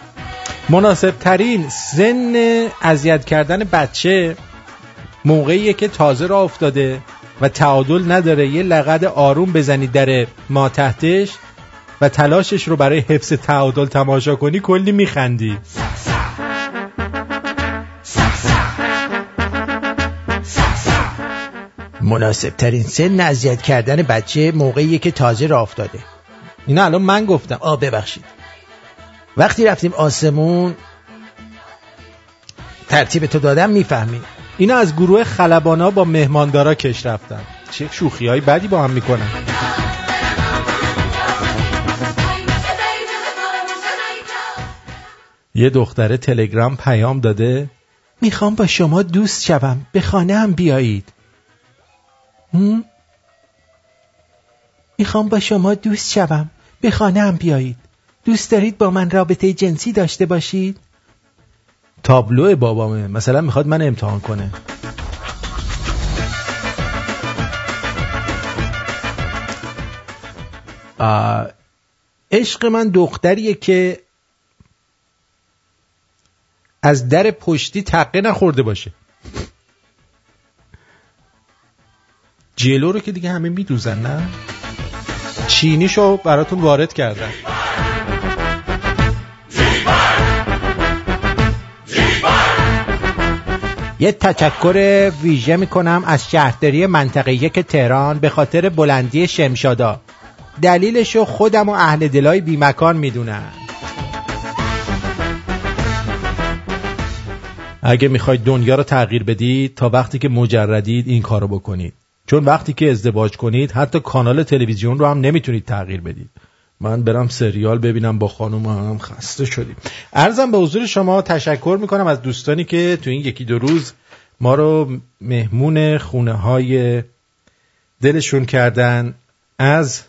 Speaker 3: مناسب ترین سن اذیت کردن بچه موقعیه که تازه را افتاده و تعادل نداره. یه لغد آروم بزنی در ما تحتش و تلاشش رو برای حفظ تعادل تماشا کنی کلی میخندی. مناسب ترین سن اذیت کردن بچه موقعیه که تازه را افتاده. اینا الان من گفتم. آ ببخشید. وقتی رفتیم آسمون ترتیب تو دادم می‌فهمی اینا از گروه خلبانا با مهماندارا کش رفتن. چه شوخی های بدی با هم می‌کنن. یه دختره تلگرام پیام داده. می‌خوام با شما دوست شوم. به خانه هم بیایید؟ می‌خوام با شما دوست شوم. به خانه هم بیایید. دوست دارید با من رابطه جنسی داشته باشید؟ تابلو بابامه. مثلا می‌خواد من امتحان کنه. عشق من دختریه که از در پشتی تقه نخورده باشه. جلو رو که دیگه همه میدوزن نه؟ چینیشو براتون وارد کردن یه تشکر ویژه می‌کنم از شهرداری منطقه یک تهران به خاطر بلندی شمشادا. دلیلشو خودم و اهل دلای بیمکان می‌دونن. اگه می‌خواید دنیا رو تغییر بدید تا وقتی که مجردید این کارو بکنید. چون وقتی که ازدواج کنید حتی کانال تلویزیون رو هم نمی‌تونید تغییر بدید. من برم سریال ببینم با خانم هم خسته شدیم. ارزم به حضور شما تشکر می‌کنم از دوستانی که تو این یکی دو روز ما رو مهمون خونه های دلشون کردن. از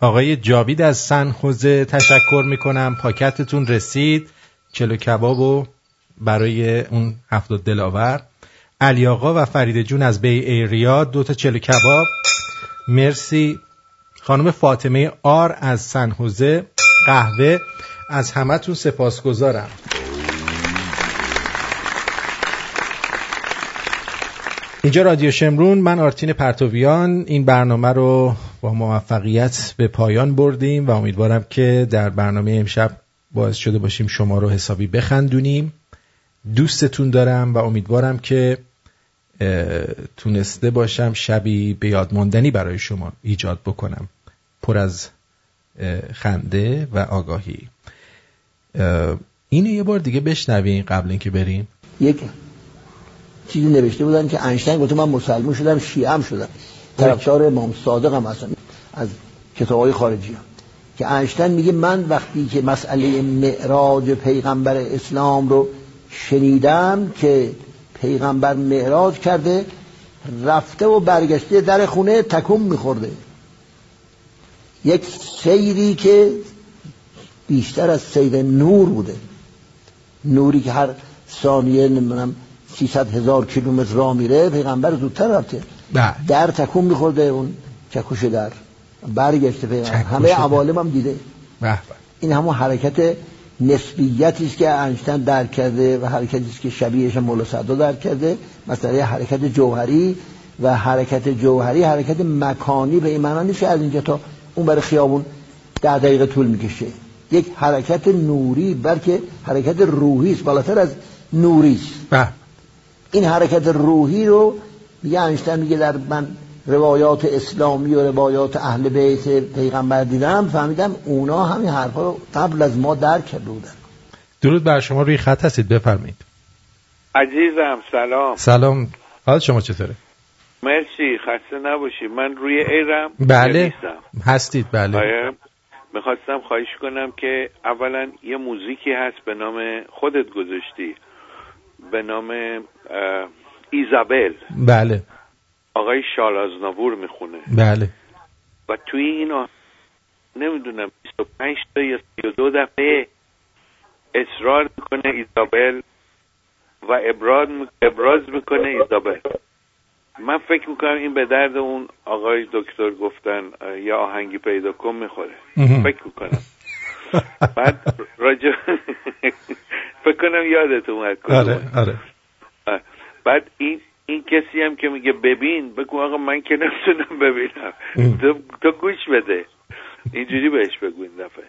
Speaker 3: آقای جاوید از سن خوزه تشکر می‌کنم. پاکتتون رسید. چلو کباب و برای اون هفتاد دلاور. علی آقا و فرید جون از بی ایریا دو تا چلو کباب. مرسی. خانم فاطمه آر از سنحوزه قهوه. از همتون سپاسگزارم. اینجا رادیو شمرون من آرتین پرتویان. این برنامه رو با موفقیت به پایان بردیم و امیدوارم که در برنامه امشب باعث شده باشیم شما رو حسابی بخندونیم. دوستتون دارم و امیدوارم که تونسته باشم شبی به یادماندنی برای شما ایجاد بکنم. پر از خنده و آگاهی. اینو یه بار دیگه بشنوین قبل اینکه بریم.
Speaker 5: یک چیزی نوشته بودن که انشتین گفته من مسلمون شدم شیعه شدم. طرفدار امام صادق هم هستم از کتاب های خارجی هم. که انشتین میگه من وقتی که مسئله معراج پیغمبر اسلام رو شنیدم که پیغمبر معراج کرده رفته و برگشته در خونه تکون میخورده. یک سیری که بیشتر از سیر نور بوده. نوری که هر ثانیه نمی‌دونم 300 هزار کیلومتر راه میره پیغمبر زودتر رفته.
Speaker 3: بله.
Speaker 5: در تکون میخورده اون چکوش در. برگشته پیغمبر. همه عوالم هم دیده.
Speaker 3: به
Speaker 5: این همون حرکت نسبیتی است که انشتن درک کرده و حرکتی است که شبیهش مولا صدر درک کرده. مثلا حرکت جوهری و حرکت جوهری حرکت مکانی به این معنی نیست که از اینجا تا اون برای خیابون ده دقیقه طول می‌کشه. یک حرکت نوری بلکه حرکت روحی است. بالاتر از نوری است. این حرکت روحی رو میگه انشتن میگه در من روایات اسلامی و روایات اهل بیت پیغمبر دیدم فهمیدم اونا همین حرفا رو قبل از ما درک کرده بودن
Speaker 3: درود بر شما روی خط هستید بفرمایید.
Speaker 22: عزیزم سلام.
Speaker 3: سلام. حال شما چطوره؟
Speaker 22: مرسی خسته نباشی من روی ایرم
Speaker 3: بله. هستید بله.
Speaker 22: می‌خواستم خواهش کنم که اولا یه موزیکی هست به نام خودت گذاشتی. به نام ایزابل.
Speaker 3: بله.
Speaker 22: آقای شالازناور می‌خونه.
Speaker 3: بله.
Speaker 22: و توی این نمی‌دونم 25 تا یا 32 دفعه اصرار می‌کنه ایزابل و ابراز ابراز می‌کنه ایزابل. من فکر می‌کنم این به درد اون آقای دکتر گفتن یا آهنگی پیدا کن می‌خوره. فکر می‌کنم. بعد راجع فکر کنم یادت اومد
Speaker 3: آره آره.
Speaker 22: بعد این این کسی هم که میگه ببین بگو آقا من که نمی‌تونم ببینم. تو, تو گوش بده. اینجوری بهش بگو این دفعه.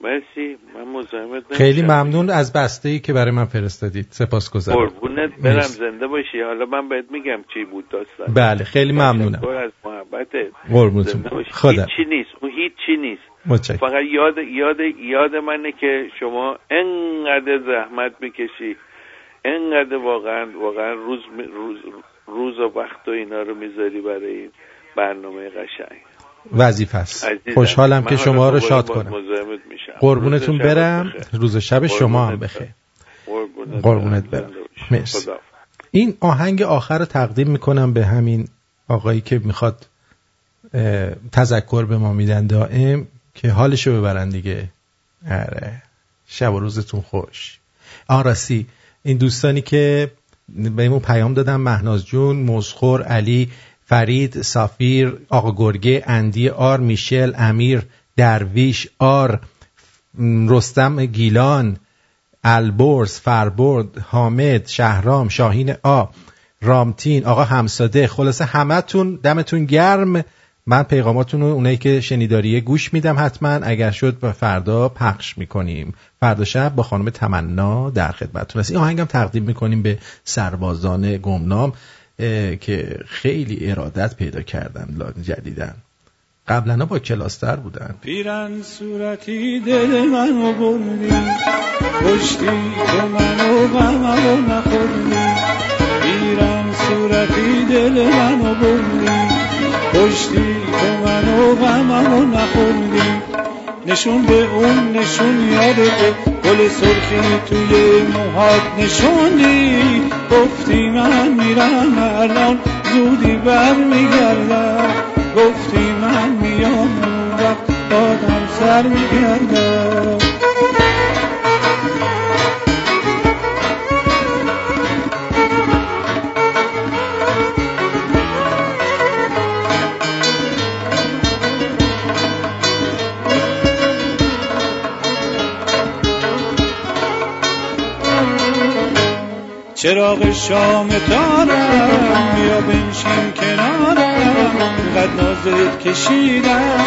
Speaker 22: مرسی. من مزاحمت
Speaker 3: خیلی ممنون از بسته ای که برای من فرستادید. سپاسگزارم.
Speaker 22: قربونت برم. زنده باشی. حالا من بهت میگم چی بود داستان.
Speaker 3: بله خیلی ممنونم.
Speaker 22: از محبتت
Speaker 3: قربونتون. خدا.
Speaker 22: هیچی نیست. اون هیچی نیست.
Speaker 3: متشکرم.
Speaker 22: فقط یاد یاد یاد منه که شما انقدر زحمت می‌کشی. انقدر واقعا واقعا روز روز روز و وقت و اینا رو می‌ذاری برای برنامه قشنگ.
Speaker 3: وظیفه است. خوشحالم که شما رو شاد کنم. قربونتون برم. روز شب شما هم بخیر. قربونت برم. مرسی. این آهنگ آخر رو تقدیم می‌کنم به همین آقایی که می‌خواد تذکر به ما میدن دائم که حالشو ببرن دیگه. اره شب و روزتون خوش. آراسی این دوستانی که بهمون پیام دادن مهناز جون مزخور علی فرید سافیر آقا گرگه اندی آر میشل امیر درویش آر رستم گیلان البرز فربرد حامد شهرام شاهین آ رامتین آقا همساده. خلاصه همتون دمتون گرم. من پیغاماتون رو اونایی که شنیداریه گوش میدم حتما. اگر شد به فردا پخش می‌کنیم. فردا شب با خانم تمنا در خدمتتون است این آهنگم تقدیم می‌کنیم به سربازان گمنام که خیلی ارادت پیدا کردن جدیدن. قبلا با کلاستر بودن.
Speaker 10: پیرن صورتی دل منو بردی. پشتی که منو غممو نخوردی. پیرن صورتی دل منو بردی. پشتی که منو غممو نخوردی نشون به اون نشون یادته گل سرخی توی موهات نشوندی. گفتی من میرم الان زودی برمیگردم. گفتی من میام اون وقت بادم سر میگردم. چراغ شام تارم بیا بنشین کنارم. اینقدر نازت کشیدم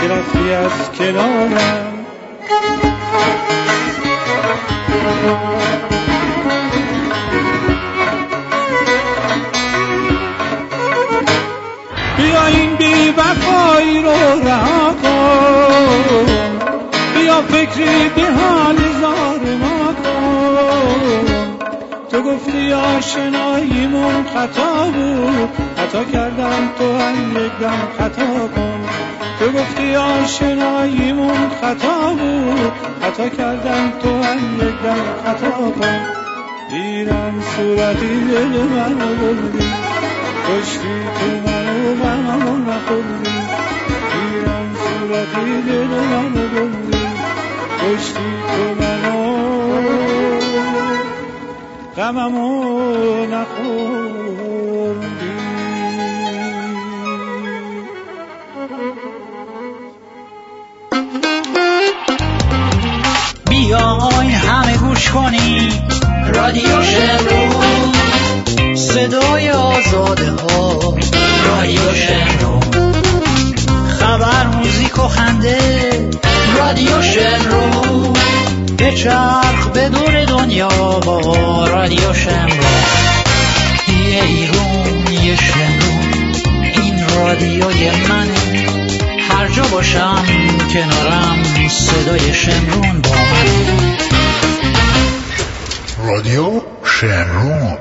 Speaker 10: که رفتی از کنارم. بیا این بی وفایی رو رها کن. بیا فکری به حال زار ما کن. تو گفتی آشناییمون خطا بود. خطا کردم تو هم یک دم خطا کن. تو گفتی آشناییمون خطا بود. خطا کردم تو هم یک دم خطا کن. دیرم صورتی دل منو بردی. کشتی تو منو غممو نخوردی. دیرم صورتی دل منو بردی. کشتی تو منو غممو نخوردی
Speaker 23: بیاین همه گوش کنی. رادیو شمرون صدای آزاده ها رادیو شمرون خبر موزیک و خنده. رادیو شمرون به چرخ به دور دنیا با رادیو شمرون. یه ایرون یه شمرون. این رادیوی منه هر جا باشم کنارم صدای شمرون با من.
Speaker 24: رادیو شمرون.